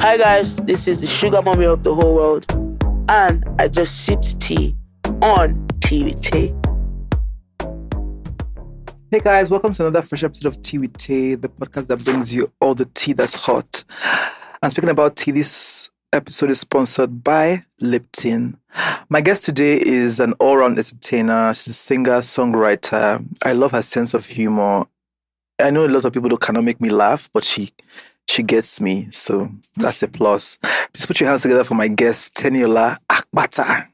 Hi guys, this is the sugar mommy of the whole world. And I just sipped tea on Tea with Tay. Hey guys, welcome to another fresh episode of Tea with Tay, the podcast that brings you all the tea that's hot. And speaking about tea, this episode is sponsored by Lipton. My guest today is an all-round entertainer. She's a singer, songwriter. I love her sense of humor. I know a lot of people cannot make me laugh, but she she gets me. So that's a plus. Please put your hands together for my guest, Teniola Apata.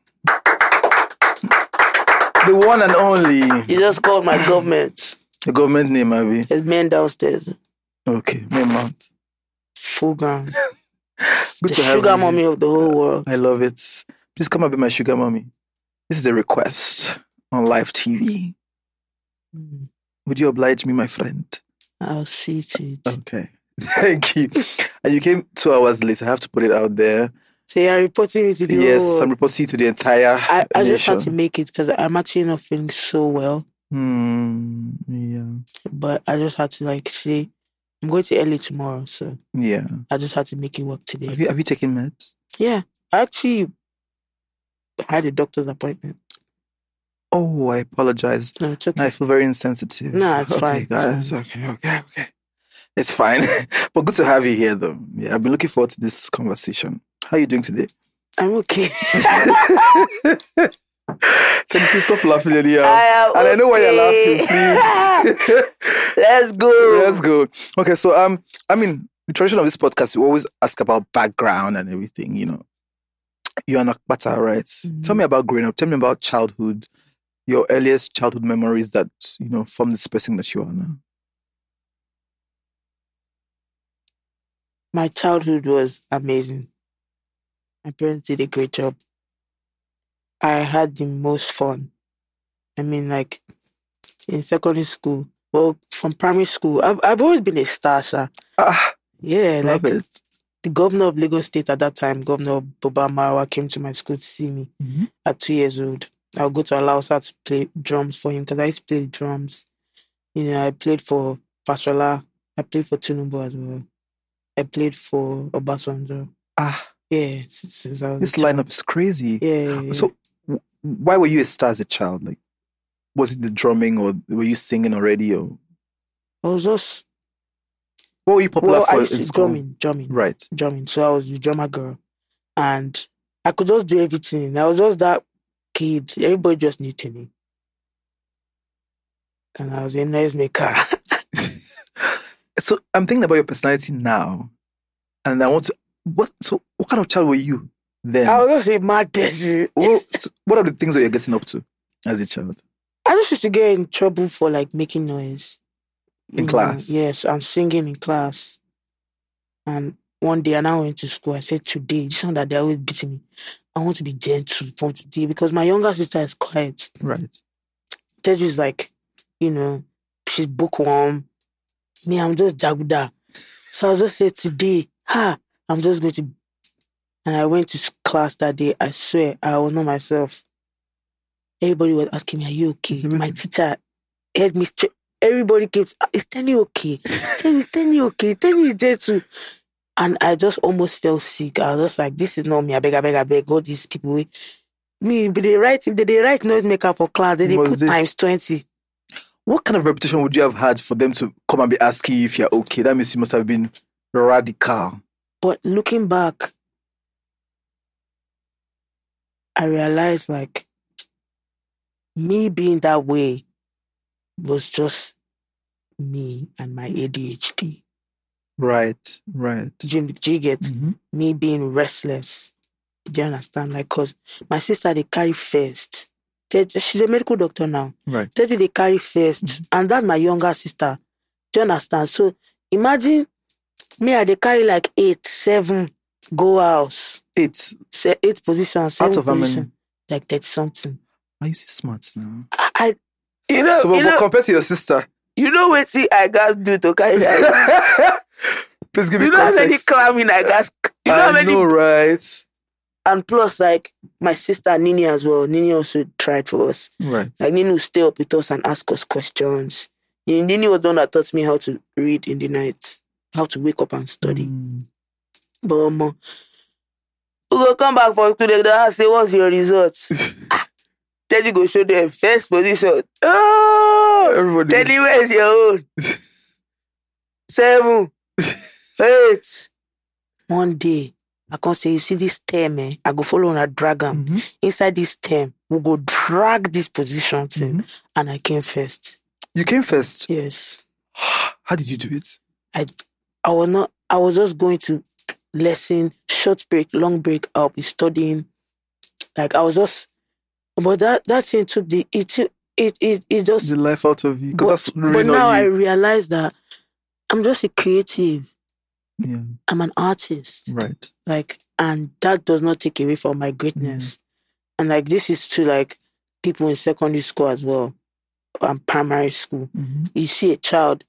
The one and only. You just called my government. The government name, Abby. It's men downstairs. Okay, main mount. Full ground. Good the to have sugar you. mommy of the whole world. I love it. Please come and be my sugar mommy. This is a request on live TV. Mm. Would you oblige me, my friend? I'll see to it. Okay. Thank you. And you came two hours late. I have to put it out there. So you're reporting me to the yes, whole. I'm reporting it to the entire I, I just had to make it because I'm actually not feeling so well. Hmm. Yeah. But I just had to like say I'm going to LA tomorrow, so Yeah. I just had to make it work today. Have you have you taken meds? Yeah, I actually had a doctor's appointment. Oh, I apologize. No, it's okay. I feel very insensitive. No, it's okay, fine. guys. Okay, okay, okay. It's fine. but good to have you here, though. Yeah, I've been looking forward to this conversation. How are you doing today? I'm okay. Thank you. Stop laughing, anyhow. I am and I know why you're okay. laughing. Please. Let's go. Let's go. Okay, so um, I mean, the tradition of this podcast, you always ask about background and everything. You know, you're an Apata, right? Mm-hmm. Tell me about growing up. Tell me about childhood. Your earliest childhood memories that you know from this person that you are now. My childhood was amazing. My parents did a great job. I had the most fun. I mean, like in secondary school, well, from primary school, I've, I've always been a star, sir. Ah, Yeah, like it. the governor of Lagos State at that time, Governor Buba Marwa, came to my school to see me Mhm. at two years old. I would go to Alausa to play drums for him because I used to play drums. You know, I played for Fashola. I played for Tinubu as well. I played for Obasanjo. Ah, Yeah, since, since I this lineup is crazy. Yeah, yeah. So, w- why were you a star as a child? Like, was it the drumming, or were you singing already, or I was just what were you popular well. I for used in to school? drumming, drumming, Right. drumming. So I was the drummer girl, and I could just do everything. I was just that kid. Everybody just knew me, and I was a noisemaker. So I'm thinking about your personality now, and I want to. What? So, what kind of child were you then? I was a mad person. what, so what are the things that you're getting up to as a child? I just used to get in trouble for like making noise In know, class? Yes, and singing in class. And one day, and I went to school. I said, "Today, this one that they're always beating me. I want to be gentle from today because my younger sister is quiet. Right. Teju is like, you know, she's bookworm. Me, I'm just jaguda. So I just said today, ha, I'm just going to And I went to class that day. I swear, I was not myself. Everybody was asking me, Are you okay? Mm-hmm. My teacher heard me straight. Everybody keeps, ah, Is Teni okay? Is Teni okay? Teni is there too. And I just almost felt sick. I was just like, This is not me. I beg, I beg, I beg. All these people. Me, but they write, if they, they write noise maker for class, then they Was put it- times 20. What kind of reputation would you have had for them to come and be asking you if you're okay? That means you must have been radical. But looking back, I realized like me being that way was just me and my ADHD. Right, right. Do you, do you get Mhm. me being restless? Do you understand? Like, cause my sister they carry first. They- She's a medical doctor now. Right. Tell you they carry 1st mm-hmm. and that's my younger sister. Do you understand? So imagine me, I they carry like eight, seven, go house. Eight. se- eight positions, seven Out of how many? like thirty something. Are you so smart now? I, I you know, So, but, you but know, compared to your sister, you know what? See, I got do to carry. that. please give you me know how many climbing I got. You know how I many, know, right? And plus like my sister Nini as well. Nini also tried for us. Right. Like Nini would stay up with us and ask us questions. And Nini was the one that taught me how to read in the night, how to wake up and study. Mm. But um, we go come back for today. They ask say, "What's your results?" Ah, you go show them first position. Oh, Everybody. Tell you where's your own. Seven, eight. One day, I can say, you see this term, eh? I go follow on a dragon. Mhm. Inside this term, we go drag this position thing, Mhm. and I came first. You came first. Yes, How did you do it? I, I was not. I was just going to lesson, short break, long break. I'll be studying. Like I was just, but that that thing took the it took- it it it just The life out of you. Because but, but now not I realize that I'm just a creative. Yeah. I'm an artist. Right. Like, and that does not take away from my greatness. And like, this is to like people in secondary school as well, and primary school. Mhm. You see a child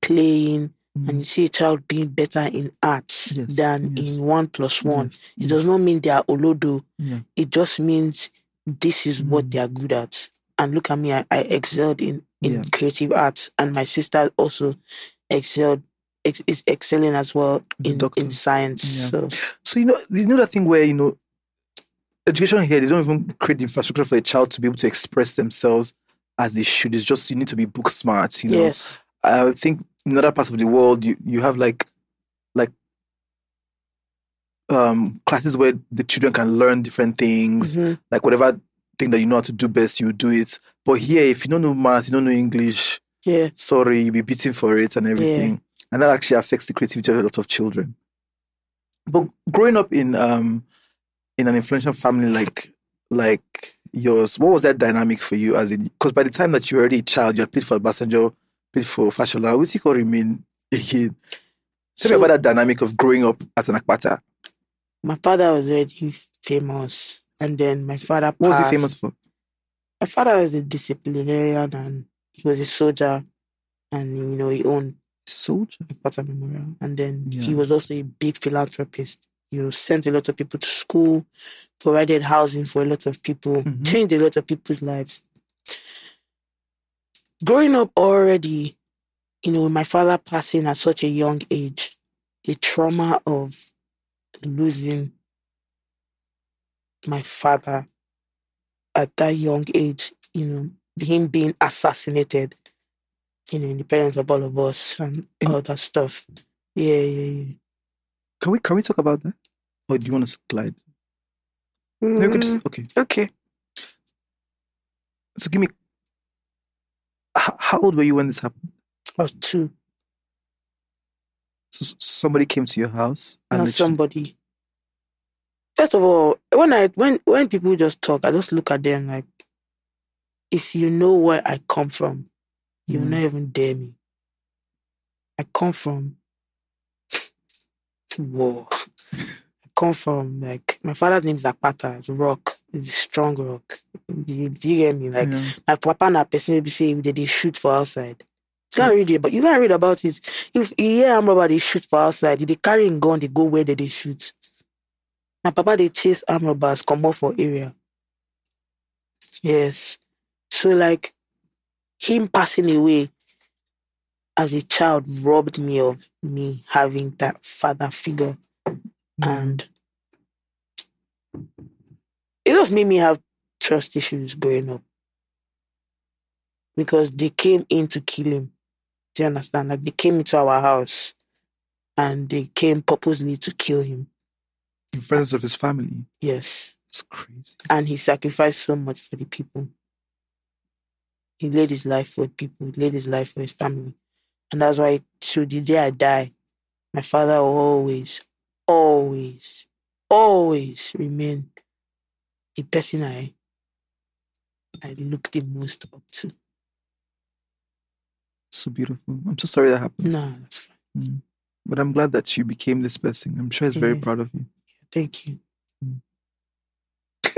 playing, Mhm. and you see a child being better in arts Yes, than yes. in one plus one. Yes, It does not mean they are olodo. Yeah. It just means this is what Mm. they are good at. And look at me, I, I excelled in, in Yeah. creative arts, and my sister also excelled ex, is excelling as well in, in science. Yeah. So So you know, you know that thing where you know, education here they don't even create the infrastructure for a child to be able to express themselves as they should. It's just you need to be book smart. You know, yes, I think in other parts of the world you you have like like um classes where the children can learn different things, Mhm. like whatever thing that you know how to do best, you do it. But here, if you don't know math, you don't know English, yeah, sorry, you'll be beaten for it and everything. And that actually affects the creativity of a lot of children. But growing up in um in an influential family like like yours, what was that dynamic for you as in because by the time that you were already a child, you had played for Basanjo, played for Fashola, which you could remain again. Tell me about that dynamic of growing up as an Apata. my father was already famous, and then my father. What was he passed. famous for? My father was a disciplinarian, and he was a soldier, and you know he owned Soldier. Apata Memorial, and then he was also a big philanthropist. You know, sent a lot of people to school, provided housing for a lot of people, Mhm. changed a lot of people's lives. Growing up already, you know, my father passing at such a young age, the trauma of losing my father at that young age, you know, him being assassinated, in the presence of all of us and In- all that stuff. Yeah, yeah, yeah. Can we can we talk about that? Or do you want to slide? No, just okay. Mm, okay. So give me how, how old were you when this happened? I was two. So somebody came to your house and Not somebody. First of all, when I when when people just talk, I just look at them like, if you know where I come from, you'll Mhm. not even dare me. I come from war. I come from like my father's name is Apata, it's rock. It's strong rock. Do you, do you get me? Like Yeah. my papa and person will be saying that they shoot for outside. You can't read it, but you can't read about it. If you hear about they shoot for outside, if they carry a gun, they go where they, they shoot. My papa they chase arm come off for area. Yes. So like him passing away as a child robbed me of me having that father figure. And it just made me have trust issues growing up. Because they came in to kill him. Do you understand? Like they came into our house and they came purposely to kill him. In friends of his family. Yes. It's crazy. And he sacrificed so much for the people. He laid his life for people, he laid his life for his family. And that's why till the day I die, my father will always, always, always remain the person I I look the most up to. So beautiful. I'm so sorry that happened. No, that's fine. Mm. But I'm glad that you became this person. I'm sure he's very proud of you. Thank you. Mm.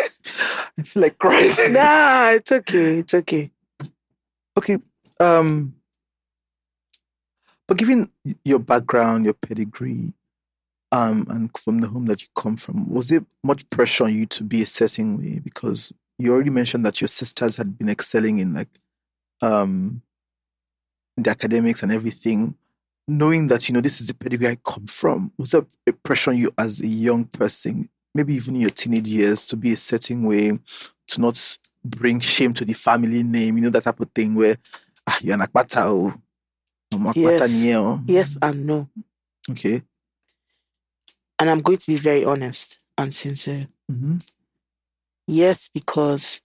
I feel like crying. nah, it's okay. It's okay. Okay. Um but given your background, your pedigree, um, and from the home that you come from, was it much pressure on you to be a certain way? Because you already mentioned that your sisters had been excelling in like um the academics and everything. Knowing that, you know, this is the pedigree I come from, was there a pressure on you as a young person, maybe even in your teenage years, to be a certain way, to not bring shame to the family name, you know, that type of thing where ah, you're an Apata or Yes. Yes and no. Okay. And I'm going to be very honest and sincere. Mm-hmm. Yes, because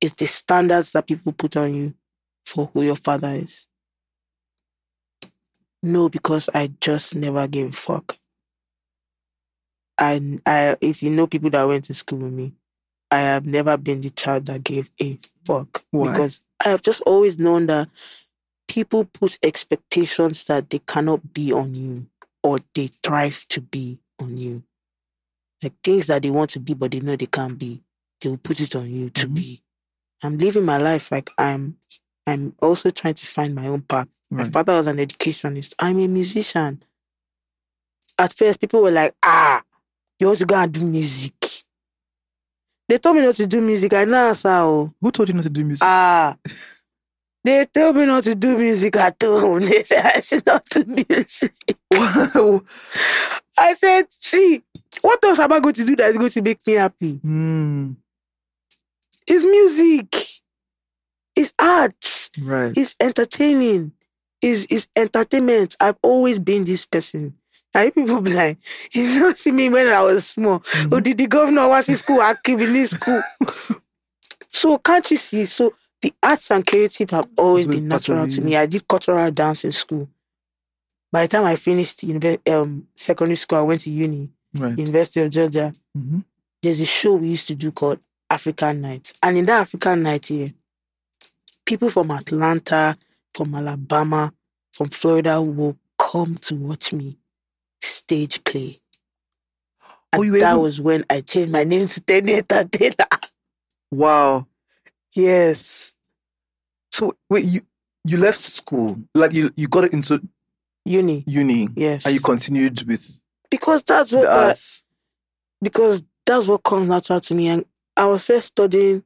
it's the standards that people put on you for who your father is. No, because I just never gave a fuck. And I, if you know people that went to school with me, I have never been the child that gave a fuck Why? because I have just always known that people put expectations that they cannot be on you or they thrive to be on you. Like things that they want to be, but they know they can't be. They will put it on you to Mhm. be. I'm living my life like I'm I'm also trying to find my own path. My father was an educationist. I'm a musician. At first, people were like, ah, you want to go and do music. They told me not to do music. I know oh. Who told you not to do music? Ah. They told me not to do music at home. They said I should not do music. Wow. I said, see, what else am I going to do that is going to make me happy? Hmm. It's music. It's art. Right. It's entertaining. It's, it's entertainment. I've always been this person. I hear people blind? you know, see me when I was small. Oh, did the governor was in school? I came in school. so can't you see? So the arts and creative have always been natural to me. I did cultural dance in school. By the time I finished univer- um, secondary school, I went to uni, Right. University of Georgia. Mhm. There's a show we used to do called African Night. And in that African Night here, people from Atlanta, from Alabama, from Florida will come to watch me stage play. Oh, and Oh, that able- was when I changed my name to Teni Entertainer. Wow. yes. So wait, you you left school, like you you got into Uni. uni, Yes. and you continued with because that's what that, because that's what comes natural to me. And I was first studying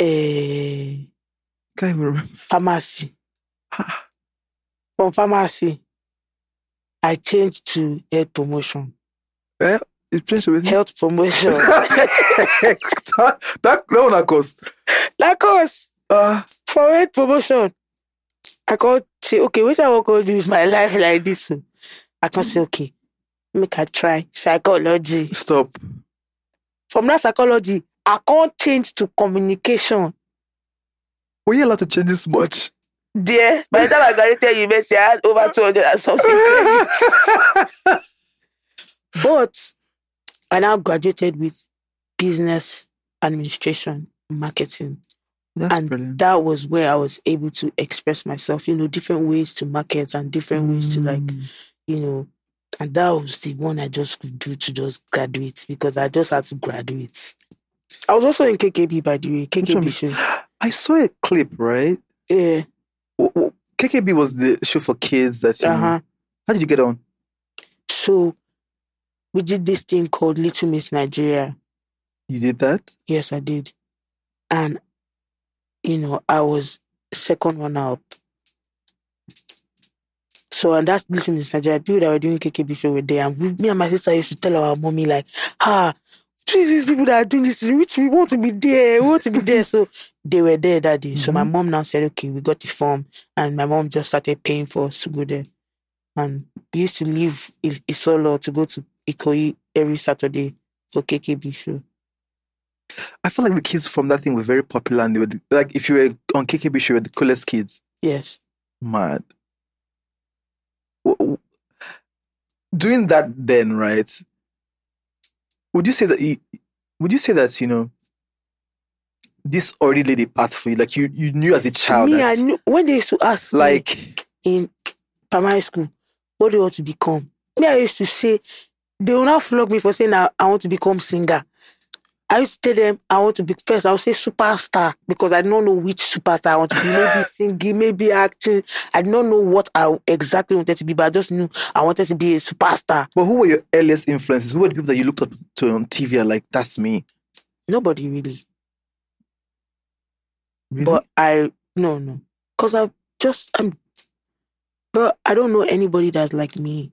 a Can't even remember. pharmacy. From pharmacy, I changed to health promotion. Eh? It changed everything. Health promotion. that, that that one, of course. like us, Uh, for health promotion, I can't say, okay, what I want to do with my life like this? I can't say, okay, make I try psychology. stop. From that psychology, I can't change to communication. Were you allowed to change this much? There, by the time I graduated university, I had over 200 and something. But I now graduated with business administration, marketing. That's and brilliant. that was where I was able to express myself, you know, different ways to market and different ways to like, Mm. you know, and that was the one I just could do to just graduate because I just had to graduate. I was also in KKB by the way, one KKB show. I saw a clip, right? Yeah, W- w- KKB was the show for kids that you uh huh. How did you get on? So we did this thing called Little Miss Nigeria. You did that? Yes, I did. And, you know, I was second one out. So, and that's Little Miss Nigeria. People that were doing KKB show were there. And we, me and my sister used to tell our mommy, like, ah, these people that are doing this, which we want to be there, we want to be there. So they were there that day. So my mm-hmm. mom now said, okay, we got the form. And my mom just started paying for us to go there. And we used to leave Isolo to go to Ikoyi every Saturday for KKB show. I feel like the kids from that thing were very popular and they were the- like if you were on KKB show, you were the coolest kids. Yes. Mad. Doing that then, right? Would you say that you, would you say that, you know, this already laid a path for you? Like you you knew as a child Me, I knew when they used to ask me like in primary school, what do you want to become? Me, I used to say, they will not flog me for saying I, I want to become singer. I used to tell them I want to be first. I would say superstar because I don't know which superstar I want to be. Maybe singing, maybe acting. I don't know what I exactly wanted to be, but I just knew I wanted to be a superstar. But who were your earliest influences? Who were the people that you looked up to on TV and like, that's me? Nobody really. Really? But I no no, cause I just I'm, but I don't know anybody that's like me.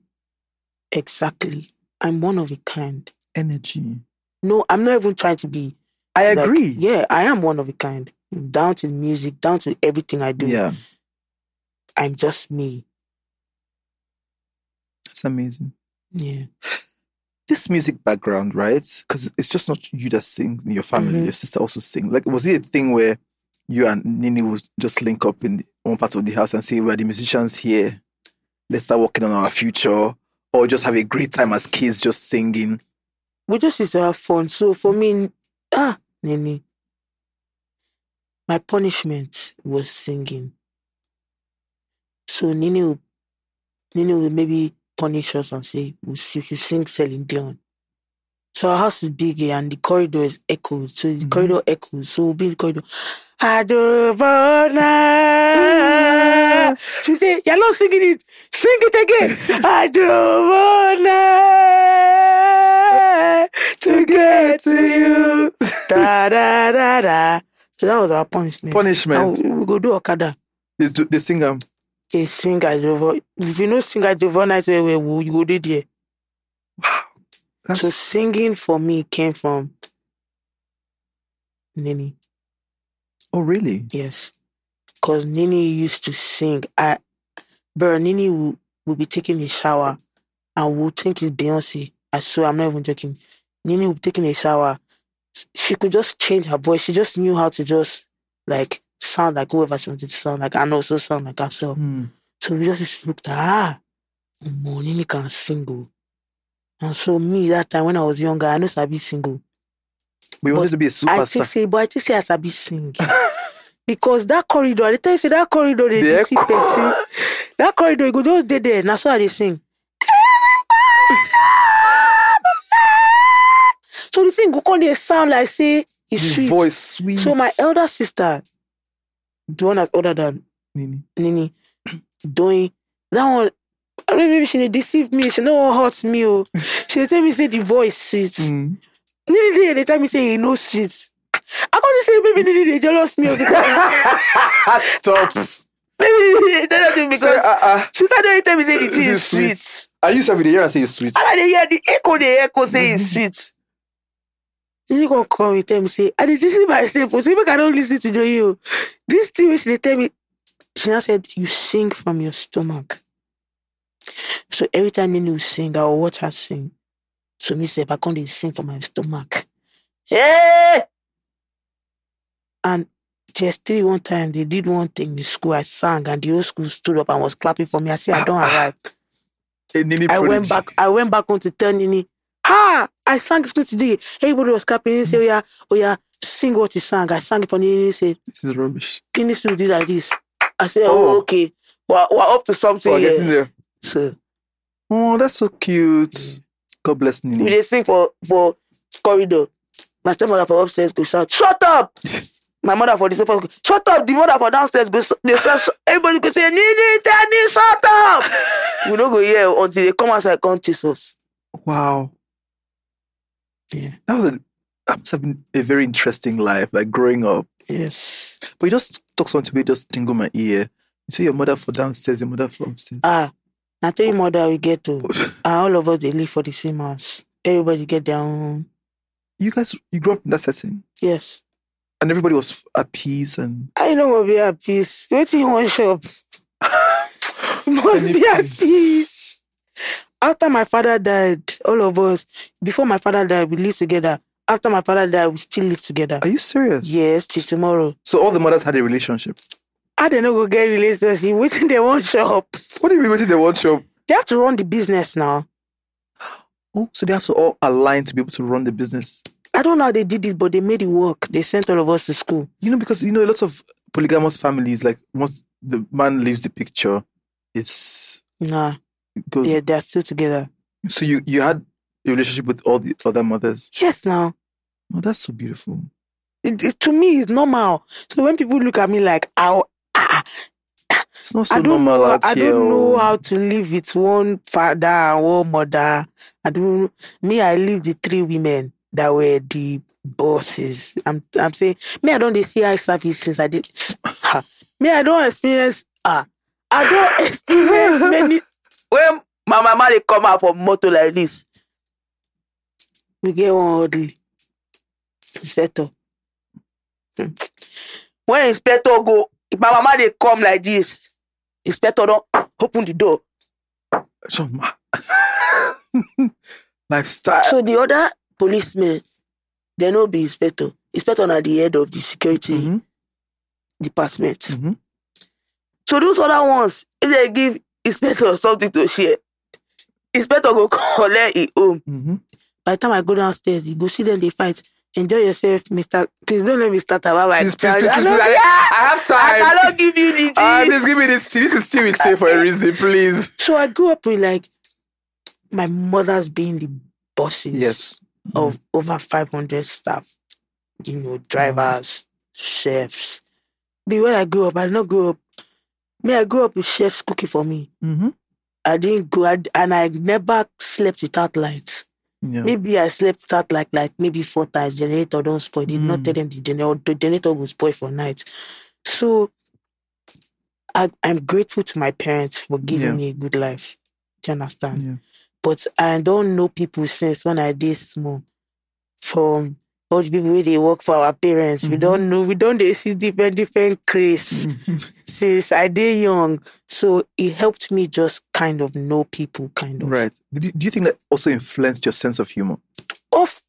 Exactly, I'm one of a kind. energy. No, I'm not even trying to be. I like- agree. yeah, I am one of a kind. Down to music, down to everything I do. yeah, I'm just me. that's amazing. Yeah. This music background, right? Because it's just not you that sing in your family. Mhm. Your sister also sing. Like, was it a thing where you and Nini would just link up in one part of the house and say, "We're the musicians here. Let's start working on our future," or just have a great time as kids just singing? We just used to have fun. So for me, ah, Nini, my punishment was singing. So Nini will, Nini will maybe punish us and say, if you sing Celine Dion." So our house is big and the corridor is echoed. So the corridor echoes. So we'll be in the corridor. Adovona. She say, You're not singing it. Sing it again. Adovona. To get to you. Da da da da. So that was our punishment. Punishment. And we, we go do Okada. They, do- they sing um They sing. If you know sing say, well, well, you go there. That's, So singing for me came from Nini. oh, really? Yes. Because Nini used to sing. I, bro, Nini will, will be taking a shower and will think it's Beyonce. I swear, I'm not even joking. Nini will be taking a shower. She could just change her voice. She just knew how to just, like, sound like whoever she wanted to sound like and also sound like herself. Hmm. So we just used to look at ah, Omo, Nini can sing. oh. And so me, that time when I was younger, I know Sabi single. We wanted But to be a I think superstar. say, but I think say I sabi sing. because that corridor, I dey tell you say that corridor they The see person. That corridor, you go just dey there. Na so I dey sing. so the thing go call dey sound like say it's His sweet. voice sweet. So my elder sister, the one that's older than Nini. Nini, doing that one. I mean, maybe she dey deceive me. She no wan hurt me. Oh, she dey tell me say the voice sweet. Mm. Nini dey dey tell me say he no sweet. I can't say maybe Nini dey jealous me because Stop. maybe me Say, because uh, uh, sister don tell me say the thing is sweet. sweet. I used to every day hear and say it's sweet. And I dey hear the echo dey echo say it's sweet. Nini come come me tell me say I dey deceive myself. oh, Say make I don't listen to you. Oh. This thing she dey tell me, she now said you sing from your stomach. So every time Nini will sing, I will watch her sing. So me say I dey sing from my stomach. Hey! And just three one time they did one thing in school. I sang and the whole school stood up and was clapping for me. I said I don't arrive. I went back. I went back home to tell Nini, "Ha! I sang school today. Everybody was clapping. Nini said, "Oh yeah, oh yeah, sing what you sang." I sang it for Nini. Nini said, This is rubbish. "Nini do this like this." I said, Oh. "Oh, okay. We're, we're up to something Oh, here." getting there. So Oh, that's so cute. God bless Nini. we dey sing for for corridor. My stepmother for upstairs go shout, "Shut up!" My mother for the sofa go, "Shut up!" The mother for downstairs go, they everybody go say, "Nini, Nini, shut up!" we don't go hear until they come outside come tease us. Wow. Yeah. That was a that must have been a very interesting life, like growing up. Yes. But you just talk something to me, just tingle my ear. You say your mother for downstairs, your mother for upstairs. Ah, I tell your mother we get to. all of us they live for the same house. Everybody get their own. You guys, you grew up in that setting, Yes. and everybody was at peace and. I know what be at peace. Wait till you want shop. Must be at peace. After my father died, all of us, before my father died, we lived together. After my father died, we still live together. Are you serious? Yes, till tomorrow. So all the mothers had a relationship. I don't know go get relationship. Waiting they want shop. What do you mean? Waiting the one shop? They have to run the business now. Oh, so they have to all align to be able to run the business. I don't know how they did it, but they made it work. They sent all of us to school. You know, because you know, lots of polygamous families, like once the man leaves the picture, it's Nah, goes. yeah, they're still together. So you you had a relationship with all the other mothers. Yes, now. Oh, that's so beautiful. It, it- to me, it's normal. So when people look at me like, "Ow, ah, It's not so I don't normal know. I here. don't know oh. how to live with one father and one mother. I don't. Me, I live the three women that were the bosses. I'm. I'm saying. Me, I don't dey see eye service since I did. Me, I don't experience. Ah, I don't experience many. When my mama they come out for motor like this, we get one ugly inspector. Hmm. When inspector go, if my mama they come like this, inspector don't open the door. So ma- Lifestyle. So the other policemen, they no be inspector. Inspector na the head of the security Mhm, department. mhm. So those other ones, if they give inspector something to share, It's inspector go collect it home. Mhm. By the time I go downstairs, you go see them they fight. Enjoy yourself, Mr. Please don't let me start about my Please, please, please, I please, I- I have time. I cannot give you the tea. please give me this. tea. This is tea with tea for a reason, please. So I grew up with like my mother's being the bosses Yes. of over 500 staff, you know, drivers, chefs. The way I grew up, I did not grow up. Me, I grew up with chefs cooking for me. Mm-hmm. I didn't go, I, and I never slept without lights. Yeah. Maybe I slept without like like maybe four times. The generator don't spoil. Did not Mm. tell them the generator the generator will spoil for night. So I, I'm grateful to my parents for giving Yeah. me a good life. Do you understand? Yeah. But I don't know people since when I did small. From the people they work for our parents. We Mhm. don't mm-hmm. know. We don't see different different craze mm-hmm. since I did young. So it helped me just kind of know people kind of. Right. Do you, do you think that also influenced your sense of humor? Of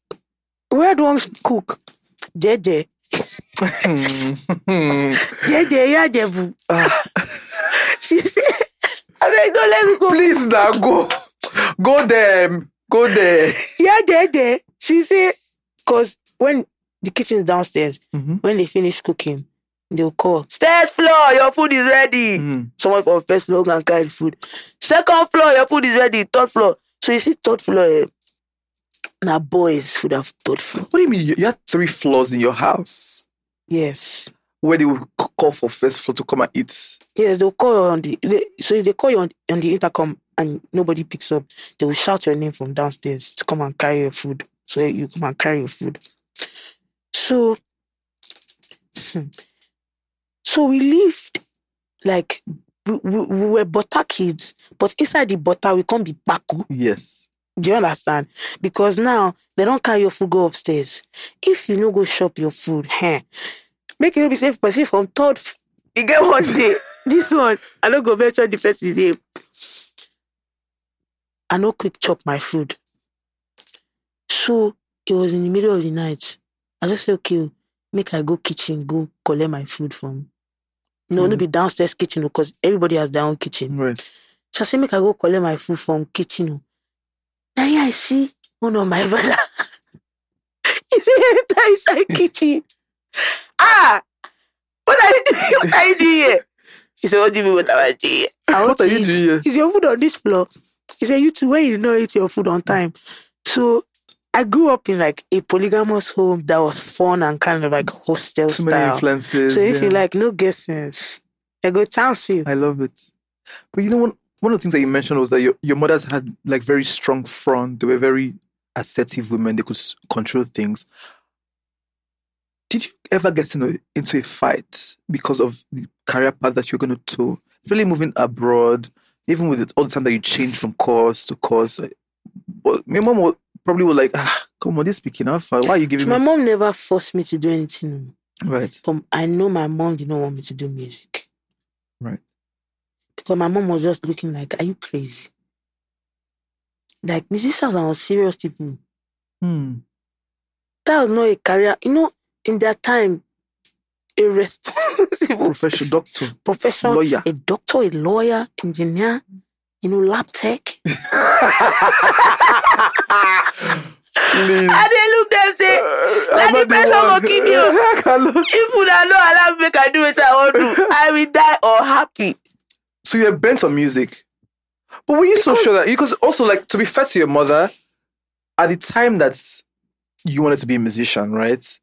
where do one cook? Jeje. Hmm. Jeje, yeah, Jebu. She said, I mean, don't let me go. Please now go, go there, go there. Yeah, Jeje. She said, because when the kitchen is downstairs, Mhm. when they finish cooking, they'll call, First floor, your food is ready. Mm. Someone from first floor can carry the food. Second floor, your food is ready. Third floor. So you see, third floor, eh, now boys would have third floor. What do you mean? You, you had three floors in your house Yes. where they would call for first floor to come and eat. Yes, they'll call on the they, so if they call you on, on the intercom and nobody picks up, they will shout your name from downstairs to come and carry your food. So you come and carry your food. So so we lived like we, we, we were butter kids, but inside the butter we can't be paku. Yes. Do you understand? Because now they don't carry your food go upstairs. If you no go shop your food, huh, make it be safe person from third. You get one day. this one, I don't go venture the first name. I no quick chop my food. So it was in the middle of the night. I just say, okay, make I go kitchen, go collect my food from. No, no Mhm. be downstairs kitchen because everybody has their own kitchen. Right. So I say, make I go collect my food from kitchen. oh. Now here I see one of my brother. he say, enter inside kitchen. ah, what are you doing? What are you doing here? He said, what do you mean what am I doing here? I What are you doing here? Is your food on this floor? He said, you too, when you not eat your food on time. So I grew up in like a polygamous home that was fun and kind of like hostel Too many influences. So if yeah. you like no guessings, I go chance you. I love it. But you know, one, one of the things that you mentioned was that your, your mothers had like very strong front. They were very assertive women, they could s- control things. Did you ever get in a, into a fight because of the career path that you're going to tow? Really moving abroad, even with it, all the time that you change from course to course. Well, my mom probably was like, ah, come on, this speaking far? Why are you giving My me? mom never forced me to do anything. Right, But I know my mom did not want me to do music. right. Because my mom was just looking like, are you crazy? Like musicians are serious people. Hmm. That was not a career. You know, in that time, a responsible Professional doctor, professional lawyer. a doctor, a lawyer, engineer, you know, lab tech. Please. And they look them say, I'm "Na the not the pressure one. go kill you." I if una no allow me make I do what I want to, I will die or happy. So you're bent on music. But were you so sure that because also like to be fair to your mother, at the time that you wanted to be a musician, right?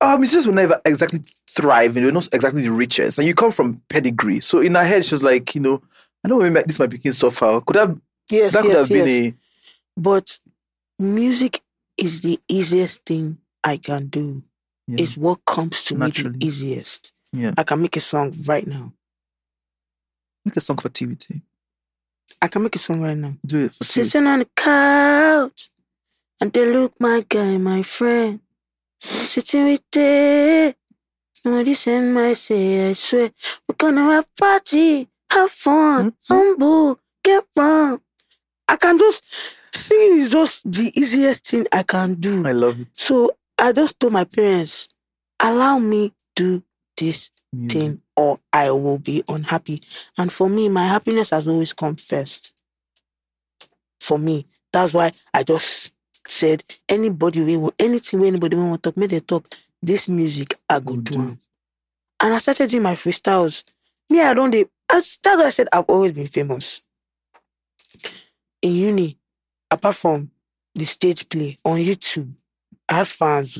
Uh, musicians will never exactly thrive and you're not exactly the richest. And you come from pedigree. So in her head, she was like, you know, I don't remember this might be so far. Could have Yes, that could yes, have been yes. a But music is the easiest thing I can do. Yeah. It's what comes to Naturally. me the easiest. yeah. I can make a song right now. Make a song for TVT. I can make a song right now. Do it for. Sitting on the couch, and they look my guy, my friend. Sitting with they, no this ain't my say, I swear. We're gonna have a party, have fun, hmm? humble, get fun. I can just singing is just the easiest thing I can do. I love it. So I just told my parents, allow me do this Music. thing or I will be unhappy. And for me, my happiness has always come first. For me, that's why I just said anybody we want anything where anybody want to talk, make they talk. This music I go do. And I started doing my freestyles. Me, I don't. That's why I said I've always been famous. In uni, apart from the stage play on YouTube, I had fans.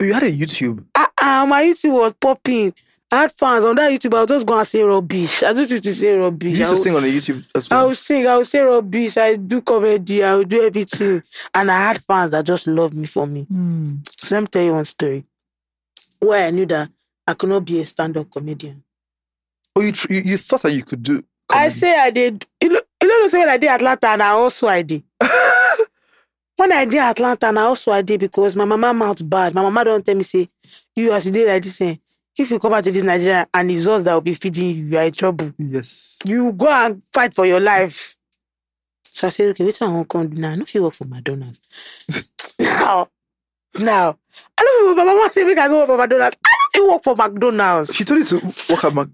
You had a YouTube. Ah, ah, my YouTube was popping. I had fans on that YouTube. I was just going to say rubbish. I don't used to say You rubbish. used I to would, sing on the YouTube as well. I would sing. I would say rubbish. I do comedy. I would do everything. And I had fans that just loved me for me. Hmm. So let me tell you one story. Where I knew that I could not be a stand-up comedian. Oh, you, tr- you you thought that you could do. I say I did. You know, you know same when I did Atlanta, and I also I did. when I did Atlanta, and I also I did because my mama mouth bad. My mama don't tell me say you as you did like this. eh, If you come back to this Nigeria and it's us that will be feeding you, you are in trouble. Yes. You go and fight for your life. So I said, okay, wait till I come now. I know if you work for McDonald's. now, now, I don't know. My mama say make I go work for McDonald's. I don't work for McDonald's. She told you to work at Mac.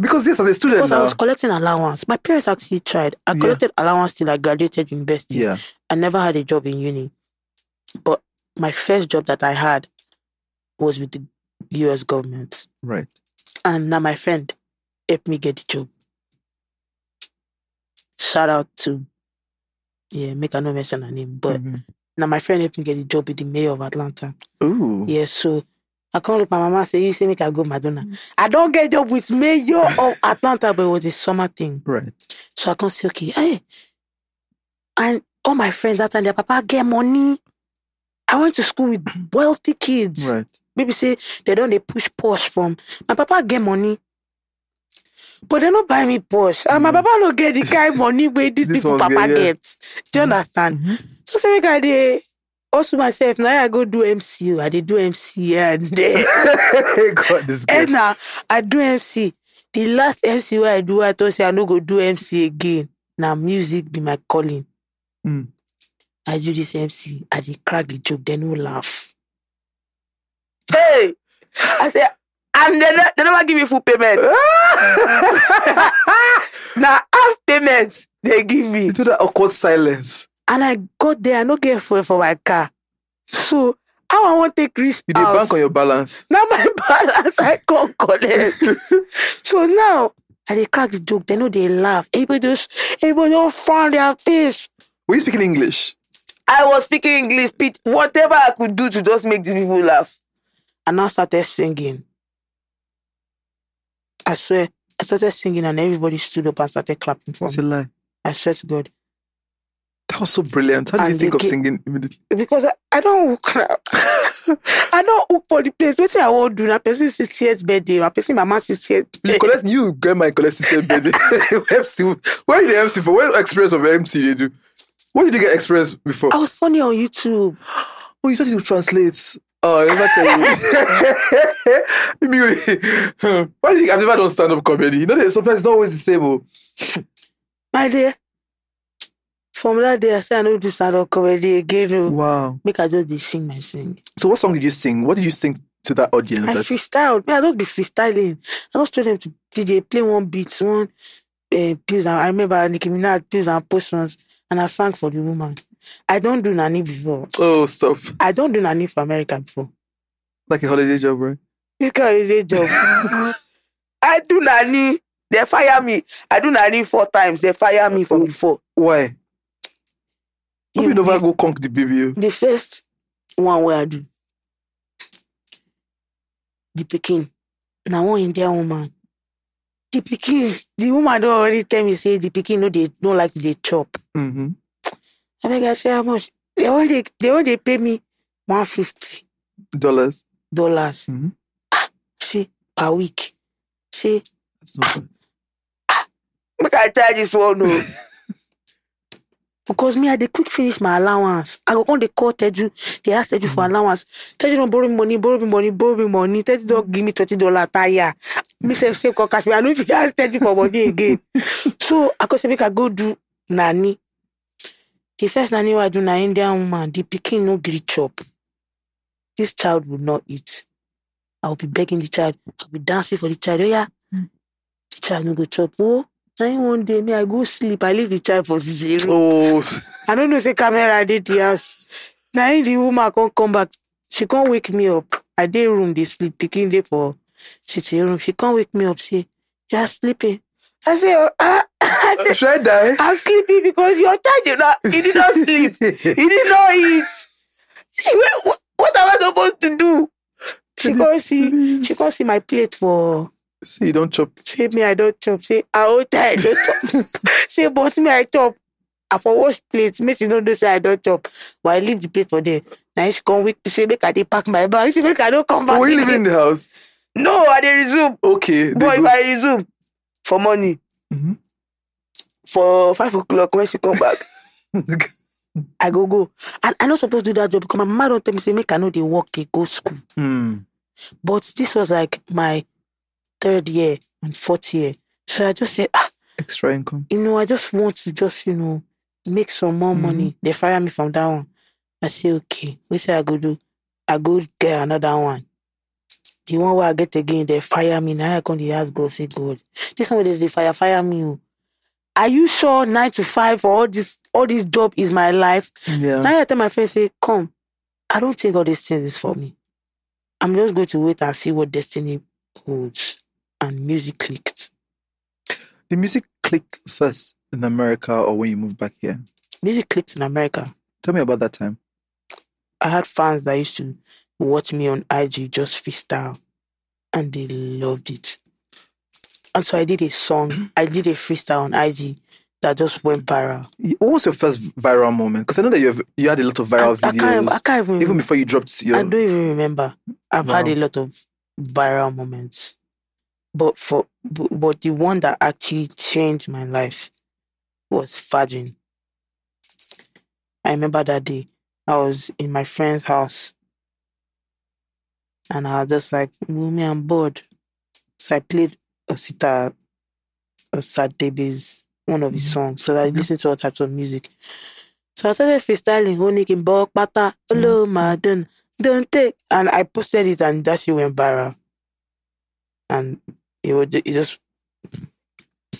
Because yes, as a student Because I was collecting allowance. My parents actually tried. I Yeah. collected allowance till I graduated university. Yeah. I never had a job in uni. But my first job that I had was with the US government. Right. And now my friend helped me get the job. Shout out to, yeah, make I no mention her name, but Mhm. now my friend helped me get the job with the mayor of Atlanta. Ooh. Yeah, so I come look my mama say, you say make I go Madonna. Mm. I don't get job with mayor of Atlanta, but it was a summer thing. Right. So I can say, okay, hey. And all my friends that time, their papa get money. I went to school with wealthy kids. Right. Maybe say they don't they push Porsche from my papa get money. But they don't buy me Porsche. And my mm. papa don't get the kind of money where these This people papa get, yeah. get. Do you mm. understand? Mm-hmm. So say make I dey also myself now I go do MC. I did do MC and then God, this guy. and now I do MC. The last MC where I do, I thought say I no go do MC again. Now music be my calling. Mm. I do this MC. I did crack the joke, they no laugh. Hey, I say, and they, they never give me full payment. now half payment they give me, Into that awkward silence. And I got there. I no get fuel for my car, so how I want take risk You did bank on your balance. Now my balance I can't collect. so now I dey crack the joke. They know they laugh. Everybody just everybody just frown their face. Were you speaking English? I was speaking English, Pete. Whatever I could do to just make these people laugh. And I started singing. I swear, I started singing and everybody stood up and started clapping for It's a me. lie. I swear to God. That was so brilliant. How did you think of singing immediately? because I, I don't now. I don't hook for the place. What I want to do now? Person 60th birthday, my person, my man 60th. You birthday. collect you get my collect system baby. MC. Where did the MC for? What experience of MC you do? What did you get experience before? I was funny on YouTube. Oh, you thought you translate. Oh, I never tell you. Why do you think I've never done stand up comedy? You know, that sometimes it's always the same. Oh. My dear, from that day, I said I don't do stand up comedy again. oh. Wow. Make I just sing my sing. So, what song did you sing? What did you sing to that audience? I That's- freestyle. Me, I don't be freestyling. I just told them to DJ play one beat, one uh, pills. And, I remember Nicki Minaj pills and potions, and I sang for the woman. I don't do nanny before. oh, stop. I don't do nanny for America before. Like a holiday job, right? This kind of day job. I do nanny. They fire me. I do nanny four times. They fire me from before. Why? Hope you never the- go conk the baby. oh. The first one where I do. The Peking. Now one Indian woman. The Peking, the woman don't already tell me say the Peking no they don't like they chop. Mm-hmm. I make I say how much? They only they only pay me one fifty Dollars. dollars. Mhm. Ah, see per week. See, That's not bad. make I try this one no. Because me, I dey quick finish my allowance. I go on the call Teju. They ask Teju for allowance. Teju don't borrow me money, borrow me money, borrow me money. Teju don't give me twenty dollar tire. Me say save call cash. I know if you ask Teju for money again. so I go say make I go do nanny. The first nanny I do na Indian woman. The pikin no gree chop. This child will not eat. I will be begging the child. I will be dancing for the child. Oh yeah, the child no go chop. Oh, na him one day me I go sleep. I leave the child for zero. Oh, I don't know say camera dey the house. Na him the woman come come back. She come wake me up. I dey room dey sleep. Pikin dey for sitting room. She come wake me up say, "You are sleeping." I say, oh, ah, I I die? "I'm sleeping because your child did not. He did not sleep. He did not eat. She went, what, what am I supposed to do?" She come see. She come see my plate for See, you don't chop. say me I don't chop. Say I old child don't chop. say but me I chop. I for wash plate. Make she no know say I don't chop. But I leave the plate for there. Now she come. To say make I dey pack my bag. She make I don't come back. Were you in the house? No, I dey resume. Okay. Boy, if I resume for money Mhm. for five o'clock when she come back, I go go. And I not supposed to do that job because my mama don't tell me say make I know they work, they go school. Hmm. But this was like my third year and fourth year. So I just said, ah, Extra income. you know, I just want to just, you know, make some more money. They fire me from that one. I say, okay, what say I go do? I go get another one. The one where I get again, they fire me. Now I come the ask God, say, God, this one where they, they fire, fire me. oh. Are you sure nine to five for all this, all this job is my life? Yeah. Now I tell my friend, say, come, I don't think all these things is for me. I'm just going to wait and see what destiny holds. And music clicked. The music click first in America or when you moved back here? Music clicked in America. Tell me about that time. I had fans that used to watch me on IG just freestyle and they loved it. And so I did a song, I did a freestyle on IG that just went viral. What was your first viral moment? Because I know that you have, you had a lot of viral I, I videos can't, I can't even, even before you dropped your. I don't even remember. I've had a lot of viral moments. But for bu- but the one that actually changed my life was Fargin. I remember that day. I was in my friend's house. And I was just like, Mummy, I'm bored. So I played Osita Osadebe's one of his mm-hmm. songs. So I mm-hmm. listened to all types of music. So I started freestyling, in Bok Pata, Hello, Madden, don't take. And I posted it and that shit went viral. And it was it just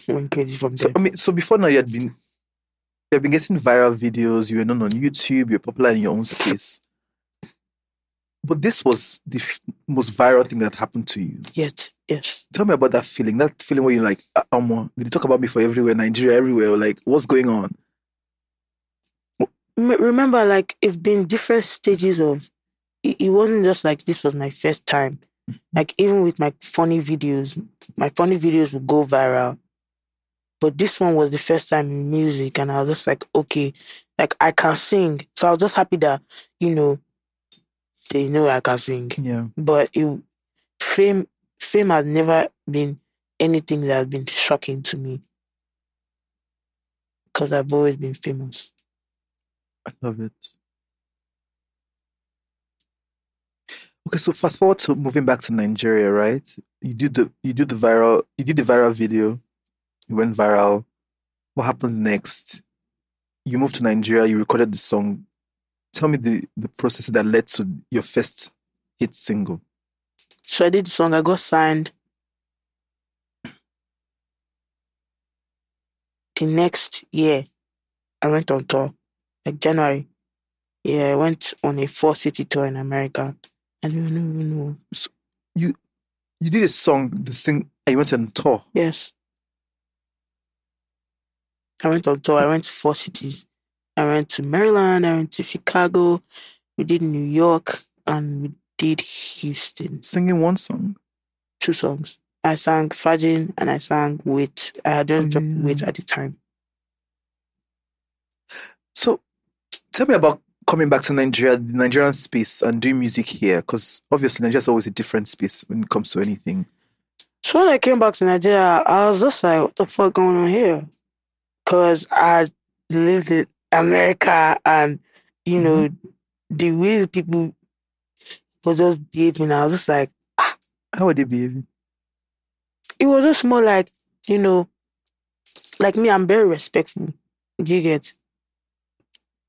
went crazy from So. I mean, so before now you had been you had been getting viral videos. You were known on YouTube. You're popular in your own space. But this was the f- most viral thing that happened to you. Yet, yes. Tell me about that feeling. That feeling where you're like, "Ah, um, did you talk about me for everywhere, Nigeria, everywhere? Like, what's going on? Remember, like, it's been different stages of. It, it wasn't just like this was my first time. Like even with my funny videos, my funny videos would go viral. But this one was the first time in music, and I was just like, okay, like I can sing. So I was just happy that you know they know I can sing. Yeah. But it, fame, fame has never been anything that has been shocking to me because I've always been famous. I love it. Okay, so fast forward to moving back to Nigeria, right? You did the you did the viral you did the viral video. It went viral. What happened next? You moved to Nigeria, you recorded the song. Tell me the, the process that led to your first hit single. So I did the song. I got signed. The next year, I went on tour, like January. Yeah, I went on a four city tour in America. I don't even know. You you did a song, the sing and you went on tour. Yes. I went on tour. I went to four cities. I went to Maryland. I went to Chicago. We did New York and we did Houston. Singing one song. Two songs. I sang Fargin and I sang Wait. I had just dropped. Wait at the time. So tell me about coming back to Nigeria, the Nigerian space and doing music here, because obviously Nigeria's always a different space when it comes to anything. So when I came back to Nigeria, I was just like, what the fuck going on here? Because I lived in America and, you know, the way people were just behaving, I was just like, ah. How were they behaving? it was just more like, you know, like me, I'm very respectful. Do you get?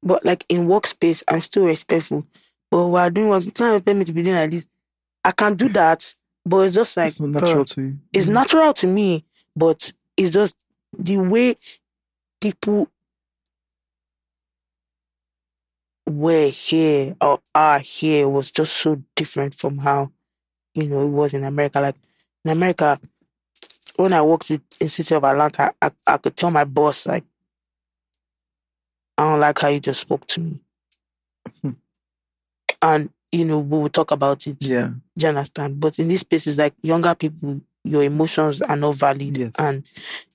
But like in workspace, I'm still respectful. But while doing work, you can't expect me to be doing like this. I can do that, but it's just like it's natural to you. it's mm. natural to me, but it's just the way people were here or are here was just so different from how you know it was in America. Like in America, when I worked with in City of Atlanta, I, I could tell my boss like, I don't like how you just spoke to me, Hmm. and you know we will talk about it. Yeah. Do you understand? But in these spaces, like younger people, your emotions are not valid, Yes. and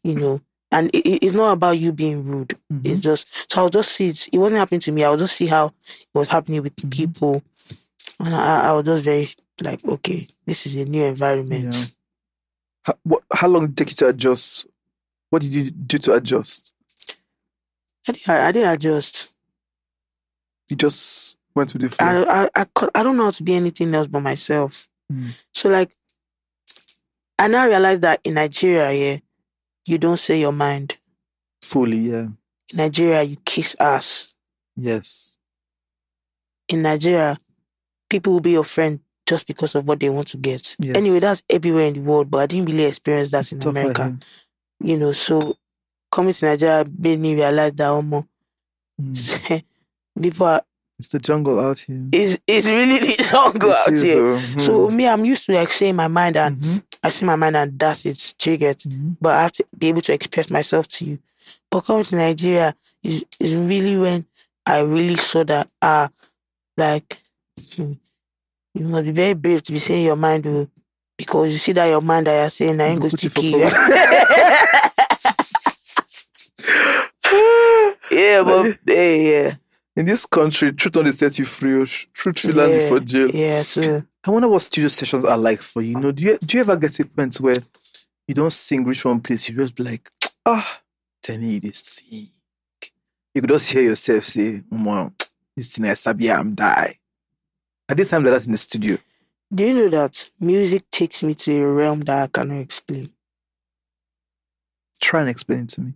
you know, and it, it- it's not about you being rude. Mhm. It's just so I'll just see it. It wasn't happening to me. I'll just see how it was happening with Mm-hmm. people, and I, I was just very like, okay, this is a new environment. Yeah. How, what, how long did it take you to adjust? What did you do to adjust? I, didn't, I, I didn't adjust. You just went with the flow. I, I, I, I don't know how to be anything else but myself. Mm. So like, I now realize that in Nigeria, yeah, you don't say your mind. Fully, yeah. In Nigeria, you kiss ass. Yes. in Nigeria, people will be your friend just because of what they want to get. Yes. Anyway, that's everywhere in the world, but I didn't really experience that in America. You know, so coming to Nigeria made me realize that almost Mm. before It's the jungle out here. it's it's really the jungle It out is, here. uh, So hmm. me, I'm used to like saying my mind and Mhm. I say my mind and that's it. Get? Mhm. But I have to be able to express myself to you. But coming to Nigeria is is really when I really saw that ah, like hmm, you must be very brave to be saying your mind oh, because you see that your mind that you're saying I ain't Go going to kill you. yeah, but hey, yeah. In this country, truth only set you free. oh, Truth feel land yeah, before jail. Yeah, so I wonder what studio sessions are like for you. You know, do you do you ever get to a point where you don't sing reach one place, you just be like, ah, telling you this sing. You could just hear yourself say, Wow, this thing I sabi I'm die. At this time like that in the studio. do you know that music takes me to a realm that I cannot explain? Try and explain it to me.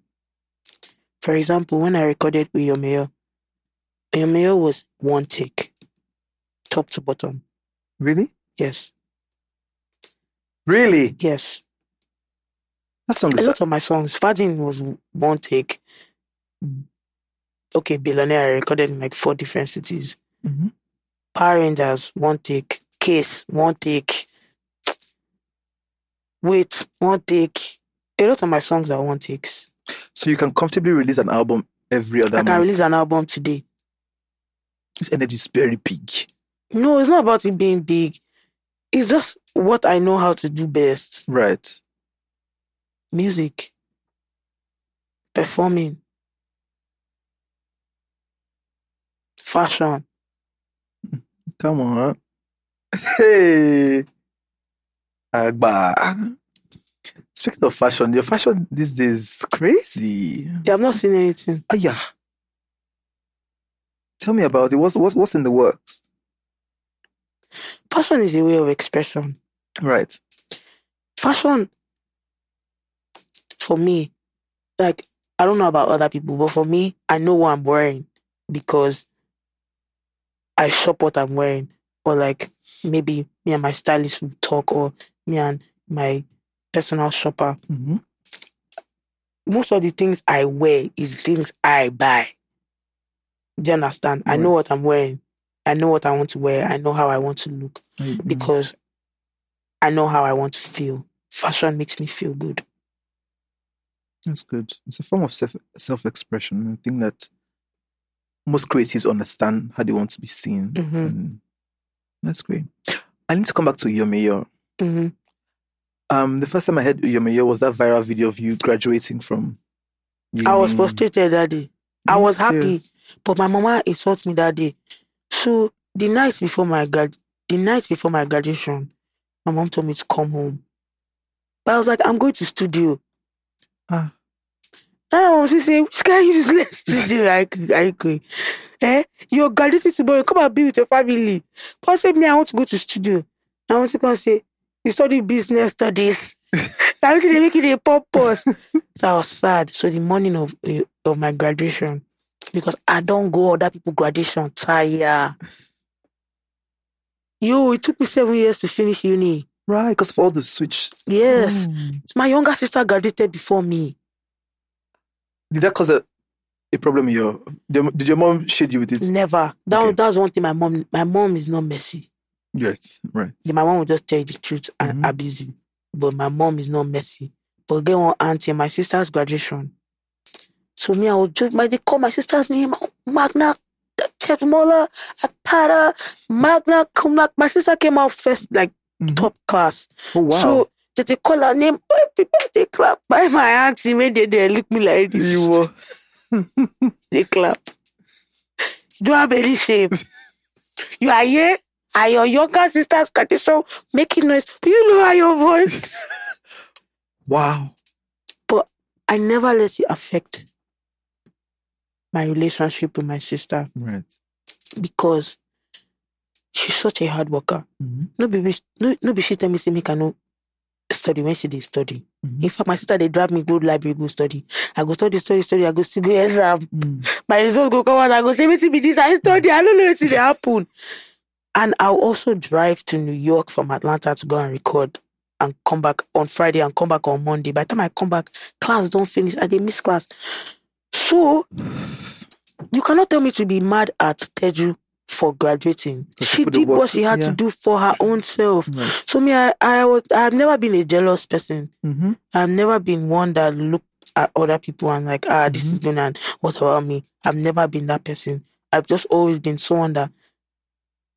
For example, when I recorded with Yomeo, Yomeo was one take, top to bottom. Really? Yes, Really? yes. That song A lot of my songs, Fargin was one take. Okay, Billionaire, I recorded in like four different cities. Mhm. Power Rangers, one take. Case, one take. Wait, one take. A lot of my songs are one takes. So you can comfortably release an album every other I can month. release an album today. This energy is very big. No, it's not about it being big. It's just what I know how to do best. Right. Music. performing, fashion. Come on. Hey. Agba. Speaking of fashion, your fashion these days is crazy. Yeah, I'm not seeing anything. Ah, yeah. Tell me about it. What's, what's, what's in the works? Fashion is a way of expression. Right. Fashion, for me, like I don't know about other people, but for me, I know what I'm wearing because I shop what I'm wearing, or like maybe me and my stylist will talk, or me and my personal shopper. Mm-hmm. Most of the things I wear is things I buy. Do you understand? I know what I'm wearing. I know what I want to wear. I know how I want to look because I know how I want to feel. Fashion makes me feel good. That's good. It's a form of self self expression. I think that most creatives understand how they want to be seen. Mhm. And that's great. I need to come back to Uyo Meyo. hmm Um, the first time I heard Uyo Meyo was that viral video of you graduating from. I was frustrated that day. I Are you was happy, but my mama insulted me that day. So the night before my grad, the night before my graduation, my mom told me to come home. But I was like, I'm going to studio. Ah. And my mom she say, which kind of useless studio I could, I could. Eh? You're graduating tomorrow. Come and be with your family. But say me, I want to go to studio. I want to come and say, you study business studies. I want to make it a purpose. so I was sad. So the morning of eh, of my graduation, because I don't go other people graduation tire. Yo, it took me seven years to finish uni. Right, because of all the switch. Yes. Mm. My younger sister graduated before me. Did that cause a, a problem your. Did did your mom shade you with it? Never. That, Okay. that's one thing my mom my mom is not messy. Yes, right. My mom will just tell you the truth and Mhm. abuse you. But my mom is not messy. But get one auntie, my sister's graduation. So me, I was just my they call my sister's name Magna Tetmola Apata Magna laude. My sister came out first, like Mhm. top class. Oh, wow. So they, they call her name, happy birthday clap by my auntie when they, they look me like this. you were. They clap. You don't have any shame. you are here and your younger sister's graduation making noise. Do you lower your voice? Wow. But I never let it affect my relationship with my sister Right. because she's such a hard worker. Mm-hmm. No be no, no be she tell me say make I no study when she dey study. Mhm. In fact, my sister they drive me go library go study. I go study, study, study. I go still go exam. Mm. My results go come out. I go say wetin be this. I study. I don't know wetin dey happen. And I'll also drive to New York from Atlanta to go and record and come back on Friday and come back on Monday. By the time I come back, class don't finish. I dey miss class. So you cannot tell me to be mad at Teju for graduating. she She put the did what she had yeah. to do for her own self. Right. So me, I, I was, I've never been a jealous person. Mm-hmm. I've never been one that looked at other people and like, ah, this Mm-hmm. is doing and what about me? I've never been that person. I've just always been someone that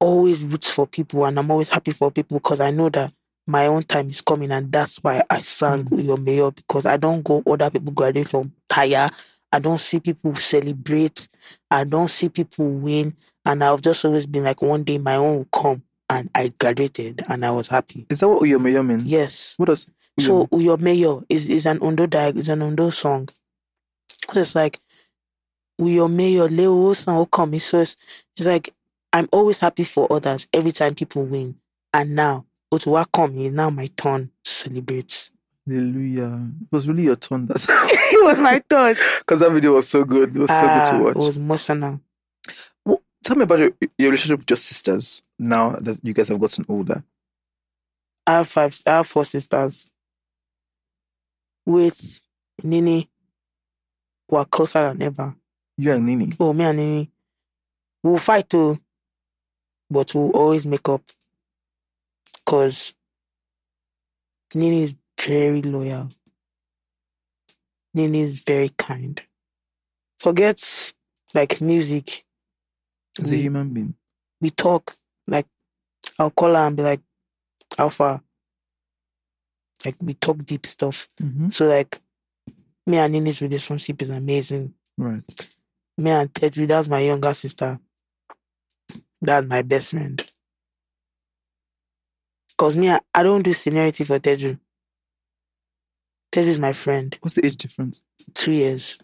always roots for people and I'm always happy for people because I know that my own time is coming and that's why I sang Mm. Uyo Meyo because I don't go other people graduate from tire. I don't see people celebrate. I don't see people win. And I've just always been like, one day my own will come. And I graduated and I was happy. Is that what Uyomeyo means? Yes. What does So Uyo Meyo is, is an Ondo diag is an Ondo song. So it's like Uyo Meyo Leo San Okami. So it's, it's like I'm always happy for others every time people win. And now Otuwa come now my turn to celebrate. Hallelujah. It was really your turn. That's it was my turn. because that video was so good. It was so good to ah, watch. It was emotional. Well, tell me about your, your relationship with your sisters now that you guys have gotten older. I have five I have four sisters. With Nini, we're closer than ever. You and Nini. Oh, me and Nini. We'll fight too, but we'll always make up. Because Nini is very loyal. Nini is very kind. Forget like music. As a human being. we talk. Like I'll call her and be like, Alpha. Like we talk deep stuff. Mm-hmm. So like me and Nini's relationship is amazing. Right. Me and Tedri, that's my younger sister. That's my best friend. Cause me, I, I don't do seniority for Tedri. Tedri is my friend. What's the age difference? two years.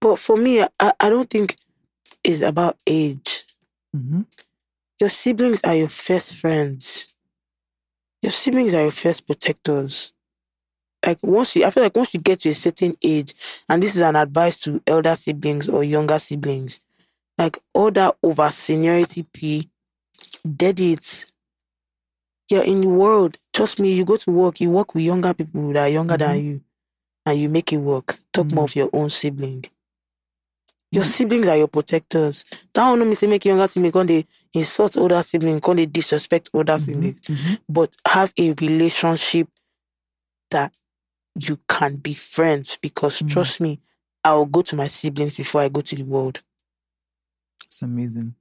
But for me, I, I don't think it's about age. Mm-hmm. Your siblings are your first friends. Your siblings are your first protectors. Like once you, I feel like once you get to a certain age, and this is an advice to elder siblings or younger siblings, like all that over seniority p, dead it. You're in the world. Trust me, you go to work, you work with younger people that are younger than mm-hmm. you, and you make it work. Talk more mm-hmm. of your own sibling. Your mm-hmm. siblings are your protectors. That one no mean say make younger sibling come they insult older sibling, come they disrespect older siblings. But have a relationship that you can be friends because trust me, I will go to my siblings before I go to the world. It's amazing.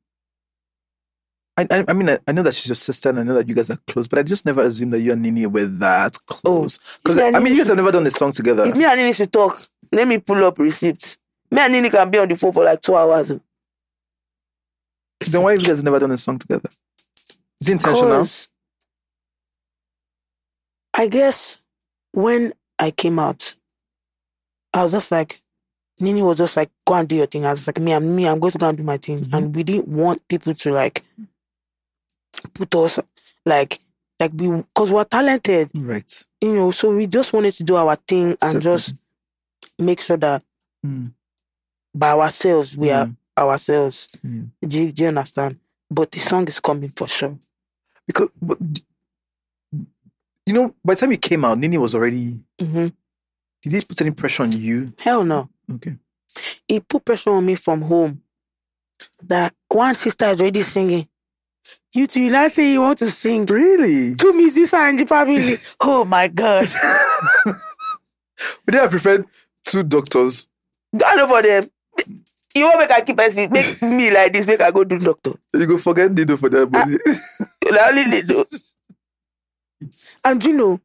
I, I, I mean, I, I know that she's your sister and I know that you guys are close, but I just never assumed that you and Nini were that oh, close. Because, Oh, Yeah, I mean, you guys have never done a song together. If me and Nini should talk, let me pull up receipts. Me and Nini can be on the phone for like two hours. Then why have you guys never done a song together? Is it intentional? 'Cause I guess when I came out, I was just like, Nini was just like, go and do your thing. I was like, me, I'm me, I'm going to go and do my thing. And we didn't want people to like put us like like we because we're talented, Right. you know, so we just wanted to do our thing and Separate. just make sure that Mm. by ourselves we are Mm. ourselves. Mm. Do, you, do you understand? But the song is coming for sure. Because, but, you know, by the time you came out, Nini was already. hmm Did it put any pressure on you? Hell no. Okay. it put pressure on me from home that one sister is already singing. You two, you not say you want to sing. Really? Two musicians in the family. oh my God. Would have preferred two doctors? I know for them. You want make I keep person, make me like this, make I go do doctor. You go forget Nido for that body. Ah, Na only they do. And you know,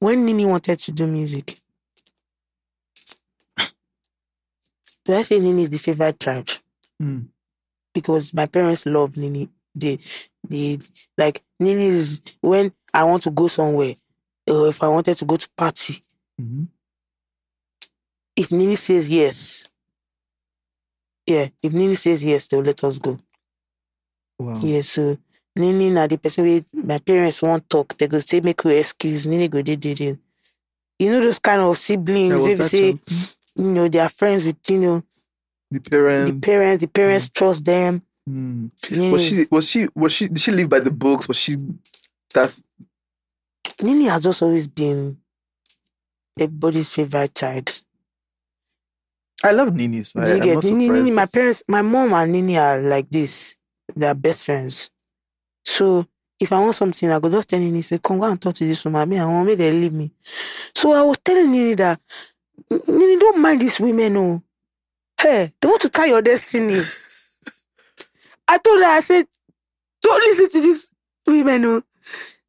when Nini wanted to do music, did I say Nini is the favorite child? Mm. because my parents love Nini. They, they like Nini is when I want to go somewhere, or if I wanted to go to party. Mhm. If Nini says yes, yeah. If Nini says yes, they'll let us go. Wow. Yeah. So Nini na the person wey my parents won't talk. They go say make we excuse. Nini go dey dey. You know those kind of siblings. Yeah, was if that say you know they are friends with you know the parents. the parents. The parents trust them. Mm. Nini Was she? Was she? Was she? Did she live by the books? Was she? That Nini has just always been everybody's favorite child. I love Nini. So I, get Nini? Nini, my parents, my mom and Nini are like this. They are best friends. So if I want something, I go just tell Nini, say, come go and talk to this woman. Me, I want me they leave me. So I was telling Nini that Nini, don't mind these women, oh. Hey, they want to tie your destiny. I told her, I said, don't listen to these women, oh.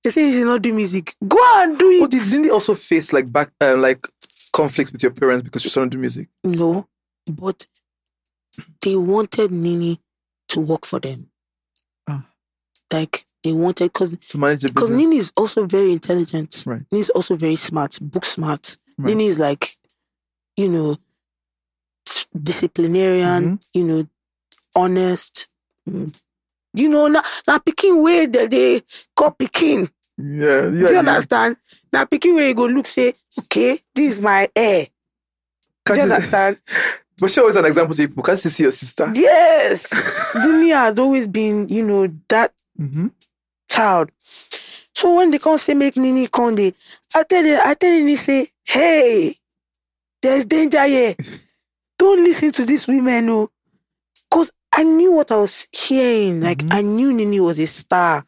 They say you should not do music. Go and do it. Oh, did Nini also face like back, uh, like conflict with your parents because you started to do music? No, but they wanted Nini to work for them. Ah. Like they wanted because To manage the because. Nini is also very intelligent. Right. Nini is also very smart, book smart. Right. Nini is like, you know, disciplinarian. Mm-hmm. You know, honest. Mm. You know, now now picking way that they call picking. Yeah, yeah. Do you yeah. understand? Now picking way you go look say, okay, this is my hair. Do Can't you you- understand? But she always an example to people. Can't you see your sister? Yes. Dini has always been, you know, that Mm-hmm. child. So when they come say make Nini Conde, I tell them, I tell Nini say, hey, there's danger here. Don't listen to these women, no. Cause I knew what I was hearing. Like I knew Nini was a star.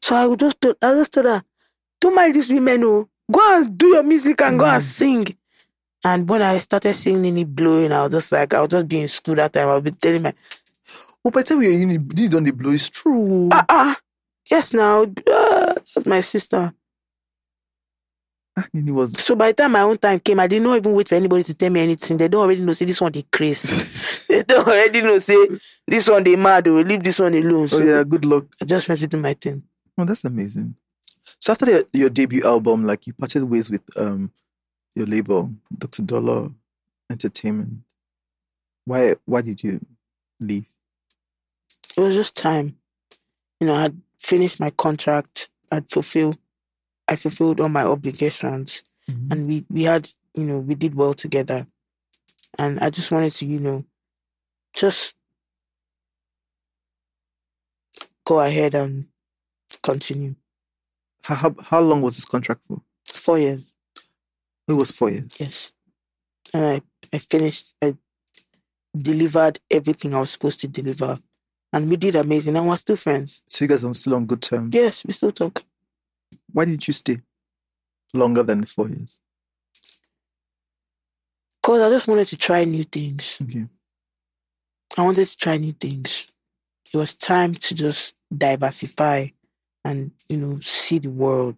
So I just told, I just told her, don't mind these women, no. Go and do your music and go and sing. And when I started seeing Nini blowing, I was just like, I was just being in school that time. I'll be telling my Well, by the time you're in you done the blow. It's true. Ah, ah. Yes, now. Uh, that's my sister. Was So by the time my own time came, I did not even wait for anybody to tell me anything. They don't already know, say this one they crazy. they don't already know, say this one they mad or leave this one alone. So Oh yeah, good luck. I just went to do my thing. Oh, that's amazing. So after your, your debut album, like you parted ways with um your label, Dr. Dolor Entertainment. Why why did you leave? It was just time. You know, I had finished my contract. I'd fulfilled I fulfilled all my obligations. Mhm. and we we had you know we did well together and i just wanted to you know just go ahead and continue How, how how long was this contract for? four years It was four years. yes and i i finished i delivered everything i was supposed to deliver and we did amazing and we're still friends So you guys are still on good terms. yes we still talk Why did you stay longer than four years? because i just wanted to try new things Okay. I wanted to try new things. It was time to just diversify and, you know, see the world.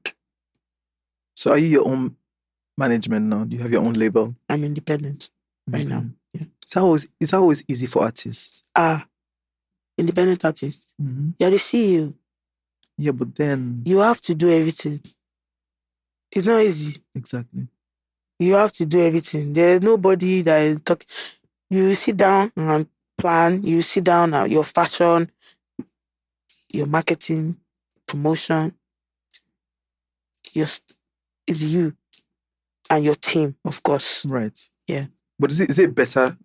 So are you your own management now? Do you have your own label? I'm independent right now. Yeah. It's always it's always easy for artists. Ah, independent artist. Mm-hmm. You're the CEO. Yeah, but then You have to do everything. It's not easy. exactly. You have to do everything. There's nobody that is talk. You sit down and plan. You sit down at your fashion, your marketing, promotion. Your, it's you and your team, of course. Right. Yeah. But is it is it a better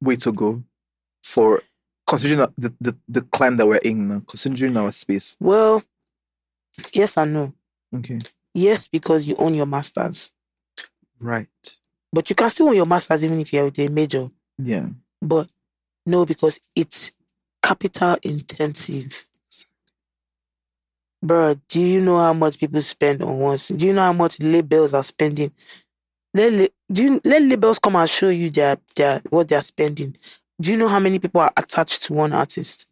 way to go for considering the, the, the climb that we're in now, considering our space? Well, yes and no. Okay. Yes, because you own your masters, Right. but you can still own your masters even if you're with a major. Yeah. But no, because it's capital intensive. Bro, do you know how much people spend on once? Do you know how much labels are spending? Let do you, let labels come and show you their their what they're spending. Do you know how many people are attached to one artist?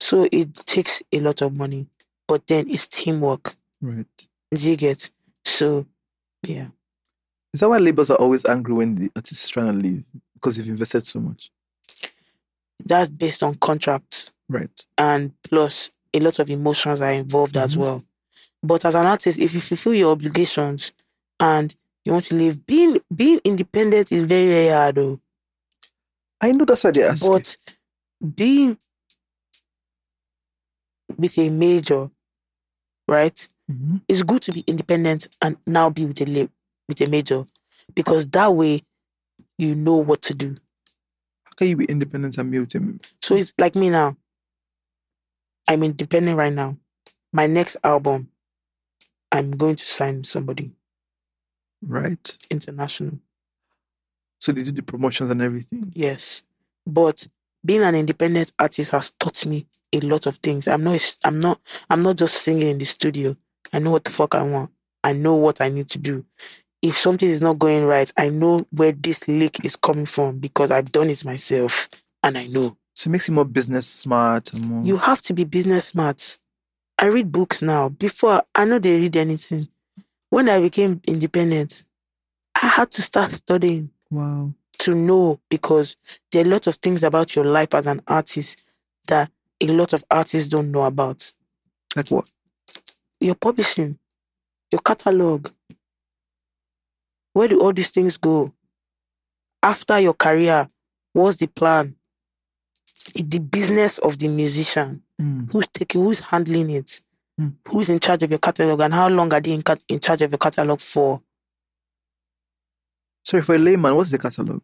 So it takes a lot of money, but then it's teamwork. Right. Do you get? So, yeah. Is that why labels are always angry when the artist is trying to leave? Because they've invested so much. That's based on contracts. Right. and plus a lot of emotions are involved as Mhm. well. But as an artist, if you fulfill your obligations and you want to live, being being independent is very very hard though. I know that's why they ask. But being with a major, right? Mhm. It's good to be independent and now be with a with a major, because that way you know what to do. How can you be independent and mute him? So it's like me now. I'm independent right now. My next album, I'm going to sign somebody Right. international. So they do the promotions and everything. Yes, but being an independent artist has taught me a lot of things. I'm not. I'm not. I'm not just singing in the studio. I know what the fuck I want. I know what I need to do. If something is not going right, I know where this leak is coming from because I've done it myself and I know. So it makes you more business smart and more. You have to be business smart. I read books now. Before I know they read anything. When I became independent, I had to start studying wow. to know because there are a lot of things about your life as an artist that a lot of artists don't know about. Like what? Your publishing, your catalog. Where do all these things go? After your career, what's the plan? The business of the musician. Mm. who's taking who's handling it Mm. who's in charge of your catalog and how long are they in, in charge of your catalog for Sorry, for a layman, what's the catalog?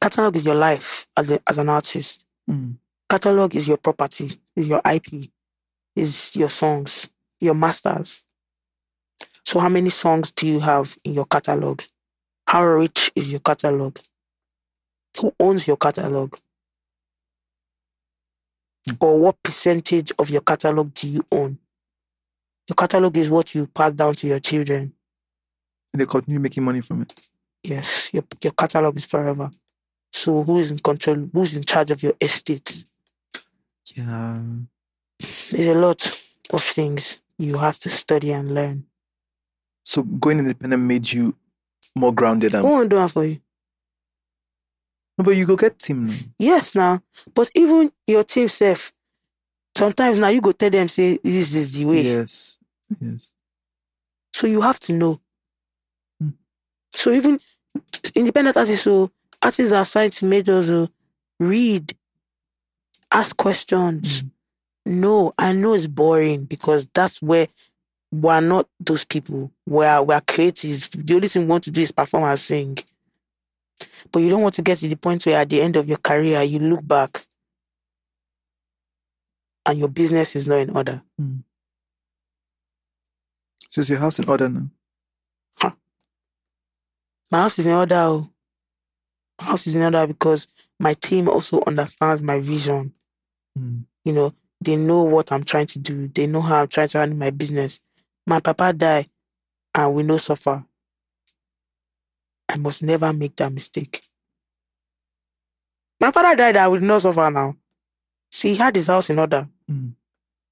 catalog is your life as a, as an artist. Mm. catalog is your property is your ip is your songs your masters. So how many songs do you have in your catalog? How rich is your catalog? Who owns your catalog? Or what percentage of your catalog do you own? Your catalog is what you pass down to your children. And they continue making money from it. Yes, your your catalog is forever. So who is in control? Who's in charge of your estate? Yeah. There's a lot of things you have to study and learn. So going independent made you more grounded and Who won't do that for you? No, but you go get team. Yes, now. But even your team self, sometimes now you go tell them, say, this is the way. Yes. Yes. So you have to know. Hmm. So even independent artists, so artists are assigned to majors, so read, ask questions. Mm. No, I know it's boring because that's where we're not those people. We're we're creative. The only thing we want to do is perform and sing. But you don't want to get to the point where at the end of your career you look back and your business is not in order. Mm. So is your house in order now? My house is in order. oh. My house is in order because my team also understands my vision. Mm. You know, they know what I'm trying to do. They know how I'm trying to handle my business. My papa died and we no suffer. I must never make that mistake. My father died and we no suffer now. See, he had his house in order. Mm.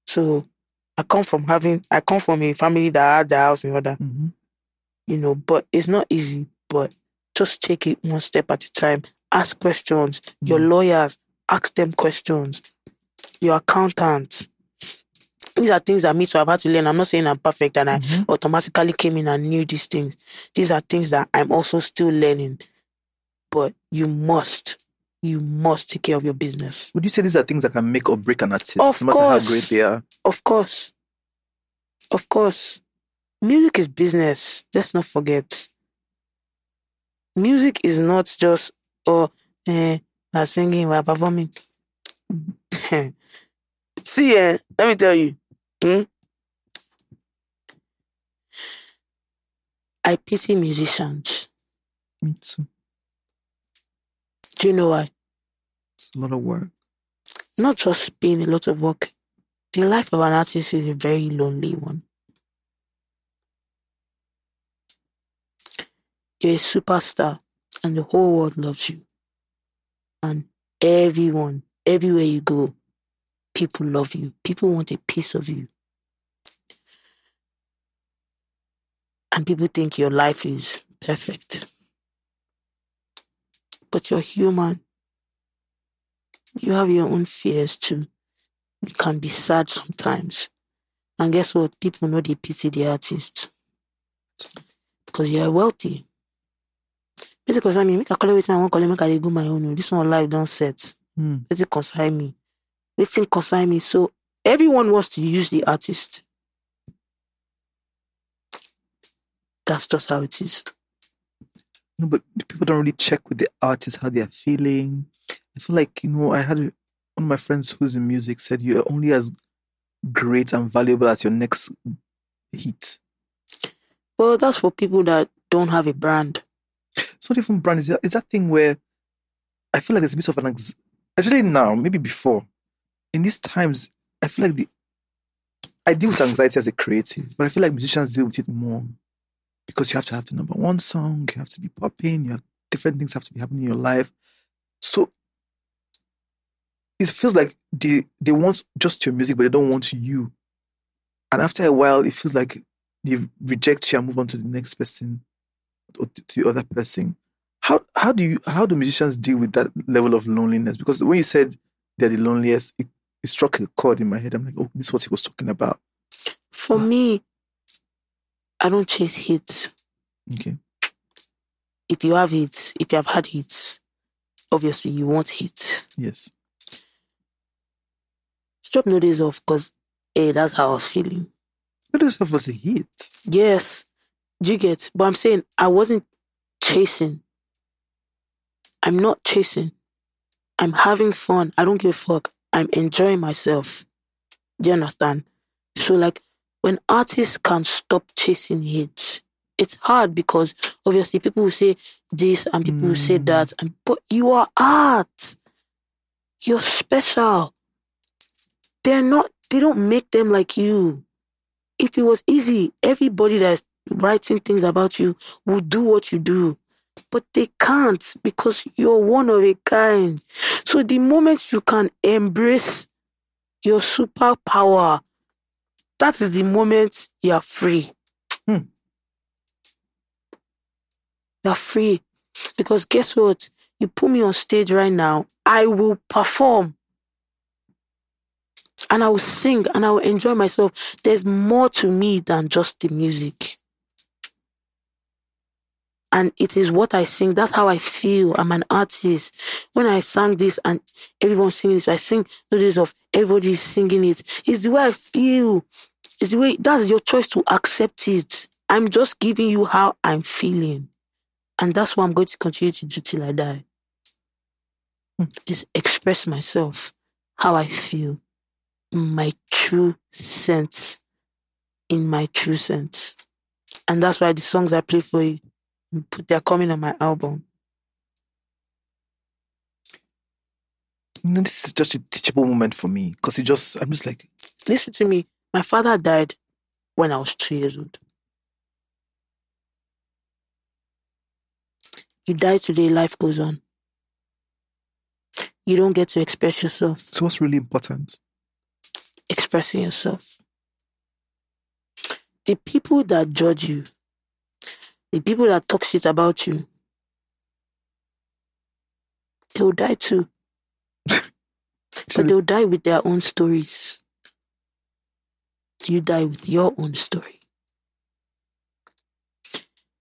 So I come from having I come from a family that had their house in order. Mhm. you know, but it's not easy. But just take it one step at a time. Ask questions. Your hmm. lawyers, ask them questions. Your accountants. These are things that me to have had to learn. I'm not saying I'm perfect and I mm-hmm. automatically came in and knew these things. These are things that I'm also still learning. But you must, you must take care of your business. Would you say these are things that can make or break an artist? Of no matter how great they are. Of course. Of course. Music is business. Let's not forget. Music is not just, oh, eh, we're singing, we're performing. See, eh, let me tell you. hmm, I pity musicians. Me too. Do you know why? It's a lot of work. Not just being a lot of work. The life of an artist is a very lonely one. You're a superstar and the whole world loves you. And everyone, everywhere you go, people love you. People want a piece of you. And people think your life is perfect. But you're human. You have your own fears too. You can be sad sometimes. And guess what? People know they pity the artist. Because you're wealthy. It's concern me. Make I call everything I want call make I dey go my own. This one life don't set. Mm. It concern me. Let it concern me. So everyone wants to use the artist. That's just how it is. No, but people don't really check with the artist how they are feeling. I feel like, you know, I had one of my friends who's in music said you're only as great and valuable as your next hit. Well, that's for people that don't have a brand. It's not even brand. It's that, it's that thing where I feel like there's a bit of an, anx- actually now, maybe before, in these times, I feel like the, I deal with anxiety as a creative, but I feel like musicians deal with it more because you have to have the number one song, you have to be popping, you have different things have to be happening in your life. So it feels like they they want just your music, but they don't want you. And after a while, it feels like they reject you and move on to the next person to to the other person. How how do you how do musicians deal with that level of loneliness? Because when you said they're the loneliest, it, it struck a chord in my head. I'm like, oh, this is what he was talking about. For me, I don't chase hits. Okay. If you have hits, if you have had hits, obviously you want hits. Yes. Drop no days off because, hey, eh, that's how I was feeling. But this stuff was a hit. Yes, do you get? But I'm saying I wasn't chasing. I'm not chasing. I'm having fun. I don't give a fuck. I'm enjoying myself. Do you understand? So, like, when artists can stop chasing hits, it's hard because obviously people will say this and people will say hmm. that, and but you are art. You're special. They're not. They don't make them like you. If it was easy, everybody that's writing things about you will do what you do. But they can't because you're one of a kind. So the moment you can embrace your superpower, that is the moment you are free. Hmm. You're free. Because guess what? You put me on stage right now, I will perform. And I will sing and I will enjoy myself. There's more to me than just the music. And it is what I sing. That's how I feel. I'm an artist. When I sang this and everyone's singing this, I sing this of everybody singing it. It's the way I feel. It's the way that's your choice to accept it. I'm just giving you how I'm feeling. And that's what I'm going to continue to do till I die. Hmm. Is express myself, how I feel, my true sense. In my true sense. And that's why the songs I play for you, they're coming on my album. Know, this is just a teachable moment for me because it just, I'm just like, Listen to me. My father died when I was two years old. You die today, life goes on. You don't get to express yourself, so what's really important? expressing yourself. The people that judge you, the people that talk shit about you, they will die too. So- but they'll die with their own stories. You die with your own story.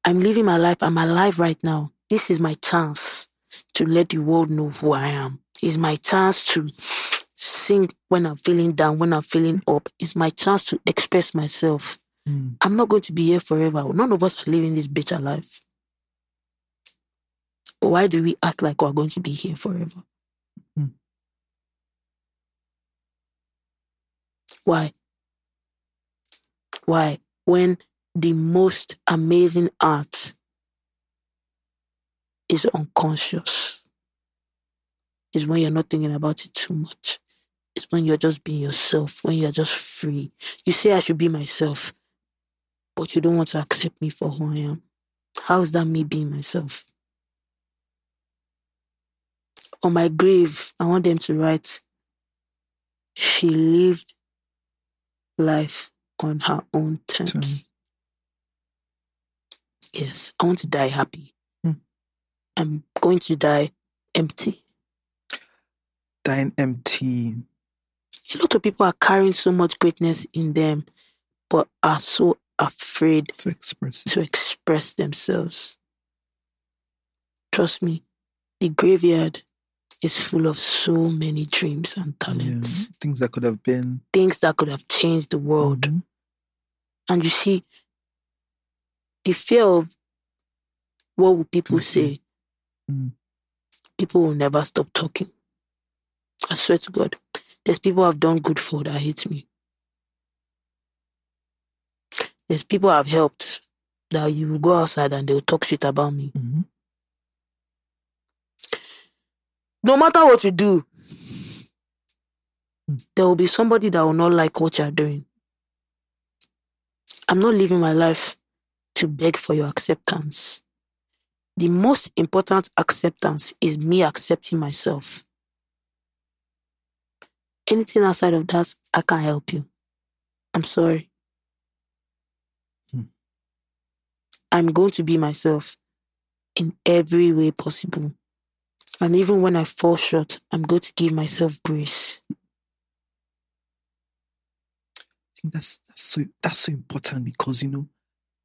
I'm living my life. I'm alive right now. This is my chance to let the world know who I am. It's my chance to sing when I'm feeling down, when I'm feeling up. It's my chance to express myself. Mm. I'm not going to be here forever. None of us are living this bitter life. Why do we act like we're going to be here forever? Mm. Why? Why? When the most amazing art is unconscious, is when you're not thinking about it too much. It's when you're just being yourself, when you're just free. You say I should be myself, but you don't want to accept me for who I am. How is that me being myself? On my grave, I want them to write, she lived life on her own terms. Terms. Yes, I want to die happy. Hmm. I'm going to die empty. Dying empty. A lot of people are carrying so much greatness in them, but are so afraid to express to express themselves. Trust me, the graveyard is full of so many dreams and Yeah. talents, Things that could have been. things that could have changed the world. Mhm. And you see, the fear of what will people Mhm. say, Mm. people will never stop talking. I swear to God, there's people I've done good for that hate me. There's people I've helped that you will go outside and they'll talk shit about me. Mhm. No matter what you do, Hmm. there will be somebody that will not like what you're doing. I'm not living my life to beg for your acceptance. The most important acceptance is me accepting myself. Anything outside of that, I can't help you. I'm sorry. Hmm. I'm going to be myself in every way possible. And even when I fall short, I'm going to give myself grace. I think that's that's so that's so important because you know,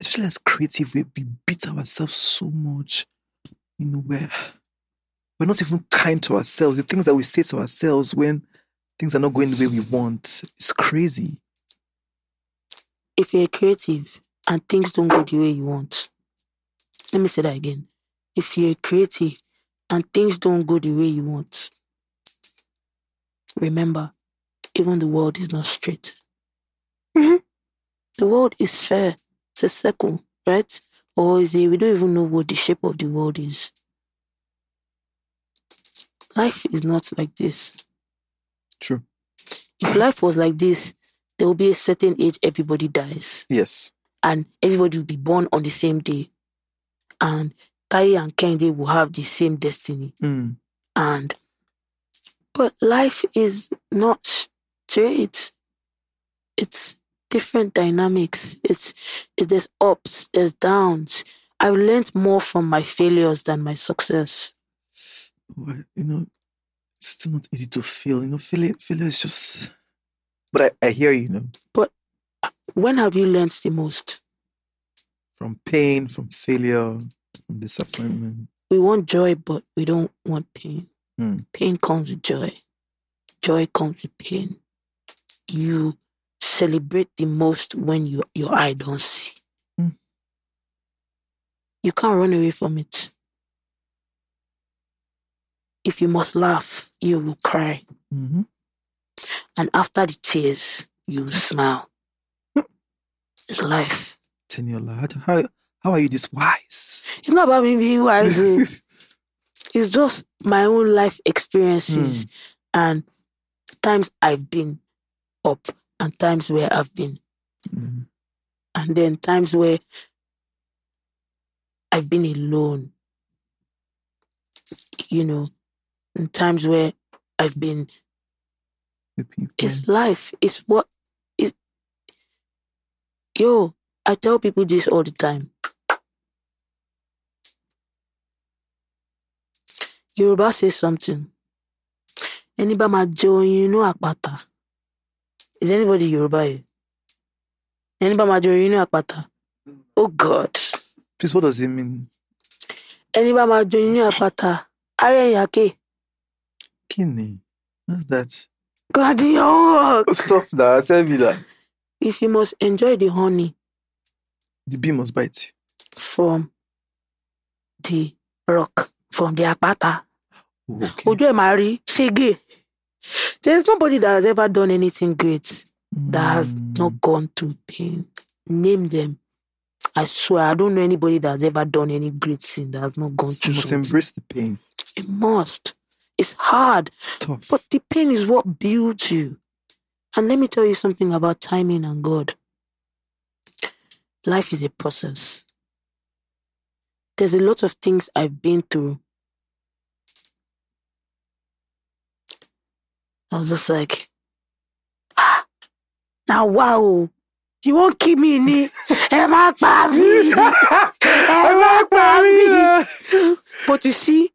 especially as creative, we, we beat ourselves so much. You know, where we're not even kind to ourselves. The things that we say to ourselves when things are not going the way we want, it's crazy. If you're creative and things don't go the way you want, let me say that again. If you're creative and things don't go the way you want, remember, even the world is not straight. Mm-hmm. The world is fair. It's a circle, right? Or is it, we don't even know what the shape of the world is. Life is not like this. True. If life was like this, there will be a certain age everybody dies. Yes. And everybody will be born on the same day. And Tai and Kehinde will have the same destiny. Mm. And but life is not straight. It's different dynamics. It's, it's there's ups, there's downs. I've learned more from my failures than my success. Well, you know, it's still not easy to feel. You know, failure, failure is just. But I, I hear you, you know, When have you learned the most? from pain, from failure, from disappointment. We want joy, but we don't want pain. Hmm. Pain comes with joy. Joy comes with pain. You celebrate the most when you, your eye don't see. Hmm. You can't run away from it. If you must laugh, you will cry. Mm-hmm. And after the tears, you will smile. It's life. Teniola, how, how, how are you this wise? It's not about me being wise. oh. it's just my own life experiences and times I've been up and times where I've been, Mm. and then times where I've been alone, you know, and times where I've been. With people. It's life. It's what. Yo, I tell people this all the time. Yoruba says something. Anybody bá you know inú. Is anybody Yoruba here? Ẹni bá máa jẹ oyin. Oh God. Please, what does it mean? Ẹni bá you know àpáta. Ara ẹ̀yà ké. What's that? God your work. Stop that. Tell me that. If you must enjoy the honey The bee must bite from the rock, from the you. Oh, okay. ojú ẹ̀ máa. There's nobody that has ever done anything great that has Mm. not gone through pain. Name them. I swear, I don't know anybody that has ever done any great sin that has not gone You through must something. embrace the pain. It must. It's hard, Tough. but the pain is what builds you. And let me tell you something about timing and God. Life is a process. There's a lot of things I've been through. I was just like, ah, now wow, you won't keep me in it. Am I baby? Am I baby? But you see,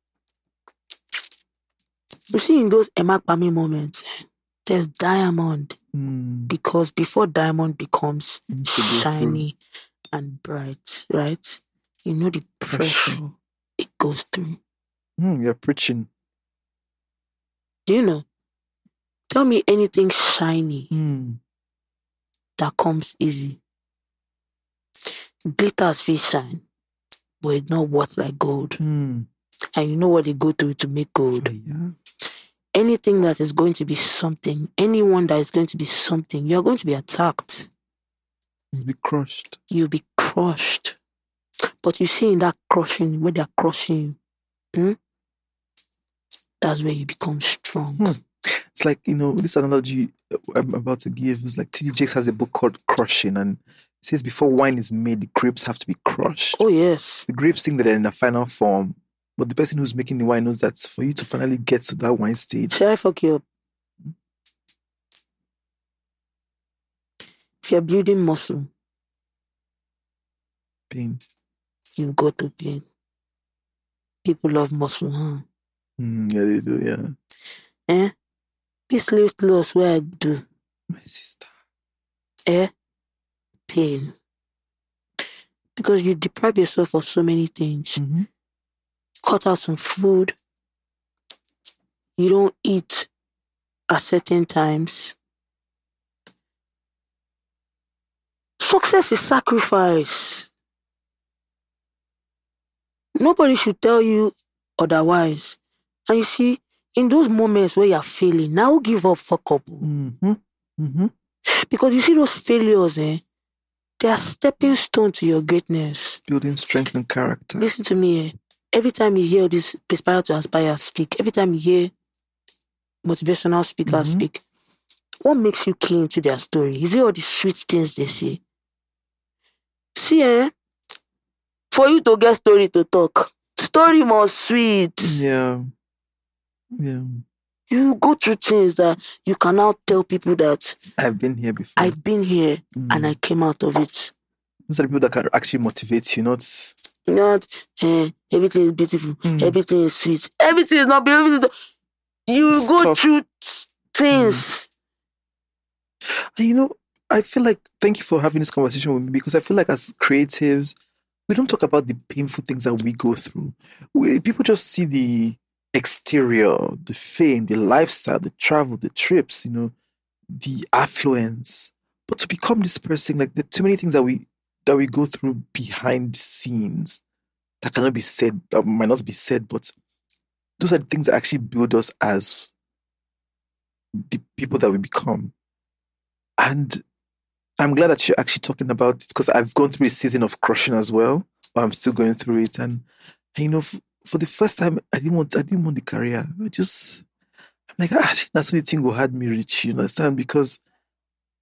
you see in those Emma Pami moments, there's diamond Mm. because before diamond becomes You need to go through. shiny and bright, right? You know the pressure it goes through. Mm, you're preaching. Do you know? Tell me anything shiny Mm. that comes easy. Glitters feel shine, but it's not worth like gold. Mm. And you know what they go through to make gold. Fire. Anything that is going to be something, anyone that is going to be something, you're going to be attacked. You'll be crushed. You'll be crushed. But you see in that crushing, when they're crushing you, hmm, that's where you become strong. Hmm. It's like, you know, this analogy I'm about to give is like T.D. Jakes has a book called Crushing, and it says before wine is made, the grapes have to be crushed. Oh, yes. The grapes think that they're in a final form, but the person who's making the wine knows that for you to finally get to that wine stage, Shall I fuck you up? If you're building muscle, pain. you go to pain. People love muscle, huh? Mm, yeah, they do, yeah. Eh? This little loss where I do, My sister. eh? Pain. Because you deprive yourself of so many things. Mm-hmm. Cut out some food. You don't eat at certain times. Success is sacrifice. Nobody should tell you otherwise. And you see, in those moments where you're failing, now give up for couple. Mm-hmm. Mm-hmm. Because you see those failures, eh? They are stepping stone to your greatness. Building strength and character. Listen to me. Eh? Every time you hear this Aspire to Aspire speak, every time you hear motivational speakers Mhm. speak, what makes you key into their story? Is it all the sweet things they say? See, eh? For you to get story to talk, story must sweet. Yeah. Yeah. you go through things that you can now tell people that I've been here before. I've been here Mm. and I came out of it. Those are the people that can actually motivate you, not Not eh, everything is beautiful, Mm. everything is sweet, everything is not beautiful. You It's go tough. through things. And you know, I feel like thank you for having this conversation with me because I feel like as creatives, we don't talk about the painful things that we go through. We, people just see the exterior, the fame, the lifestyle, the travel, the trips, you know, the affluence. But to become this person, like there are too many things that we that we go through behind the scenes that cannot be said, that might not be said, but those are the things that actually build us as the people that we become. And I'm glad that you're actually talking about it because I've gone through a season of crushing as well. I'm still going through it, and, and you know, f- for the first time, I didn't want, I didn't want the career. I just, I'm like, ah, that's the thing who had me reach. You understand? Because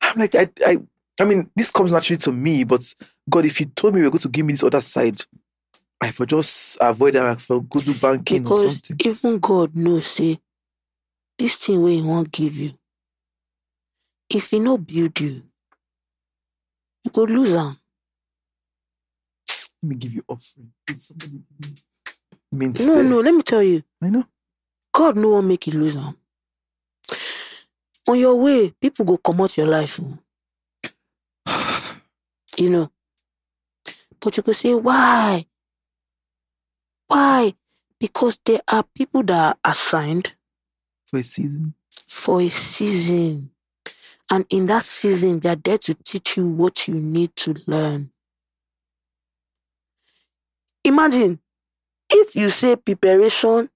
I'm like, I, I, I mean, this comes naturally to me, but God, if you told me you were going to give me this other side, I for just avoid that, I for go do banking or Because something. even God knows, say, this thing where He won't give you, if He no build you, you could lose them. Let me give you offering. Did somebody give me mint No, there? no, let me tell you, I know. God no one make you lose them. On your way, people go come out your life. You know. But you could say, why? Why? Because there are people that are assigned For a season. for a season. And in that season, they're there to teach you what you need to learn. Imagine if you say preparation,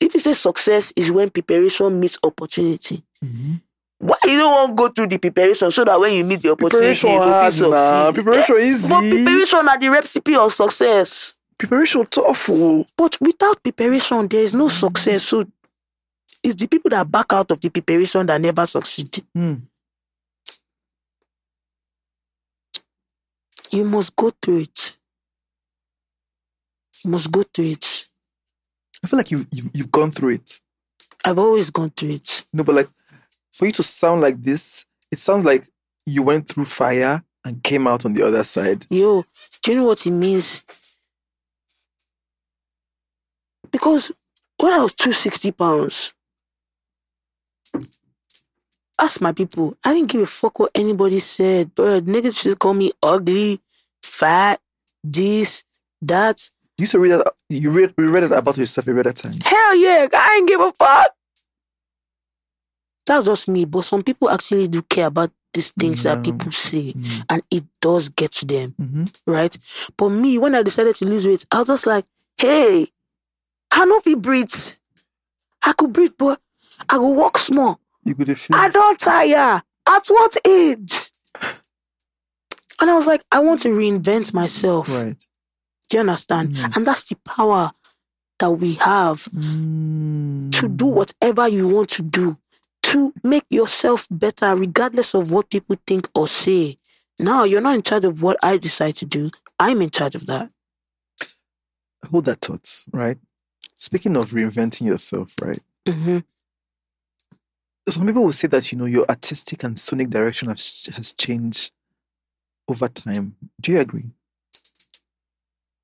if you say success is when preparation meets opportunity. Mm-hmm. Why you don't want to go through the preparation so that when you meet the opportunity, Preparation you go hard fit succeed? Preparation Eh, easy. But preparation are the recipe of success. Preparation is tough. Oh. But without preparation, there is no success. So it's the people that back out of the preparation that never succeed. Hmm. You must go through it. You must go through it. I feel like you've, you've you've gone through it. I've always gone through it. No, but like for you to sound like this, it sounds like you went through fire and came out on the other side. Yo, do you know what it means? Because when I was 260 pounds, ask my people, I didn't give a fuck what anybody said. Bro, niggas just call me ugly, fat, this, that. You used to read that. You read you read it about yourself every other time. Hell yeah, I ain't give a fuck. That's just me, but some people actually do care about these things that people say, Mm. and it does get to them. Mm-hmm. right? But me, when I decided to lose weight, I was just like, hey, I know if you breathe. I could breathe, but I go walk small. You could feel. I don't tire. At what age? And I was like, I want to reinvent myself. right. Do you understand? Mm. And that's the power that we have Mm. to do whatever you want to do, to make yourself better, regardless of what people think or say. Now, you're not in charge of what I decide to do. I'm in charge of that. Hold that thought, right? Speaking of reinventing yourself, right? hmm Some people will say that you know your artistic and sonic direction has has changed over time. Do you agree?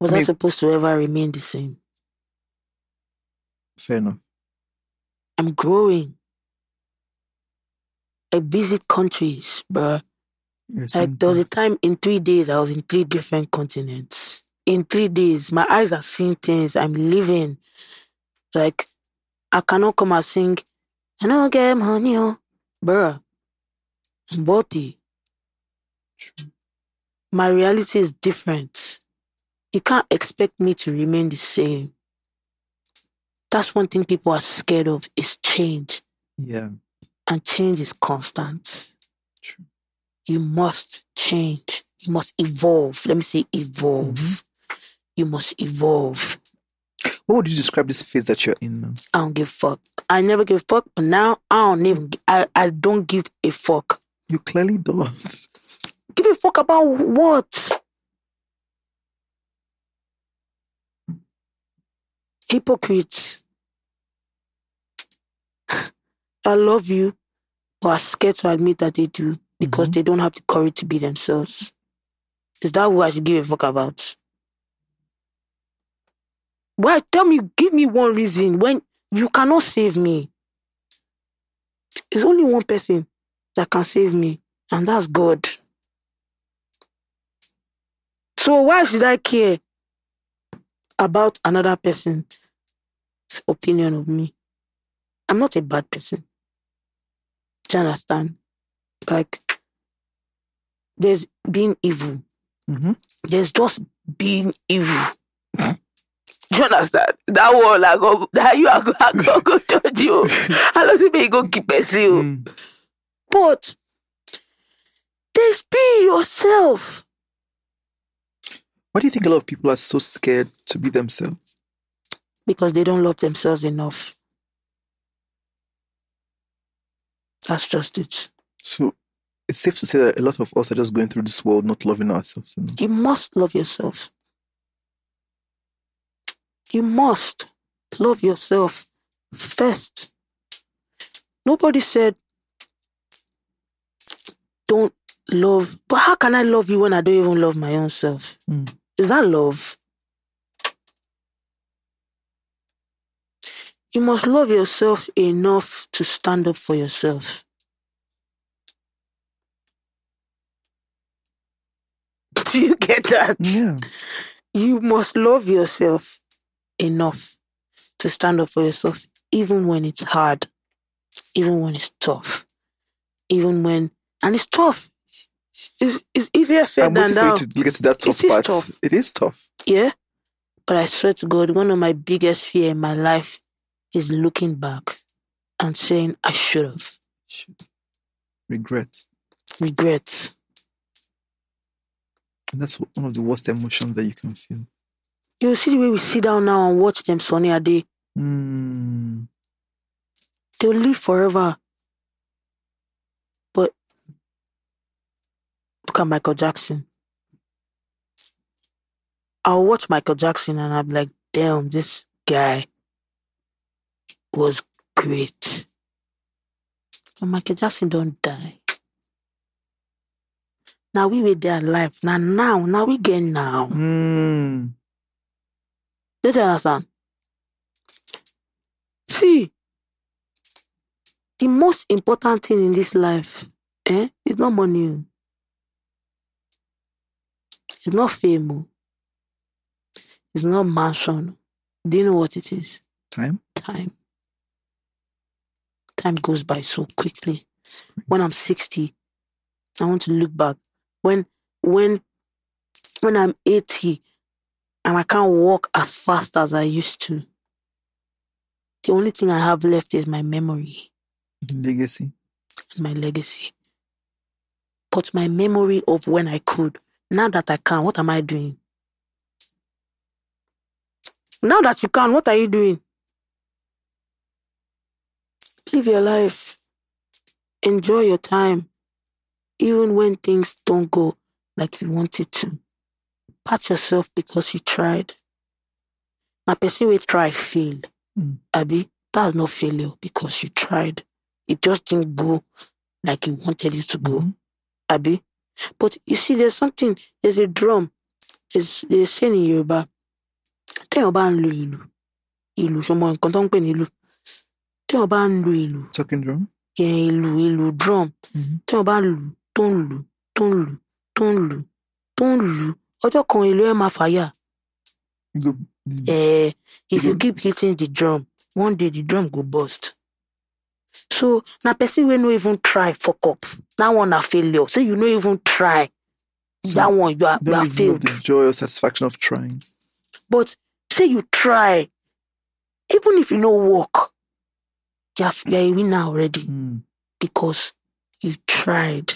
Was I I supposed to ever remain the same? Fair enough. I'm growing. I visit countries, bruh. Like there was a time in three days I was in three different continents. In three days, my eyes are seeing things. I'm living. Like I cannot come and sing. I don't get money, oh, bruh. I'm body. My reality is different. You can't expect me to remain the same. That's one thing people are scared of is change. yeah. And change is constant. True. You must change. You must evolve. Let me say evolve. Mhm. You must evolve. What would you describe this phase that you're in now? I don't give a fuck. I never give a fuck, but now I don't even I, I don't give a fuck. You clearly don't. Give a fuck about what? Hypocrites. I love you, but are scared to admit that they do because Mhm. they don't have the courage to be themselves. Is that who I should give a fuck about? Why? Tell me, give me one reason when you cannot save me. There's only one person that can save me, and that's God. So why should I care about another person's opinion of me? I'm not a bad person. Do you understand? Like, there's being evil. Mhm. There's just being evil. Do you understand? That one, I go, that you are go, I go, go judge you. I don't think you go keep person. you. Mm. But there's be yourself. Why do you think a lot of people are so scared to be themselves? because they don't love themselves enough. That's just it. So it's safe to say that a lot of us are just going through this world not loving ourselves enough. You must love yourself. You must love yourself first. Nobody said, don't love. But how can I love you when I don't even love my own self? Mm. Is that love? You must love yourself enough to stand up for yourself. Do you get that? Yeah. You must love yourself enough to stand up for yourself, even when it's hard, even when it's tough, even when, and it's tough. It's, it's easier said I'm than done. you to get to that tough It is part. tough. It is tough. Yeah. But I swear to God, one of my biggest fear in my life is looking back and saying I should have. Regret. Regret. And that's one of the worst emotions that you can feel. You see the way we sit down now and watch them Sunny Ade. Mm. They'll live forever. But look at Michael Jackson. I'll watch Michael Jackson and I'm like, damn, this guy was great. And Michael Jackson don't die. Now we were there alive. Now, now, now we get now. Mm. You understand? See, the most important thing in this life, eh, is not money. It's not fame. It's not mansion. Do you know what it is? Time. Time. Time goes by so quickly. When I'm 60, I want to look back. When when when I'm 80 and I can't walk as fast as I used to, the only thing I have left is my memory Legacy. and my legacy. But my memory of when I could, now that I can, what am I doing? Now that you can, what are you doing? Live your life. Enjoy your time. Even when things don't go like you wanted to. Pat yourself because you tried. Now, person will try fail. Mm. Abby, that's not failure because you tried. It just didn't go like you wanted it to go. Mhm. Abby. But you see, there's something, there's a drum. There's, there's a saying in Yoruba. Téèyàn bá ń lu ìlù, ìlù ṣọmọ nǹkan tó ń pè ìlù. Téèyàn bá ń lu ìlù, Talking drum. yẹn ìlù ìlù drum. Mhm. Téèyàn bá ń lù tó ń lù tó ń lù tó ń lù tó ń lù. Ọjọ́ kan ìlù ẹ̀ máa fàyà. Eh, if you keep hitting the drum, one day the drum go burst. So na person wey no even try fuck up. That one na failure. So you no even try. So that one you are, you are failed. the joy or satisfaction of trying. But say you try, even if you no work, you are, you are a winner already Mm. because you tried.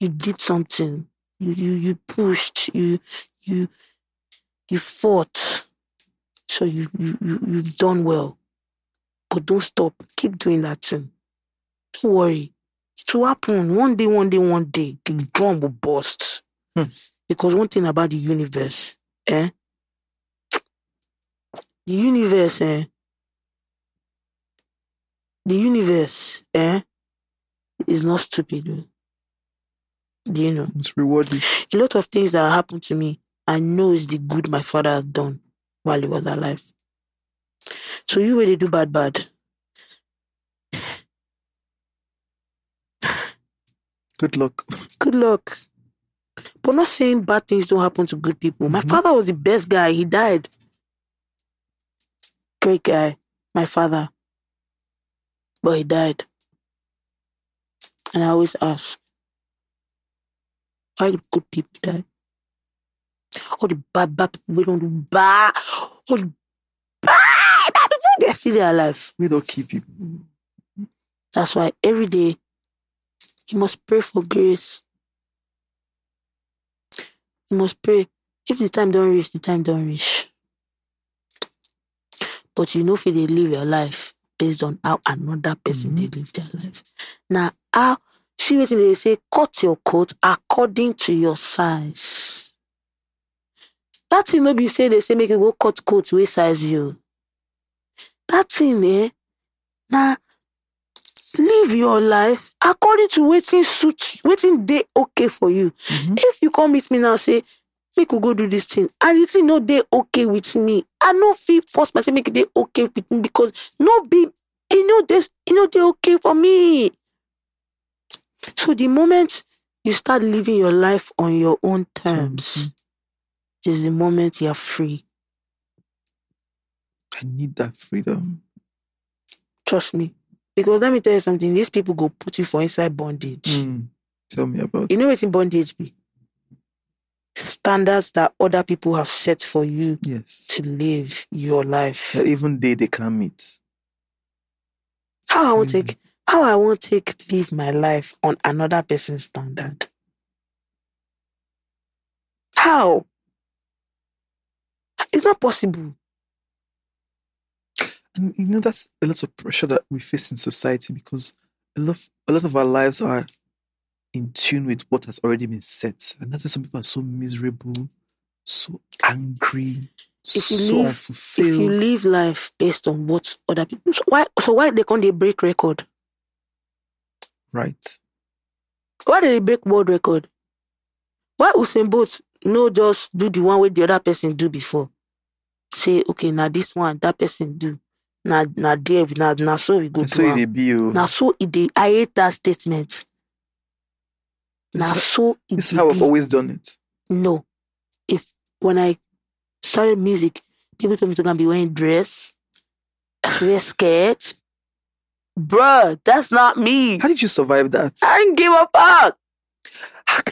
You did something. You you you pushed. You you you fought. So you you, you you've done well. But don't stop. Keep doing that thing. Don't worry. It will happen. One day, one day, one day, the drum will burst. Hmm. Because one thing about the universe, eh? The universe, eh? The universe, eh, is not stupid. oh. Do you know? It's rewarding. A lot of things that happened to me, I know is the good my father has done while he was alive. So you really do bad, bad. Good luck. Good luck. But not saying bad things don't happen to good people. My father was the best guy. He died. Great guy. My father. But he died. And I always ask, why do good people die? All the bad, bad people we don't do bad. All the bad, bad people, they're still alive. We don't keep you. That's why every day you must pray for grace. You must pray. If the time don't reach, the time don't reach. But you know if they live your life based on how another person they live their life. Now how see what they say, cut your coat according to your size. That thing maybe you say they say make you go cut coat wey size you. That thing, eh? Now live your life according to wetin suit wetin day okay for you. If you come meet me now say make we go do this thing and the thing no dey okay with me, I no fit force myself make e dey okay with me because no be e no dey e no dey okay for me. So the moment you start living your life on your own terms, is the moment you're free. I need that freedom. Trust me. Because let me tell you something, these people go put you for inside bondage. Mm. Tell me about You know it. what in bondage be? Standards that other people have set for you Yes. to live your life. That even they they can't meet. How I won't take how I want take live my life on another person's standard. How? It's not possible. And you know that's a lot of pressure that we face in society because a lot a lot of our lives are in tune with what has already been set. And that's why some people are so miserable, so angry, If you so live- unfulfilled. If you live life based on what other people so why so why they can't they break record? right. Why did they break world record? Why Usain Bolt no just do the one way the other person do before? Say, okay, now this one that person do. Now now there now now so we go And do so they be oh. Now so it I hate that statement. Now This- so it This is how I've always done it. No. If when I started music, people told me to go and be wearing dress, wear skirt. Bruh, that's not me. How did you survive that? I didn't give a fuck. How,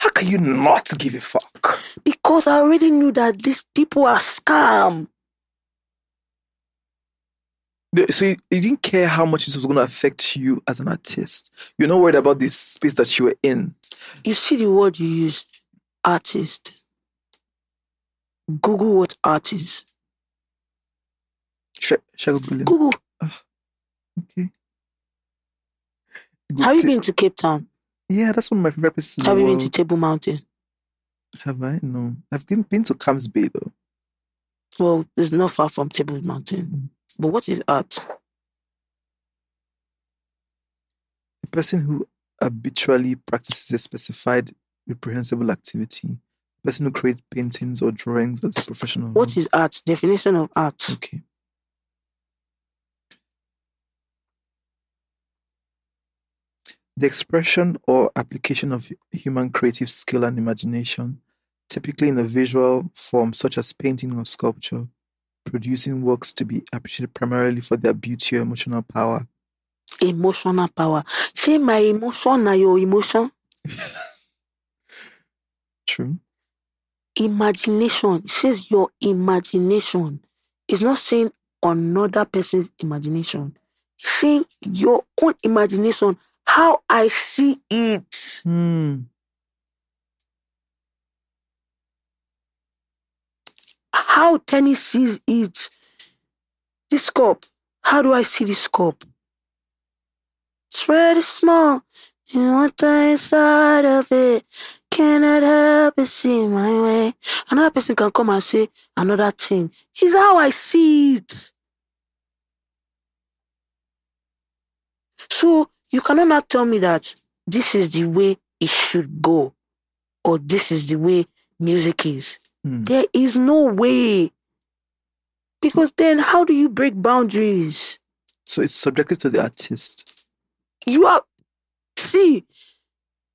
how can you not give a fuck? because I already knew that these people are scam. So you, you didn't care how much this was going to affect you as an artist. You're not worried about this space that you were in. You see the word you used, artist. Google what artist. Should, should I Google? Google. Ah, okay. Have you been to Cape Town? Yeah, that's one of my favorite places. Have you been to. Table Mountain? Have I? No. I've been, been to Camps Bay though. Well, it's not far from Table Mountain. Mm. But what is art? A person who habitually practices a specified reprehensible activity. A person who creates paintings or drawings as a professional. What is art? Definition of art. Okay. The expression or application of human creative skill and imagination, typically in a visual form such as painting or sculpture, producing works to be appreciated primarily for their beauty or emotional power. Emotional power. Say my emotion na your emotion. True. Imagination. It says your imagination. It's not saying another person's imagination. It's saying your own imagination. How I see it. Hmm. How Teni sees it. This cup. How do I see this cup? It's very small. And what's inside of it? Cannot help but see my way. Another person can come and say another thing. It's how I see it. So you cannot now tell me that this is the way it should go or this is the way music is. Mm. There is no way. Because then how do you break boundaries? So it's subjective to the artist. You are see,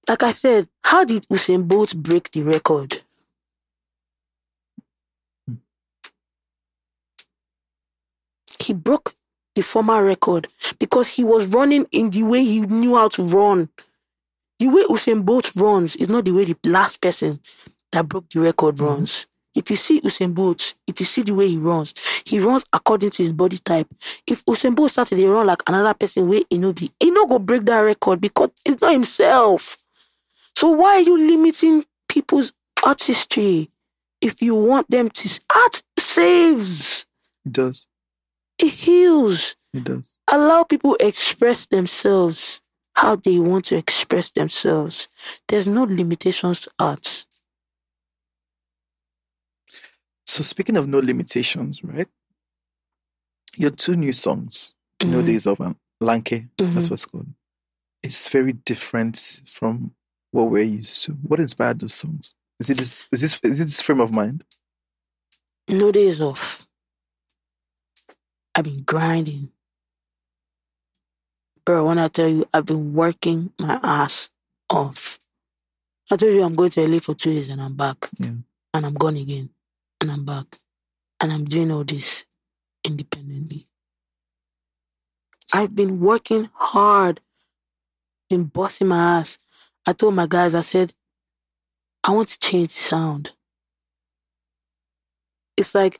like I said, how did Usain Bolt break the record? He broke the former record because he was running in the way he knew how to run. The way Usain Bolt runs is not the way the last person that broke the record mm-hmm. runs. If you see Usain Bolt, if you see the way he runs, he runs according to his body type. If Usain Bolt started to run like another person, way he know be, he no go break that record because it's not himself. So why are you limiting people's artistry? If you want them to art saves, It does. it heals. It does. Allow people express themselves how they want to express themselves. There's no limitations to art. So speaking of no limitations, right? Your two new songs, No Mhm. Days of um, Lanke, that's Mhm. what's called. It's very different from what we're used to. What inspired those songs? Is it this is this is it this frame of mind? No days off. I've been grinding. Bro, when I tell you, I've been working my ass off. I told you I'm going to LA for two days and I'm back. Yeah. And I'm gone again. And I'm back. And I'm doing all this independently. I've been working hard, been busting my ass. I told my guys, I said, I want to change sound. It's like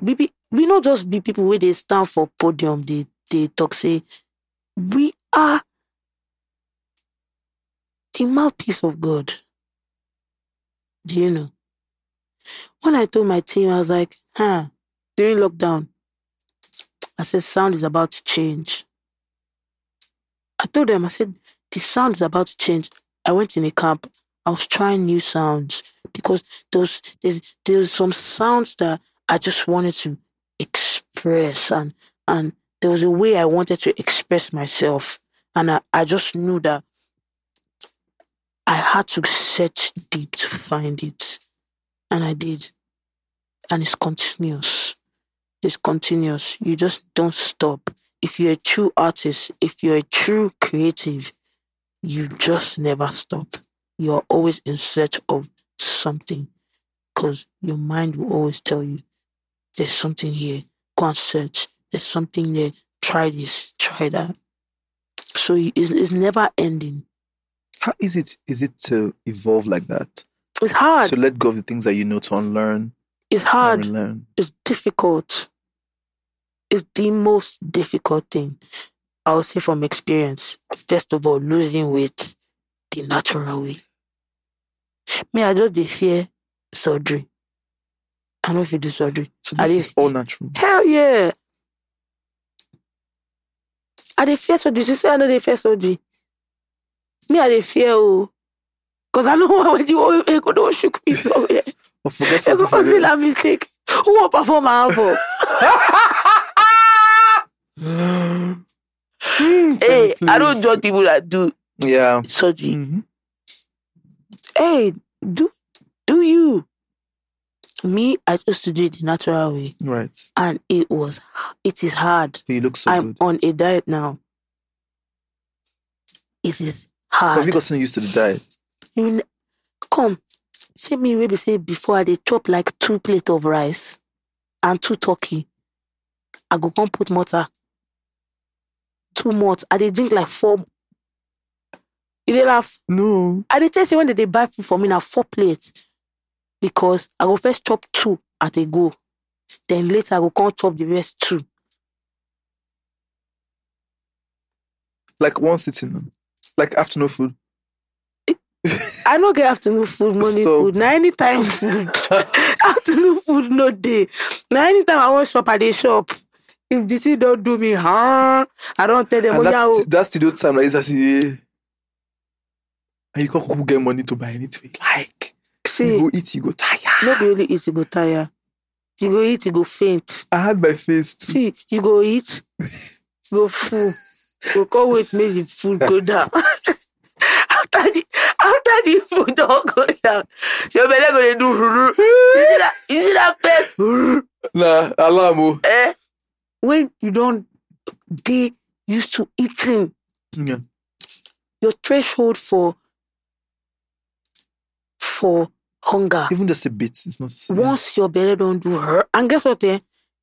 we be, we not just be people where they stand for podium, they they talk say we are the mouthpiece of God. Do you know? When I told my team, I was like, huh, during lockdown, I said sound is about to change. I told them, I said, the sound is about to change. I went in a camp. I was trying new sounds because those there's there's some sounds that I just wanted to express and and there was a way I wanted to express myself and I, I just knew that I had to search deep to find it. And I did. And it's continuous. It's continuous. You just don't stop. If you're a true artist, if you're a true creative, you just never stop. You're always in search of something because your mind will always tell you there's something here. Go and search. There's something there. Try this, try that. So it's, it's never ending. How is it? Is it to evolve like that? It's hard. To let go of the things that you know to unlearn It's hard. It's difficult. It's the most difficult thing. I would say from experience. First of all, losing weight the natural way. Me, I just dey fear surgery. I know if you do surgery. So I this is all natural. Hell yeah. I dey fear surgery. You say I know fear surgery. Me, I dey fear oh. Cause I know what you go do shook me somewhere. But forget You go something for feel a mistake. Who will perform my album? hey, I don't judge people that do Yeah. surgery. Mhm. Hey, do do you? Me, I used to do it the natural way, Right. and it was it is hard. You look so I'm good. on a diet now. It is hard. have you gotten used to the diet? Kn- come, see me maybe say before I dey chop like two plate of rice and two turkey. I go come put water. Two months. I dey drink like four. You dey laugh? No. I dey tell you when they dey buy food for me na four plates because I go first chop two at a go. Then later I go come chop the rest two. Like one sitting. Like afternoon food. I no get afternoon food, morning So- food. Na anytime afternoon food no dey. Na anytime I wan shop, I dey shop. If the thing don do me, huh? I don't tell them, and that's, o. that's studio time like this as you eh, and you can't go get money to buy anything like. See, You go eat, you go tired. no be only eat, you go tire. You go eat, you go faint. I had my face too. See, you go eat, you go full. You can't wait make the food go down. after the after the food don't go down, your belly gonna do. You see that? You see that pet? Nah, alarm. oh. eh? When you don't, they used to eating. Yeah. Your threshold for for hunger. Even just a bit. It's not. Once your belly don't do her, and guess what? Eh?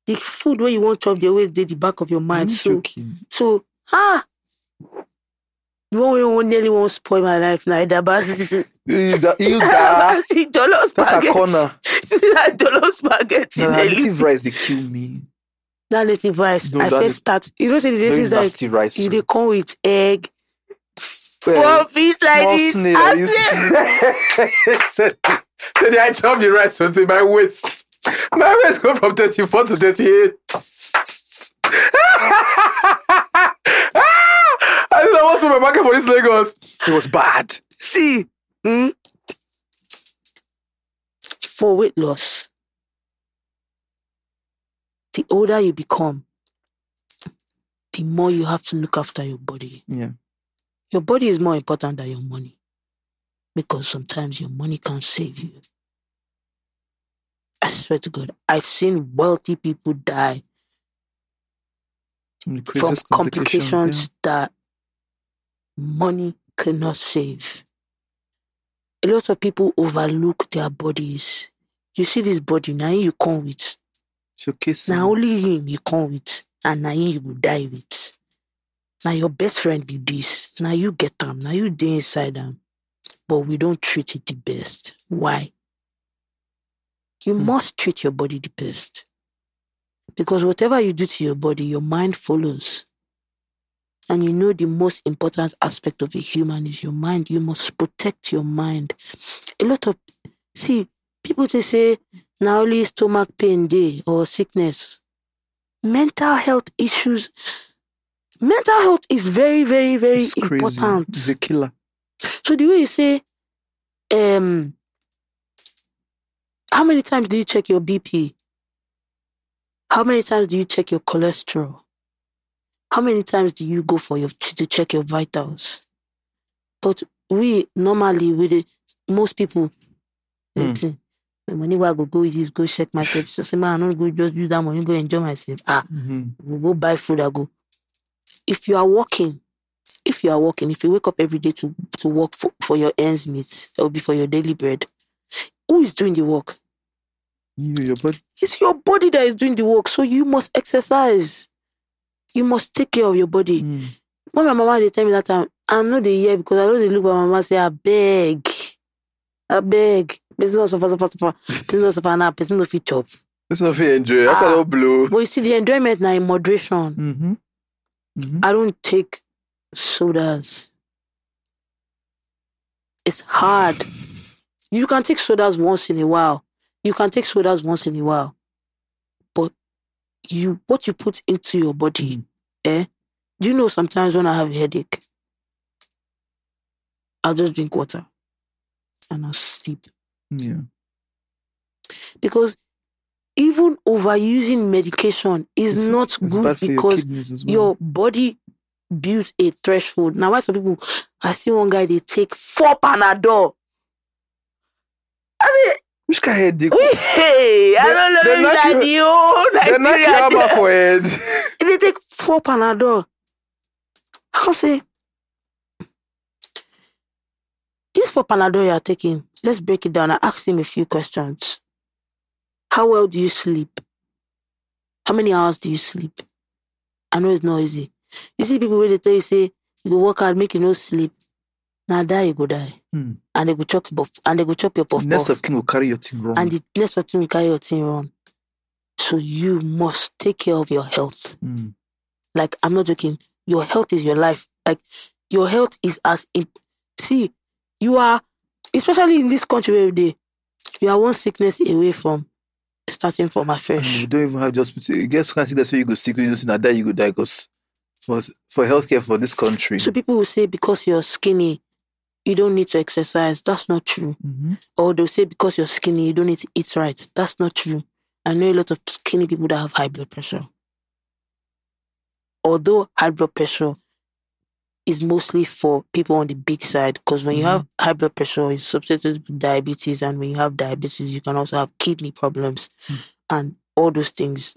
The food where you want chop, they always did the back of your I'm mind. So joking. So, ah, the one way won't nearly won't spoil my life now. The bas- You da- you da- the dollar That's a spaghetti. corner. that dollar spaghetti. Nah, they native rice, they kill me. That native rice. No, I first start. You know, say the is like rice. you they come with egg, Well, four feet like this. snail. and you then- see. Then I chop the rice until my waist. My waist go from 34 to 38. I don't know my market for this Lagos. It was bad. See, mm, for weight loss, the older you become, the more you have to look after your body. Yeah. Your body is more important than your money because sometimes your money can't save you. I swear to God, I've seen wealthy people die Some from craziest complications that money cannot save. A lot of people overlook their bodies. You see this body, now you come with. Yeah. It's your case. Now only him you come with, and now you will die with. Now your best friend be this. Now you get them. Now you dey inside them. But we don't treat it the best. Why? You Hmm. must treat your body the best. Because whatever you do to your body, your mind follows. And you know the most important aspect of a human is your mind. You must protect your mind. A lot of see people they say now only stomach pain day or sickness. Mental health issues. Mental health is very, very, very It's crazy. important. It's a killer. So the way you say, um, how many times do you check your BP? How many times do you check your cholesterol? How many times do you go for your to check your vitals? But we normally with the most people, Hmm. the money where I go go use go check my myself. So say man, I don't go just use that money go enjoy myself. Ah, Mm-hmm. we go buy food. I go. If you are working, if you are working, if you wake up every day to to work for, for your ends meet, that will be for your daily bread. Who is doing the work? You, your body. It's your body that is doing the work. So you must exercise. You must take care of your body. Mm. When my mama they tell me that time, I'm not the year because I know they look at my mama say, I beg. I beg. Person no suffer, suffer, suffer. Person no suffer now. Person no fit chop. It's not fair enjoy. After Ah. that blow. But you see, the enjoyment now in moderation. Mm-hmm. Mm-hmm. I don't take sodas. It's hard. You can take sodas once in a while. You can take sodas once in a while. You what you put into your body, eh? Do you know sometimes when I have a headache, I'll just drink water and I'll sleep. Yeah. Because even overusing medication is It's- not It's good for your because well. your body builds a threshold. Now, why some people? I see one guy they take four Panadol. I Which kind of headache? mean, hey, I don't know they if that you- the whole They knock you Nigeria. hammer for head. If They take four Panadol. I can say, this four Panadol you are taking. Let's break it down. I asked him a few questions. How well do you sleep? How many hours do you sleep? I know it's not easy. You see people when they tell you say you go work hard, make you no sleep. Now die you go die. Hmm. And they go chop your puff, and they go chop your puff Next of kin will carry your thing wrong. and the next person will carry your thing wrong. So you must take care of your health. Mm. Like I'm not joking. Your health is your life. Like your health is as imp- see, you are especially in this country where they you are one sickness away from starting from afresh. you don't even have the hospital. You kind of sickness where you go sick, you know, see, die, you go die. Because for, for healthcare for this country. So people will say because you're skinny, you don't need to exercise. That's not true. Mhm. Or they'll say because you're skinny, you don't need to eat right. That's not true. I know a lot of skinny people that have high blood pressure. Although high blood pressure is mostly for people on the big side because when you have Mm-hmm. high blood pressure, it's associated with diabetes, and when you have diabetes, you can also have kidney problems, Mm. and all those things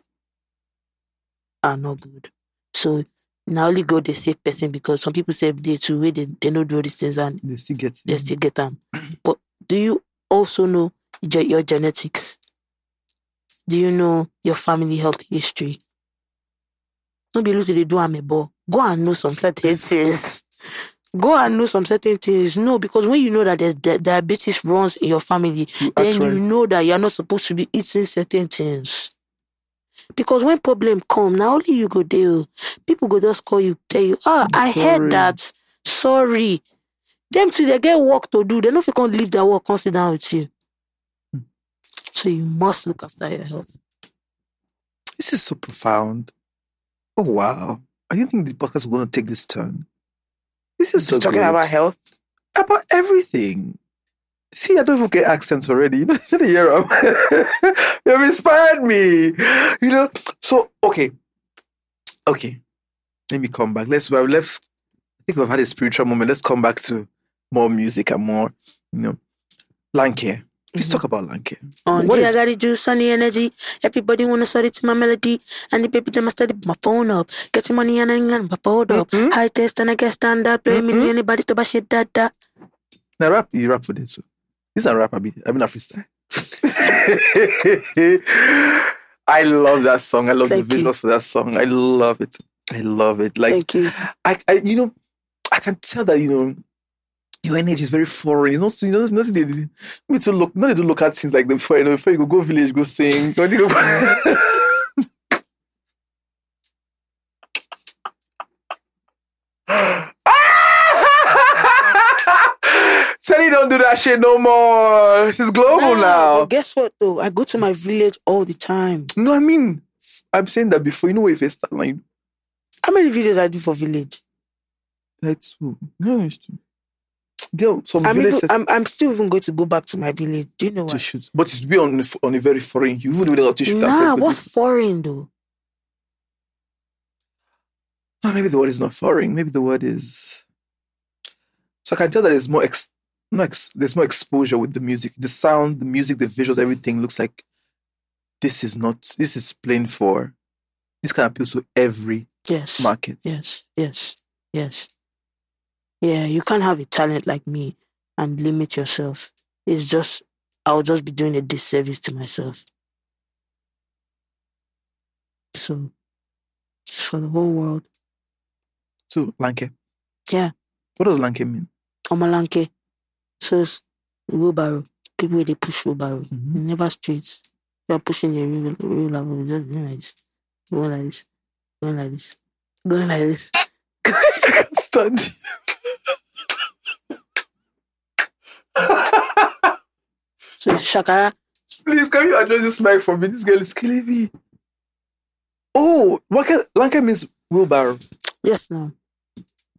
are not good. So now only God the safe person because some people say they too way they, they don't do all these things and They still get they still get them. But do you also know ge- your genetics? Do you know your family health history? Don't be able to do am but go and know some certain things. Go and know some certain things. No, because when you know that there's di- diabetes runs in your family, You then actually- you know that you're not supposed to be eating certain things. Because when problem come, now only you go there. People go just call you, tell you, ah, I Sorry. heard that. Sorry. Them too, they get work to do. They know if you can't leave their work, come sit down with you. Hmm. So you must look after your health. This is so profound. Oh wow! I didn't think the podcast was going to take this turn. This is so talking good. about health. about everything. See, I don't even get accents already. You know, you hear 'em. you have inspired me. You know, so okay, okay. Let me come back. Let's. We've left. I think we've had a spiritual moment. Let's come back to more music and more, you know, land. Let's talk about land care. On What G, I is- gotta do the energy. Everybody wanna study to my melody. And the baby them I study my phone up. Get your money and I ain't my phone up. Mhm. High test and I get stand up. Play me Mhm. anybody to buy shit that that. Now rap, you rap for this. This is a rap, I mean, I mean a freestyle. I love that song. I love Thank the you. visuals for that song. I love it. I love it. Like Thank you. I, I, you know, I can tell that you know your energy is very foreign. It's not, you know, it's nothing. They, they, me to look, not they do look at things like the before. You know, before you go go village, go sing. Don't you go- Teddy don't that shit no more. She's global Nah, now. guess what though? I go to my village all the time. No, I mean, I'm saying that before. You know, if it's like How many videos I do for village? that's true. No, it's true. Girl, some I'm, villages even, I'm I'm still even going to go back to my village. Do you know to shoot, but it's be on on a very foreign. You even without to shoot. Nah, outside, what's it's- foreign though? Ah, maybe the word is not foreign. Maybe the word is. So I can tell that there's more ex, no ex, there's more exposure with the music, the sound, the music, the visuals, everything looks like this is not. This is plain for. This can appeal to every Yes. market. Yes, yes, yes. Yeah, you can't have a talent like me and limit yourself. It's just, I'll just be doing a disservice to myself. So, it's for the whole world. So lanke. Yeah. What does lanke mean? Omalanke. So, it's wheelbarrow. People they push wheelbarrow. Mhm. Never straight. You're pushing your wheel, wheelbarrow. Just going like this. Going like this. Going like this. Going like this. Stand. So, shakara. Please, can you address this mic for me? This girl is killing me. Oh, lanke, lanke means wheelbarrow. Yes, no.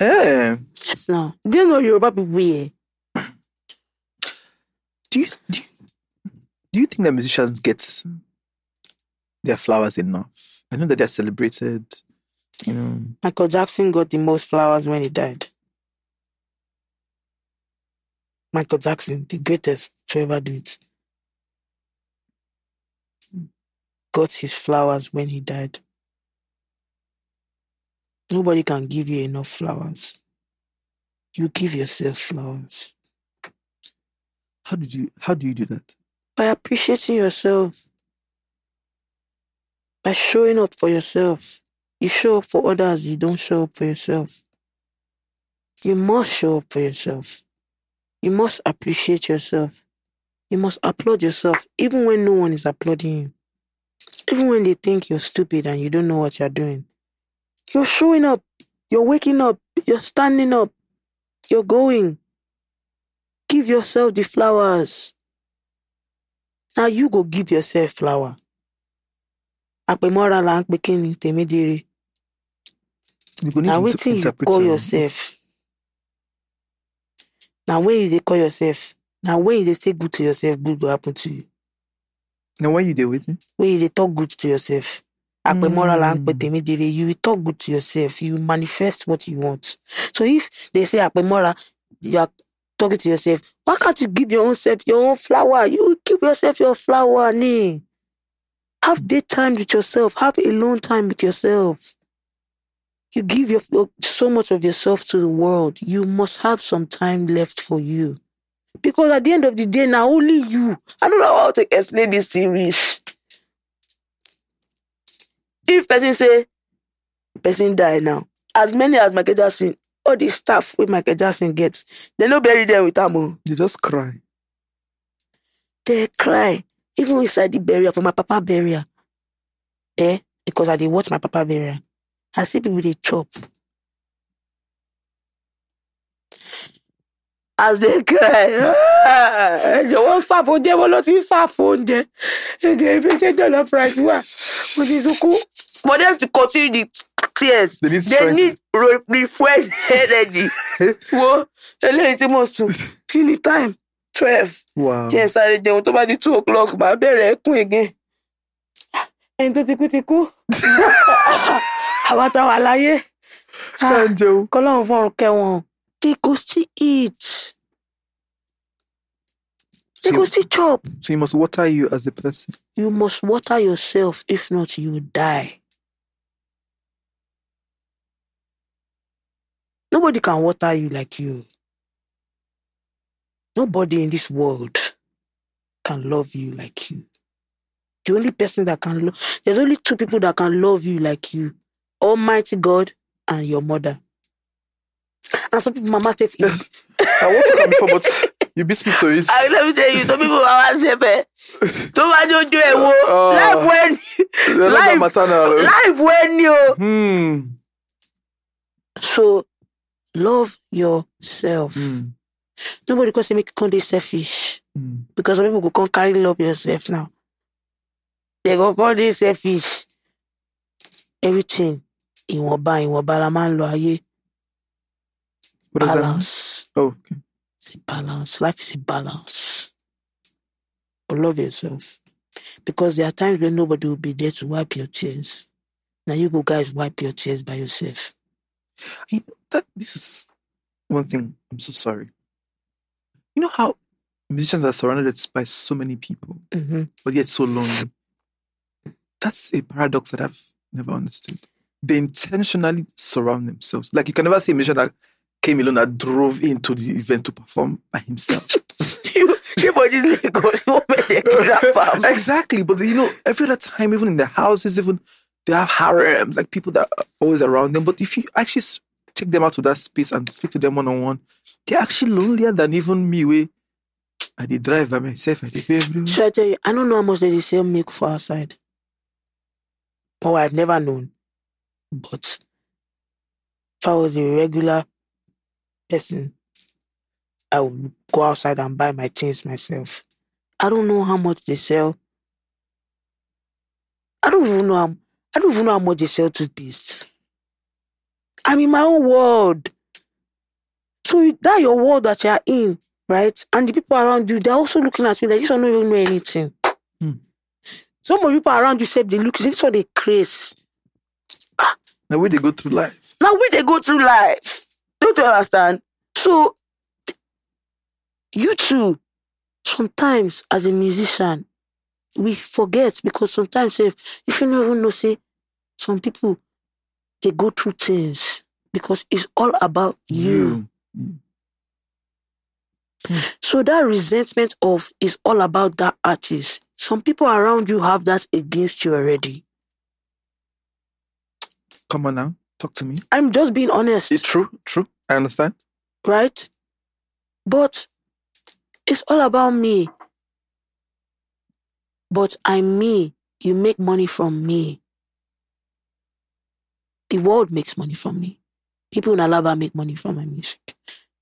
Eh. Yes, no. Do you know Yoruba people here? Do you do you, do you think that musicians get their flowers enough? I know that they're celebrated. You know, Michael Jackson got the most flowers when he died. Michael Jackson, the greatest to ever do it, got his flowers when he died. Nobody can give you enough flowers. You give yourself flowers how did you how do you do that? by appreciating yourself, by showing up for yourself. You show up for others, you don't show up for yourself. You must show up for yourself. You must appreciate yourself. You must applaud yourself, even when no one is applauding you. Even when they think you're stupid and you don't know what you're doing. You're showing up. You're waking up. You're standing up. You're going. Give yourself the flowers. Now you go give yourself flower. Àpèmọ́ra là ń pe kí ni tèmídìrí. You go need Na wetin you call yourself. Na when you dey call yourself. Na when you dey say good to yourself, good go happen to you. Now when you there waiting? When you dey talk good to yourself. Àpèmọ́ra là ń pè Mm. You will talk good to yourself. You manifest what you want. So if they say Àpèmọ́ra, you are talking to yourself, why can't you give your own self your own flower? You give yourself your flower, nee. Have daytime with yourself. Have alone time with yourself. You give your, your- so much of yourself to the world. You must have some time left for you. Because at the end of the day, now only you. I don't know how to explain this series. If person say person die now, as many as Michael Jackson, all the stuff with Michael Jackson gets, they no bury them with am. They just cry. They cry. Even inside the burial for my papa burial. Eh? Because I did watch my papa burial. I see people they chop. As they cry, ẹ̀jẹ̀ wọ́n ṣàfò oúnjẹ wọn ló ti ń ṣàfò oúnjẹ. Ẹ̀jẹ̀ ibi ṣe jọ̀lọ́ price. Mo ti sunkún. For them to continue the tears, They need they need re- refresh energy. Wo eléyìí tí mo sùn kí ni time twelve Wow. tí ẹ sáré jẹun tó bá di two o'clock máa bẹ̀rẹ̀ ẹkún again. ẹni tó ti kú ti kú àwa tá wà láyé Chanjo. kọlọ́run fọ́run kẹwọn. they go still eat they go still chop. So you must water you as a person. you must water yourself if not you will die. Nobody can water you like you. Nobody in this world can love you like you. The only person that can love, there's only two people that can love you like you Almighty God and your mother. And some people, Mama said, I want to come before, but you beat me to it. I let me tell you, some people Mama said, "Bẹ́ẹ̀, tó bá jó jó ẹ̀ wo, Oh. life when, life- maternal. life when you. Hmm. So love yourself. Hmm. Nobody can say make you come dey selfish. Hmm. Because some people go come carry love yourself now. They go come dey selfish. Everything ìwọ̀nba ìwọ̀nba la máa ń lo ayé. What does that mean? Balance. Oh, okay. It's a balance. Life is a balance. But love yourself. Because there are times when nobody will be there to wipe your tears. Now you go guys wipe your tears by yourself. Know, that this is one thing. I'm so sorry. You know how musicians are surrounded by so many people, Mm-hmm. but yet so lonely. That's a paradox that I've never understood. They intentionally surround themselves. Like you can never see a musician that came alone that drove into the event to perform by himself. Everybody's Lagos. What made them do that, fam? exactly. But you know, every other time, even in the houses, even they have harems, like people that are always around them. But if you actually take them out to that space and speak to them one on one, they're actually lonelier than even me. Way I did drive by myself. I did pay everywhere. Should I tell you? I don't know how much they sell milk for outside. Oh, I've never known. But if I was a regular person, I would go outside and buy my things myself. I don't know how much they sell. I don't even know how, I don't even know how much they sell toothpaste. I'm in my own world. So that your world that you're in, right? And the people around you, they're also looking at you like this one don't even know anything. Hmm. Some of the people around you say they look, this what they craze. The way they go through life. Now we they go through life. Don't you understand? So you too, sometimes as a musician, we forget because sometimes if, if you never know, say some people they go through things because it's all about you. Hmm. So that resentment of is all about that artist. Some people around you have that against you already. Come on now, talk to me. I'm just being honest. It's true, true. I understand. right? But it's all about me. But I'm me. You make money from me. The world makes money from me. People in Alaba make money from my music.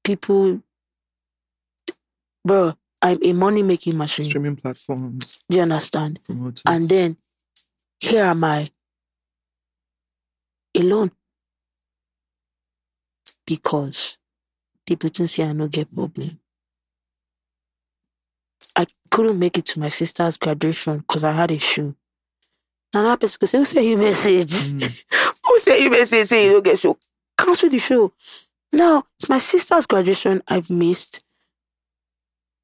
People, bro, I'm a money making machine. Streaming platforms, Do you understand? promoters. And then here am I alone because people think say I no get problem. I couldn't make it to my sister's graduation because I had a shoe. Another person could say, Who say you message? Mm. Say you message? Say you don't get show. Cancel the show. Now, it's my sister's graduation I've missed.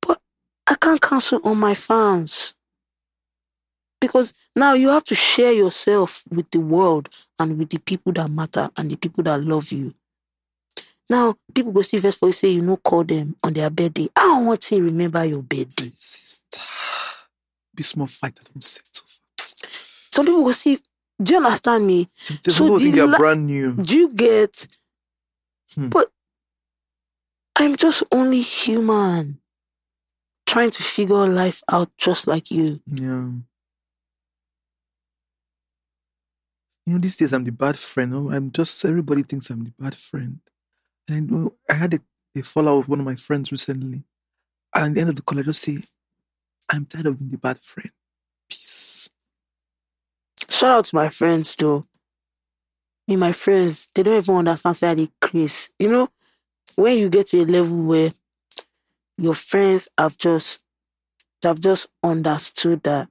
But I can't cancel on my fans. Because now you have to share yourself with the world and with the people that matter and the people that love you. Now, people go see verse for you say you no call them on their birthday. I don't want to remember your birthday. Sister. Be small fight that don't settle. Some people will see, do you understand me? There's So the la- brand new. Do you get? Hmm. But I'm just only human trying to figure life out just like you. Yeah. You know, these days I'm the bad friend. Oh, I'm just everybody thinks I'm the bad friend. And I know I had a, a fallout with one of my friends recently. And at the end of the call, I just say, I'm tired of being the bad friend. Shout out to my friends though. Me, my friends, they don't even understand say they Chris. You know, when you get to a level where your friends have just have just understood that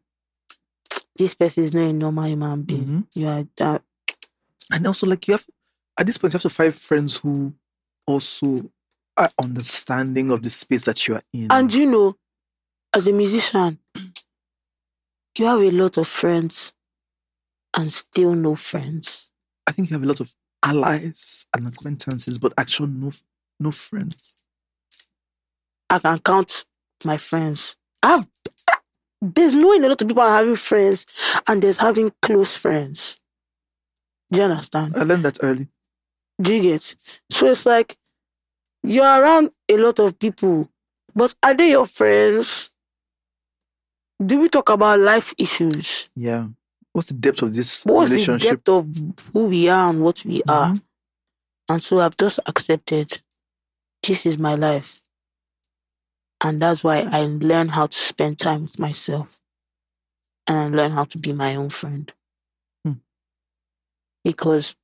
this person is not a normal human being. Mhm. You are that And also, like, you have, at this point, you have to find friends who also are understanding of the space that you are in. And you know, as a musician, you have a lot of friends and still no friends. I think you have a lot of allies and acquaintances, but actually no, no friends. I can count my friends. I have, there's knowing a lot of people are having friends and there's having close friends. Do you understand? I learned that early. Do you get? So it's like you're around a lot of people, but are they your friends? Do we talk about life issues? Yeah. What's the depth of this What's the relationship? depth of who we are and what we are? Mhm. And so I've just accepted this is my life. And that's why I learn how to spend time with myself. And I learn how to be my own friend. Hmm. Because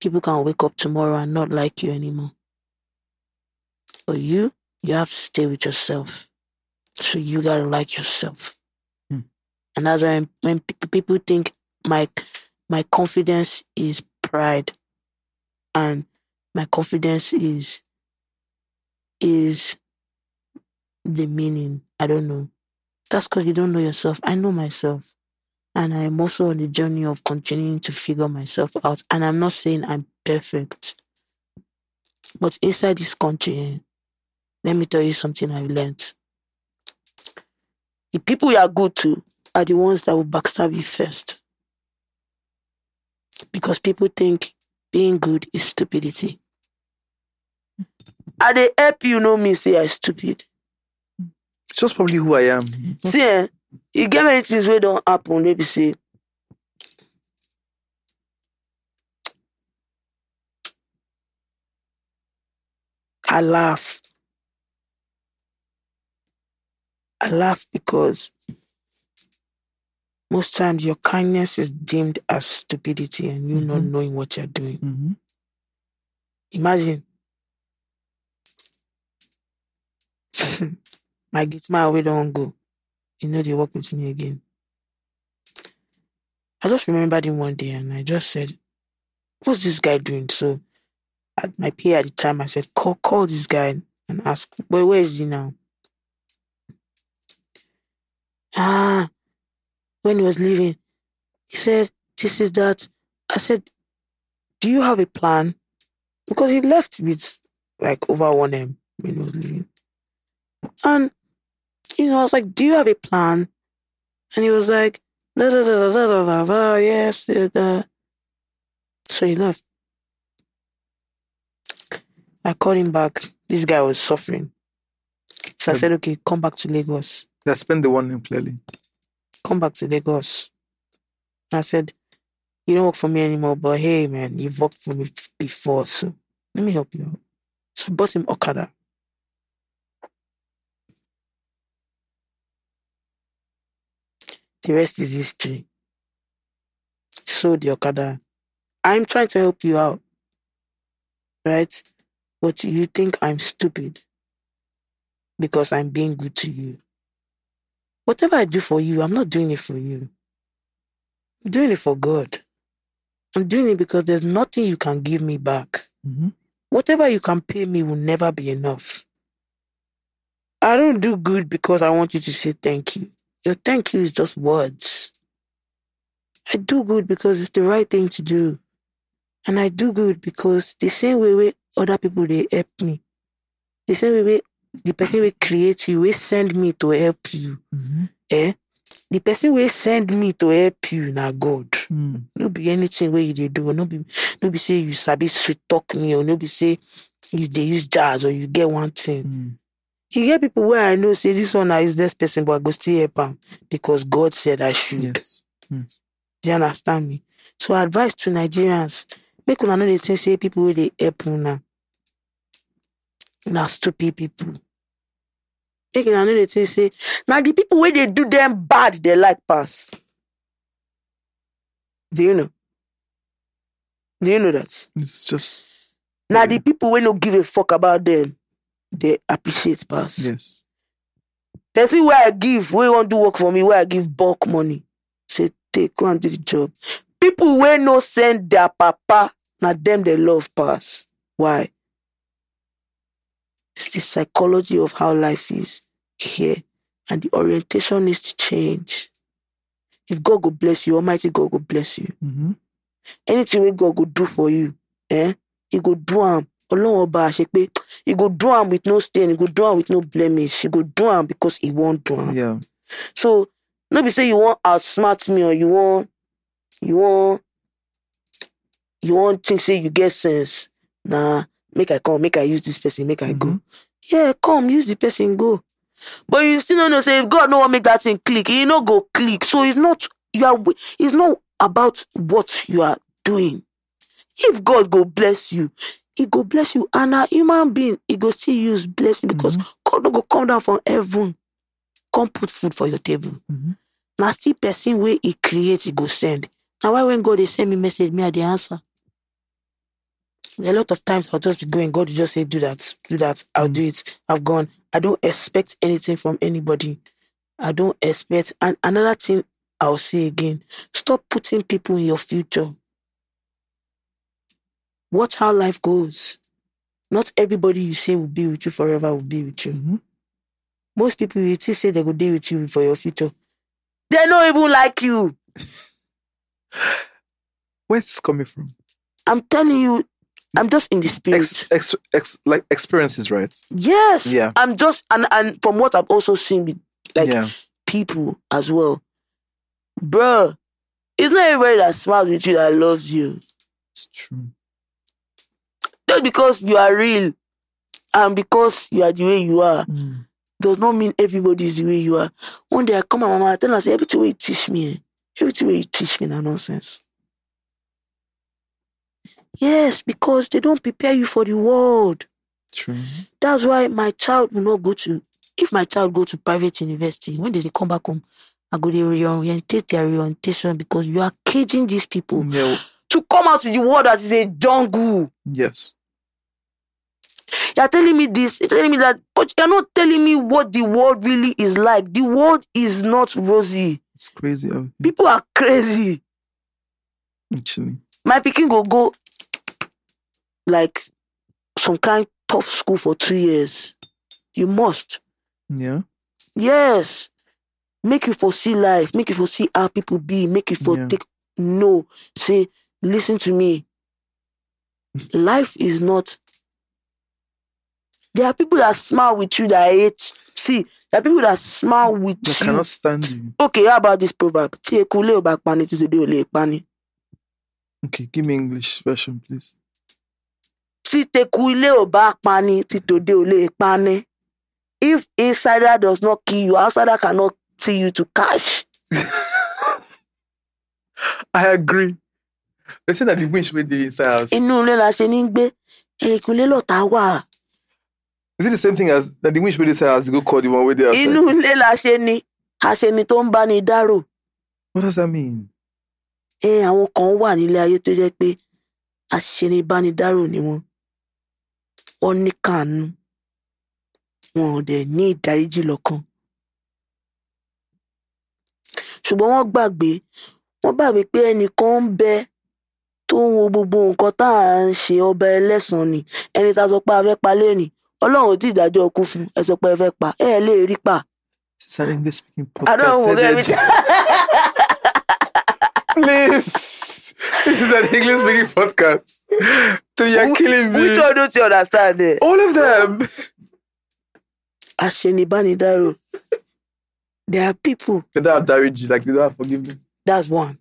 people can wake up tomorrow and not like you anymore. But you, you have to stay with yourself. So you gotta like yourself. And that's why when people think my my confidence is pride and my confidence is is the meaning. I don't know. That's because you don't know yourself. I know myself. And I'm also on the journey of continuing to figure myself out. And I'm not saying I'm perfect. But inside this country, eh, let me tell you something I've learned. The people you are good to are the ones that will backstab you first. Because people think being good is stupidity. And they help you know me say I'm stupid. It's just probably who I am. See, eh, you get many things wey don't happen, maybe say. I laugh. I laugh because most times your kindness is deemed as stupidity and you not Mhm. knowing what you're doing. Mhm. Imagine. my gate man we don't go. You know they work with me again. I just remembered him one day and I just said, What's this guy doing? So at my PA at the time I said, Call call this guy and ask, Where where is he now? Ah when he was leaving, he said, This is that. I said, Do you have a plan? Because he left with like over one M when he was leaving. And you know, I was like, Do you have a plan? And he was like, da da da da da da da, yes, da, da. So he left. I called him back. This guy was suffering. So I said, Okay, come back to Lagos. Yeah, spend the one name clearly. Come back to Lagos. I said, You don't work for me anymore, but hey man, you've worked for me before, so let me help you. So I bought him Okada. The rest is history. So the Okada. I'm trying to help you out. Right? But you think I'm stupid because I'm being good to you. Whatever I do for you, I'm not doing it for you. I'm doing it for God. I'm doing it because there's nothing you can give me back. Mhm. Whatever you can pay me will never be enough. I don't do good because I want you to say thank you. Your thank you is just words. I do good because it's the right thing to do. And I do good because the same way way other people they help me. The same way way the person will create you, will send me to help you. Mhm. Eh? The person will send me to help you now God. Mm. No be anything where you dey do, no be no be say you sabi sweet talk me or no be say you dey use jazz or you get one thing. Mm. You get people where I know say this one na this person, but I go still help am because God said I should. Yes. Yes. Do you understand me? So advice to Nigerians, make una know dey think say people wey dey help una na stupid people. Make una know dey think say now the people wey they do them bad they like pass. Do you know? Do you know that? It's just Now the people wey no give a fuck about them, they appreciate pass. yes. Person where I give, we want to work for me, where I give bulk money. Say, take, go and do the job. People where no send their papa, now them they love pass. Why? It's the psychology of how life is here. And the orientation needs to change. If God go bless you, Almighty God go bless you. Mhm. anything wey God go do for you, eh? He go do am. Ọlọ́run ọba he go do am with no stain, he go do am with no blemish, he go do am because he wan do am. Yeah. So no be say you wan outsmart me or you wan you wan you wan think say you get sense. Nah, make I come, make I use this person, make I go. Yeah, come, use the person, go. But you still don't know say if God no wan make that thing click, he no go click. So it's not you are it's not about what you are doing. If God go bless you, he go bless you. And a human being, he go still use bless you because God no go come down from heaven, come put food for your table. Mhm. Now see person where he create, he go send. Now why when God they send me message, me I the answer. A lot of times I'll just be going, God will just say, do that, do that, I'll do it. I've gone. I don't expect anything from anybody. I don't expect. And another thing I'll say again, stop putting people in your future. Watch how life goes. Not everybody you say will be with you forever will be with you. Mhm. Most people you still say they will be with you for your future. They don't even like you. Where's this coming from? I'm telling you, I'm just in the spirit. Ex, ex, ex, like experiences, right? yes. Yeah. I'm just and and from what I've also seen with like yeah. people as well. bro. it's not everybody that smiles with you that loves you. It's true. Just because you are real and because you are the way you are Mm. does not mean everybody is the way you are. One day I come and mama I tell her, say, everything you teach me, eh, everything you teach me na nonsense. Yes, because they don't prepare you for the world. True. That's why my child will not go to. If my child go to private university, when they, come back home, I go to reorientate their orientation because you are caging these people Yeah. to come out to the world that is a jungle. Yes. You're telling me this, you're telling me that, but you're not telling me what the world really is like. The world is not rosy. It's crazy. People are crazy. Actually. My pikin go go like some kind tough school for two years. You must. Yeah. Yes. Make you foresee life. Make you foresee how people be. Make you for Yeah. take no. Say, listen to me. life is not. There are people that smile with you that hate. See, there are people that smile with you. I you. cannot stand you. Okay, how about this proverb? Tí eku ò bá pani títí dé ò lè pani. Okay, give me English version, please. Tí teku ilé ò bá pani òde ò lè pani. If insider does not kill you, outsider cannot see you to cash. I agree. They say that the wish with the inside house. Inú ilé la ṣe ní gbé. Ẹ̀yìnkùlé lọ̀tá wà. Is it the same thing as that the wish with the inside house? Go call the one with the outside. Inú ilé la ṣe. Àṣeni tó ń bá ni dárò. What does that mean? Ẹ àwọn kan wà nílé ayé tó jẹ́ pé àṣeni bá ni dárò ni wọ́n. Wọ́n ní kàánú. Wọn ò dẹ̀ ní ìdáríjì lọ́kàn. Ṣùgbọ́n wọ́n gbàgbé wọ́n gbàgbé pé ẹnìkan ń bẹ tó ń wo gbogbo nǹkan tá à ń ṣe ọba ẹlẹ́sàn ni ẹni tá a sọ pé a fẹ́ pa lẹ́nìí ọlọ́run tí ì dájọ́ ikú fún ẹ sọ pé ẹ fẹ́ pa ẹ lè rí pa. English speaking podcast. Please. This is an English speaking podcast. So you're killing me. Which one don't you understand? Eh? All of them. Aṣenibánidárò. There are people, They don't have Dariji, like they don't have forgiveness. that's one.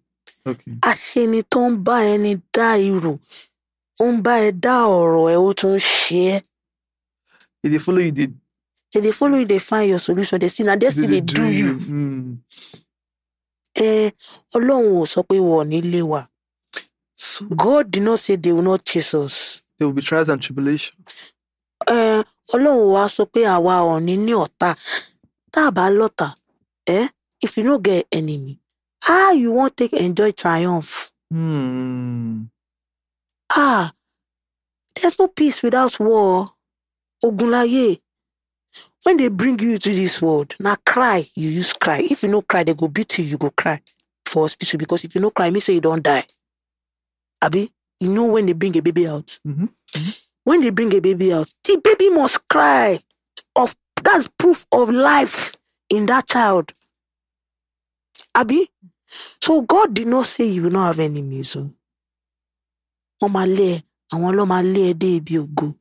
Okay. Aṣeni tó ń bá ẹni dá irò, ó ń bá ẹ dá ọ̀rọ̀ ẹ, ó tún ṣe é. If they follow you, they, They dey follow you, they find your solution, they see na they, destiny dey do you. Mm. Eh, Ọlọ́run ò sọ pé wọ̀ nílé wa. So God did not say they will not chase us. there will be trials and tribulation. Eh, Ọlọ́run wa sọ pé àwa ò ní ní ọ̀tá. Tá a bá lọ́tà, eh, if you no get enemy, how you wan take enjoy triumph? Hmm. Ah, there's no peace without war. Ogunlaye. When they bring you to this world, now cry, you use cry. If you no cry, they go beat you, you go cry for hospital. Because if you no cry, me say you don't die. Abi, you know when they bring a baby out. Mhm. When they bring a baby out, the baby must cry. Of that's proof of life in that child. Abi, so God did not say you will not have enemies. oh. wọ́n máa lé ẹ àwọn ló máa lé ẹ dé ibi ògo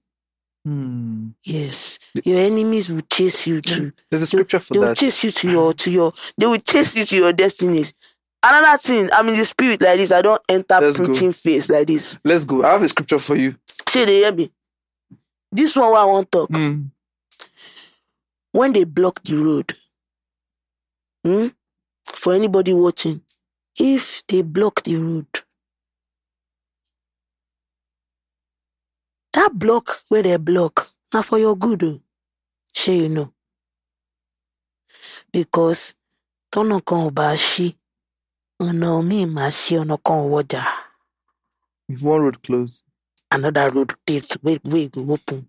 Hmm. yes your enemies will chase you to There's a they, scripture for they will that. chase you to your to your they will chase you to your destinies another thing i'm in the spirit like this i don't enter Let's go. preaching face like this Let's go. I have a scripture for you. shey dey hear me this one wey i wan talk Hmm. when they block the road hmm, for anybody watching if they block the road that block where they block na for your good o shey you know because tọ́nà kan ò bá ṣí ọ̀nà míì máa ṣí ọ̀nà kan If one road closed. another road wey wey go open.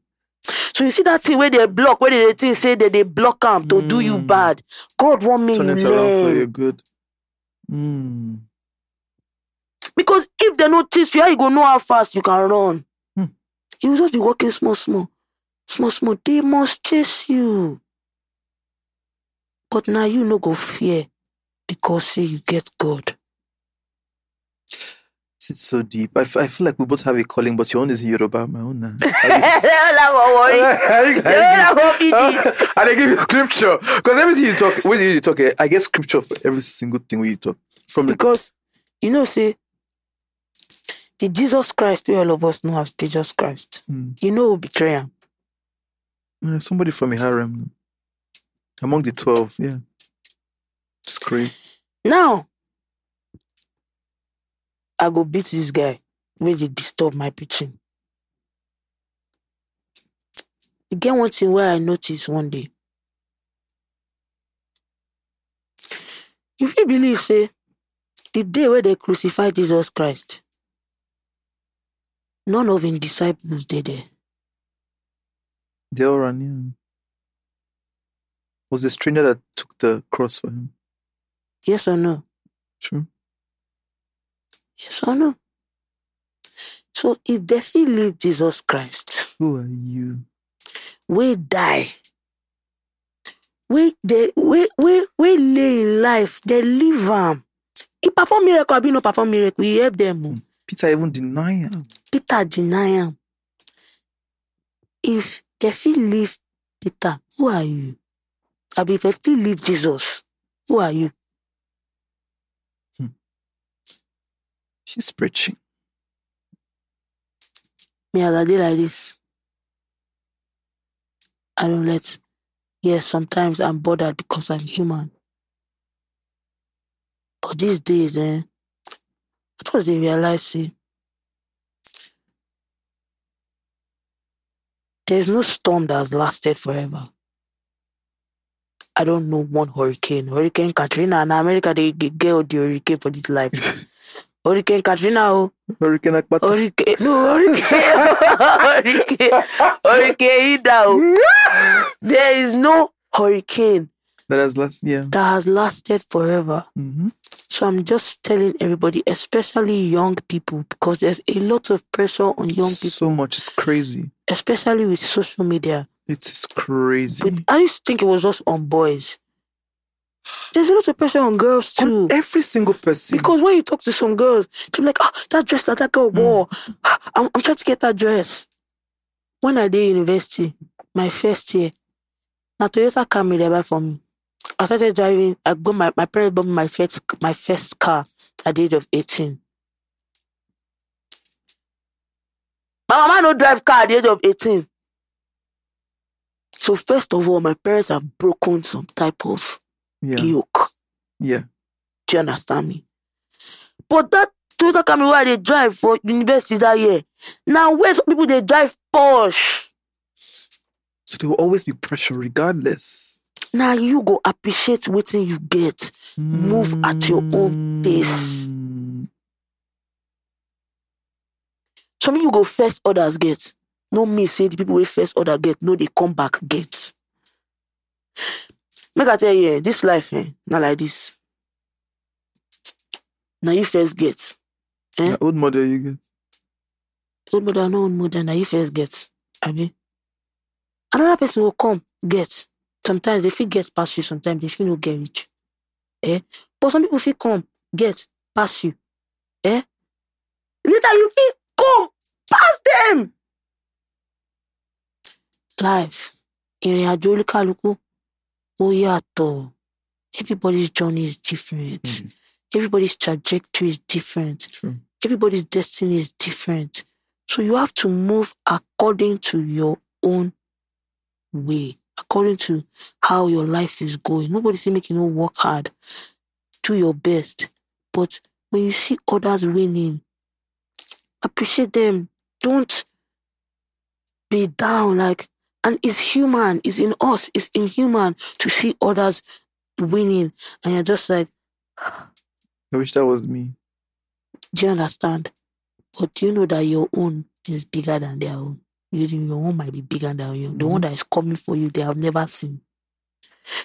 So you see that thing where they block, where they think say that they block am to do you Mm. bad. God want me Turn it around for your good. Hmm. because if they no chase you, how you go know how fast you can run? Hmm. You will just be walking small, small, small, small. They must chase you, but now you no go fear because you get God. It's so deep. I, f- I feel like we both have a calling, but your own is in Yoruba, my own. Nah. And I give you scripture because everything you talk, when you talk, eh, I get scripture for every single thing we talk. From the because you know say the Jesus Christ we all of us know as Jesus Christ. Hmm. You know who betray. Uh, somebody from a harem, among the twelve, yeah, crazy. Now, I go beat this guy when they disturb my pitching. Get one thing wey I notice one day. If you believe say the day wey they crucify Jesus Christ, none of his disciples did there. They all ran. Yeah, was the stranger that took the cross for him. Yes or no? True. Yes or no? So if they fit leave Jesus Christ, Who are you? We die We dey wey wey wey lay life dey live am e perform miracle abi no perform miracle e help o Peter even deny him. peter deny am if dem fit leave peter who are you abi if dem fit leave jesus who are you She's preaching. me as i dey like this. I don't let yes sometimes i'm bothered because i'm human. But these days eh i just dey realize say there's no storm that has lasted forever. I don't know one hurricane. Hurricane katrina and america dey get all the hurricane for this life hurricane katrina o. Hurricane Akpata. Hurricane, no, hurricane, hurricane, hurricane Ida. o. There is no hurricane That has last. Yeah. that has lasted forever. hmm So I'm just telling everybody, especially young people, because there's a lot of pressure on young people, So much is crazy. especially with social media. It's crazy. But I used to think it was just on boys. There's a lot of pressure on girls too. On every single person. Because when you talk to some girls, they're like, ah, that dress that that girl wore. Ah, I'm, I'm trying to get that dress. When I did university, my first year, now Toyota Camry they buy for me. I started driving. I got my, my parents bought me my first my first car at the age of 18. My mama no drive car at the age of 18. So first of all, my parents have broken some type of yeah. yoke. Yeah. Do you understand me? But that Toyota Camry where they drive for university that year. Now where some people they drive Porsche. So there will always be pressure regardless. Now you go appreciate what you get. Move at your own pace. Mm. Some you go first others get. No me say the people wey first order get, no they come back get. Make I tell you, this life, eh, not like this. Now you first get. Eh? Old mother you get. old mother, no old mother, now you first get. I mean, another person will come, get. Sometimes they feel get past you, sometimes they feel no get rich. Eh? But some people feel come, get past you. Eh? Later you feel come past them. Life. Ìrìn àjò olúkálukú Oh, ó yàtọ̀. Everybody's journey is different. Hmm. Everybody's trajectory is different True. everybody's destiny is different. So you have to move according to your own way, according to how your life is going. Nobody say make you no work hard. Do your best. But when you see others winning, appreciate them. Don't be down like and it's human, it's in us, it's inhuman to see others winning. And you're just like, I wish that was me. Do you understand? But do you know that your own is bigger than their own? You think your own might be bigger than you. The one that is coming for you, they have never seen.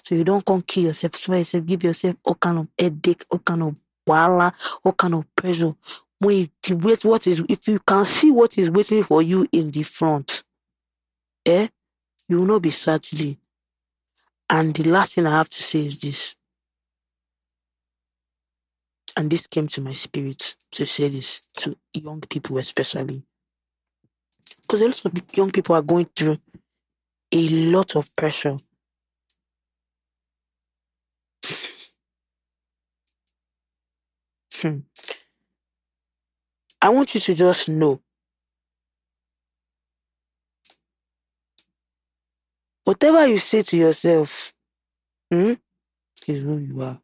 So you don't come kill yourself. So you give yourself all kind of headache, all kind of wala, all kind of pressure. When you wait what is if you can see what is waiting for you in the front, eh? You will not be sad today. And the last thing I have to say is this. And this came to my spirit to say this to young people, especially. Because a lot of young people are going through a lot of pressure. Hmm. I want you to just know whatever you say to yourself hmm, is who you are.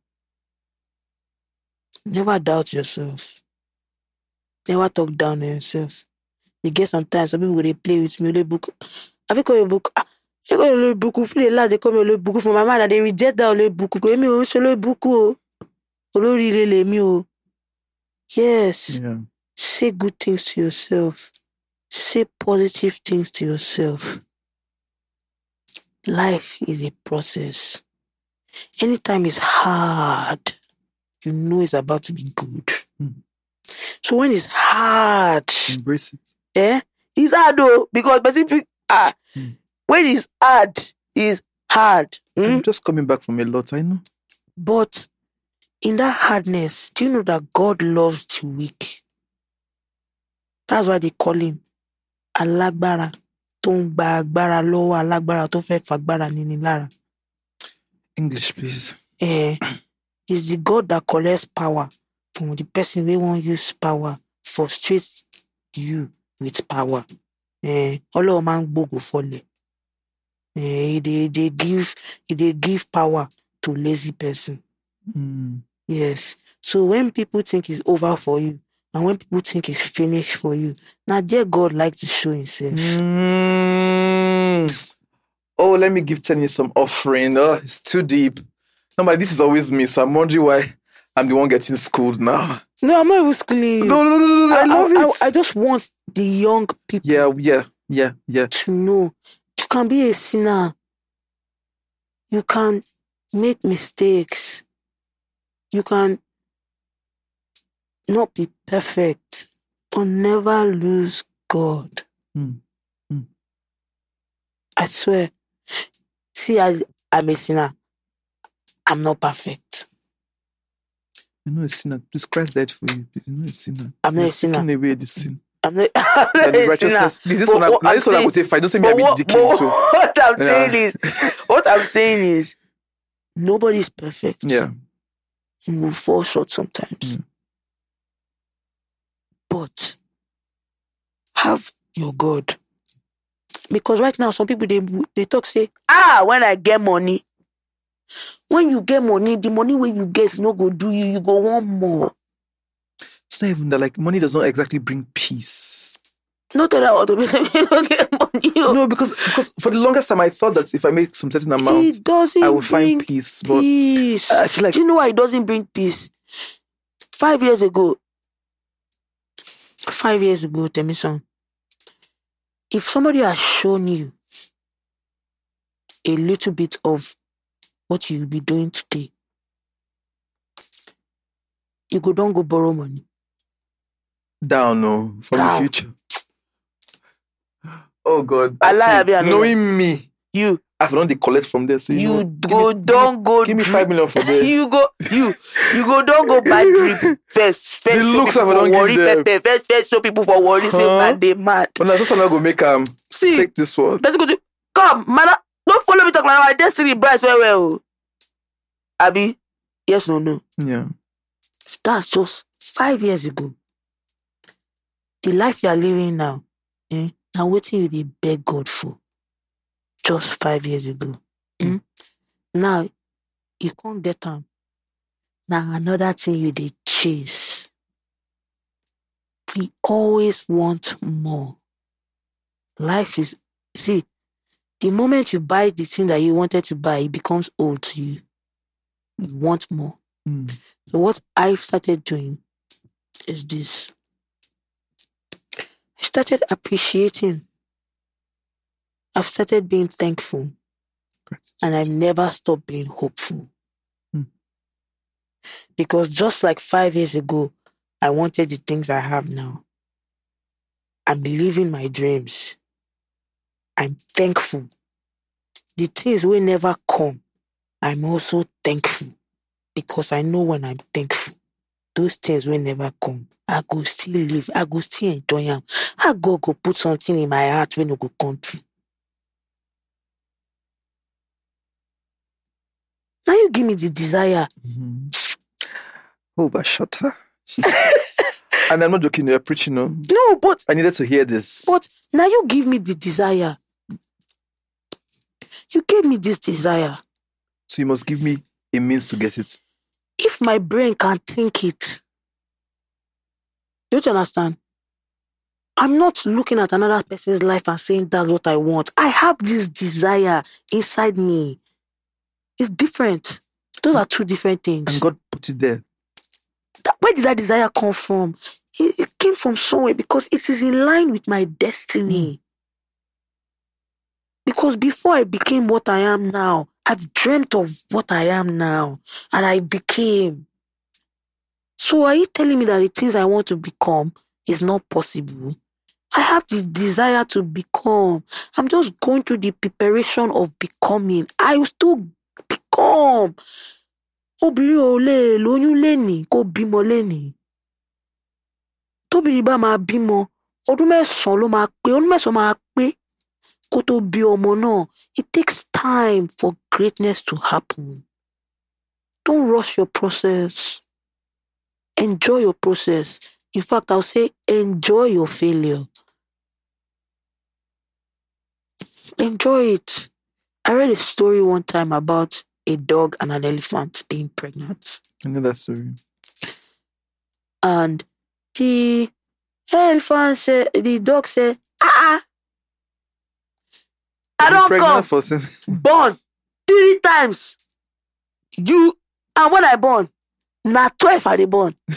Never doubt yourself. Never talk down on yourself. You get sometimes some people dey play with me, they book. I think your book. I think your book. If they laugh, they call me book for my mind. and They reject that olórí book. Go me o, ṣe olórí book o. Olóríire lèmi o. Yes. Yeah. Say good things to yourself. Say positive things to yourself. Life is a process. Anytime it's hard, you know it's about to be good. Mm. So when it's hard, Embrace it. eh? It's hard though, because but if you, ah, Mm. when it's hard, it's hard. mm? I'm just coming back from a lot, I know. But in that hardness, do you know that God loves the weak? That's why they call him alágbára tó ń gba agbára lọ́wọ́ alágbára tó fẹ́ fagbára níní lára. English, please. Eh, it's the God that collects power from the person wey wan use power frustrate you with power. Eh, Ọlọ́run máa ń gbógo fọlẹ̀. Eh, he dey dey give he dey give power to lazy person. Mm. Yes. So when people think it's over for you, and when people think it's finished for you, now dear God like to show himself. Mm. Oh, let me give Teni some offering. Oh, it's too deep. No, but this is always me, so I'm wondering why I'm the one getting schooled now. No, I'm not even schooling you. No, no, no, no, no. I love I, it. I just want the young people yeah, yeah, yeah, yeah. to know you can be a sinner. You can make mistakes. You can not be perfect, but never lose God. Mm. Mm. I swear. See, as I'm a sinner, I'm not perfect. You're not a sinner. Please, Christ died for you. You're not a sinner. I'm not You're a sinner. taking away the sin. I'm not, I'm not a sinner. This, But what this one I would say, fine. Don't say me a bit what, but So, what I'm Yeah. saying is, what I'm saying is, nobody's perfect. yeah. You will fall short sometimes. Mm. But have your God. Because right now, some people they they talk say, ah, when I get money. When you get money, the money when you get no go do you, you go want more. It's not even that, like, money does not exactly bring peace. Not that I want to be you don't get money. No, because because for the longest time, I thought that if I make some certain amount, it doesn't I will find peace. But peace. I feel like Do you know why it doesn't bring peace? Five years ago, five years ago, tell me if somebody has shown you a little bit of what you'll be doing today, you go don't go borrow money. down, no, for Down. the future. Oh God, I lie, Actually, abi I no lie? knowing me, You I've done the collect from there. So you, you know, go me, don't go give me five million for there. you go you you go don't go buy drip first first The looks of don't give worry them. first first show people for worry say man they mad But now this one I go make um see take this one. person go say come man don't follow me talk like my destiny bright well well o abi yes or no Yeah, that's just five years ago the life you are living now eh na wetin you dey beg God for just five years ago hmm? now you can't get them. Now, another thing you did chase we always want more life is see the moment you buy the thing that you wanted to buy it becomes old to you you want more Mm. so what I started doing is this. I started appreciating. I've started being thankful Great. and I've never stopped being hopeful. Hmm. Because just like five years ago, I wanted the things I have now. I'm living my dreams. I'm thankful. The things will never come. I'm also thankful because I know when I'm thankful, those things will never come. I go still live. I go still enjoy them. I go go put something in my heart when it go come true. Now you give me the desire. Mhm. Oh, but shut her. and I'm not joking. You're preaching. No, No, but I needed to hear this. but now you give me the desire. You gave me this desire. So you must give me a means to get it. If my brain can think it, don't you understand? I'm not looking at another person's life and saying that's what I want. I have this desire inside me. It's different. Those are two different things. And God put it there. Where did that desire come from? It, it came from somewhere because it is in line with my destiny. Hmm. Because before I became what I am now, I've dreamt of what I am now, and I became. So are you telling me that the things I want to become is not possible? I have the desire to become. I'm just going through the preparation of becoming. I will still become. obìnrin ò lè lóyún lénìí kó bímọ lénìí. Tóbìnrin bá máa bímọ ọdún mẹ́sàn-án ló máa pé ọdún mẹ́sàn-án máa pé kó tó bí ọmọ náà. It takes time for greatness to happen. Don't rush your process. Enjoy your process. In fact i'll say enjoy your failure. Enjoy it. I read a story one time about a dog and an elephant being pregnant I know that story. and the elephant said, the dog said, ah, ah, I Been don't pregnant come, for born three times. You, and when I born, na 12 I dey born.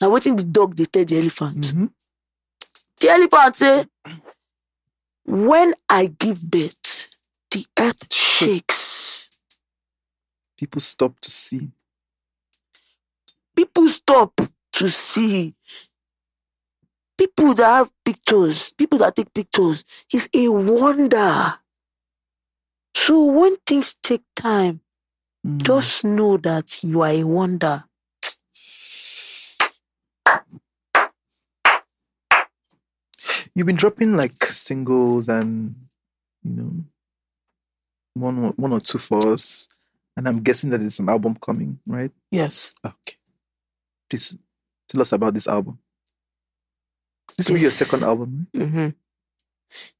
now wetin the dog dey tell the elephant? Mhm. The elephant say, when I give birth, the earth shakes. People stop to see. people stop to see. People that have pictures, people that take pictures, is a wonder. So when things take time, Mm. just know that you are a wonder. You've been dropping like singles and you know one one or two for us, and I'm guessing that there's an album coming, right? Yes. Okay. Please tell us about this album. This will be your second album. right? hmm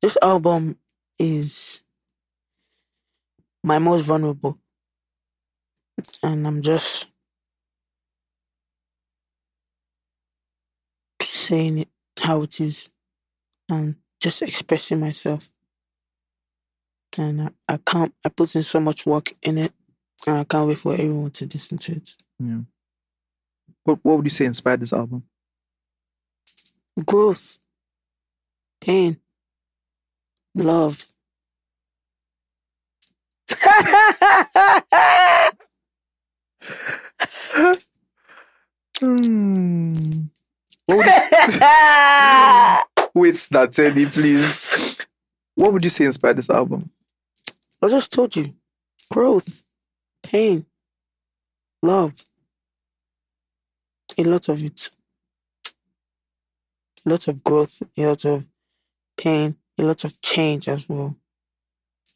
This album is my most vulnerable. And I'm just saying it how it is and just expressing myself. And I, I can't, I put in so much work in it and I can't wait for everyone to listen to it. Yeah. What What would you say inspired this album? Growth, pain, love. Hmm. What would you Wait, tell please. What would you say inspired this album? I just told you growth, pain, love. A lot of it. A lot of growth, a lot of pain, a lot of change as well.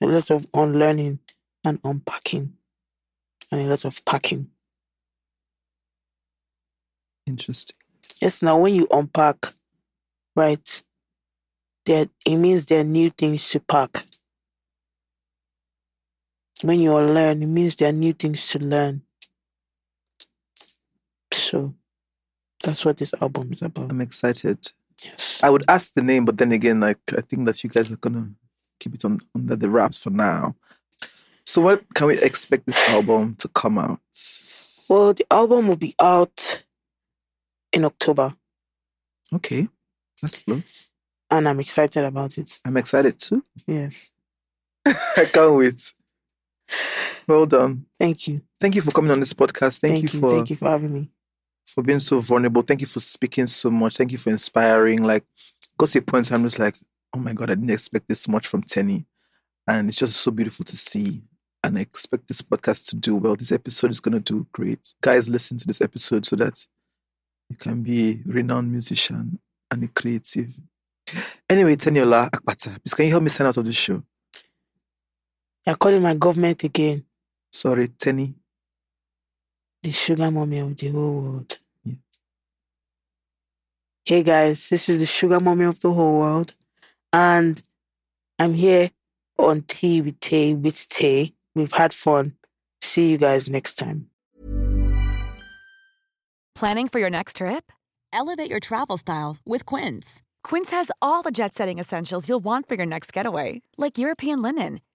A lot of unlearning and unpacking, and a lot of packing. Interesting. Yes, now when you unpack, right, there it means there are new things to pack. When you unlearn, it means there are new things to learn. So that's what this album is about. I'm excited. Yes. I would ask the name, but then again, like I think that you guys are gonna keep it on under the wraps for now. So, what can we expect this album to come out? Well, the album will be out in October, Okay, that's close. and I'm excited about it. I'm excited too. Yes. I can't wait. Well done. Thank you. Thank you for coming on this podcast. Thank, Thank, you, you. for Thank you for having me. for being so vulnerable. Thank you for speaking so much. Thank you for inspiring. Like, got to a point where I'm just like, oh my god, I didn't expect this much from Teni, and it's just so beautiful to see. And I expect this podcast to do well. This episode is gonna do great. Guys, listen to this episode so that you can be a renowned musician and a creative. Anyway, Teniola Apata, please can you help me sign out of this show? You're calling my government again. Sorry, Teni. the sugar mommy of the whole world. Yeah. Hey guys, this is the sugar mommy of the whole world, and I'm here on Tea with Tay with Tay. We've had fun. See you guys next time. Planning for your next trip? Elevate your travel style with Quince. Quince has all the jet setting essentials you'll want for your next getaway, like European linen,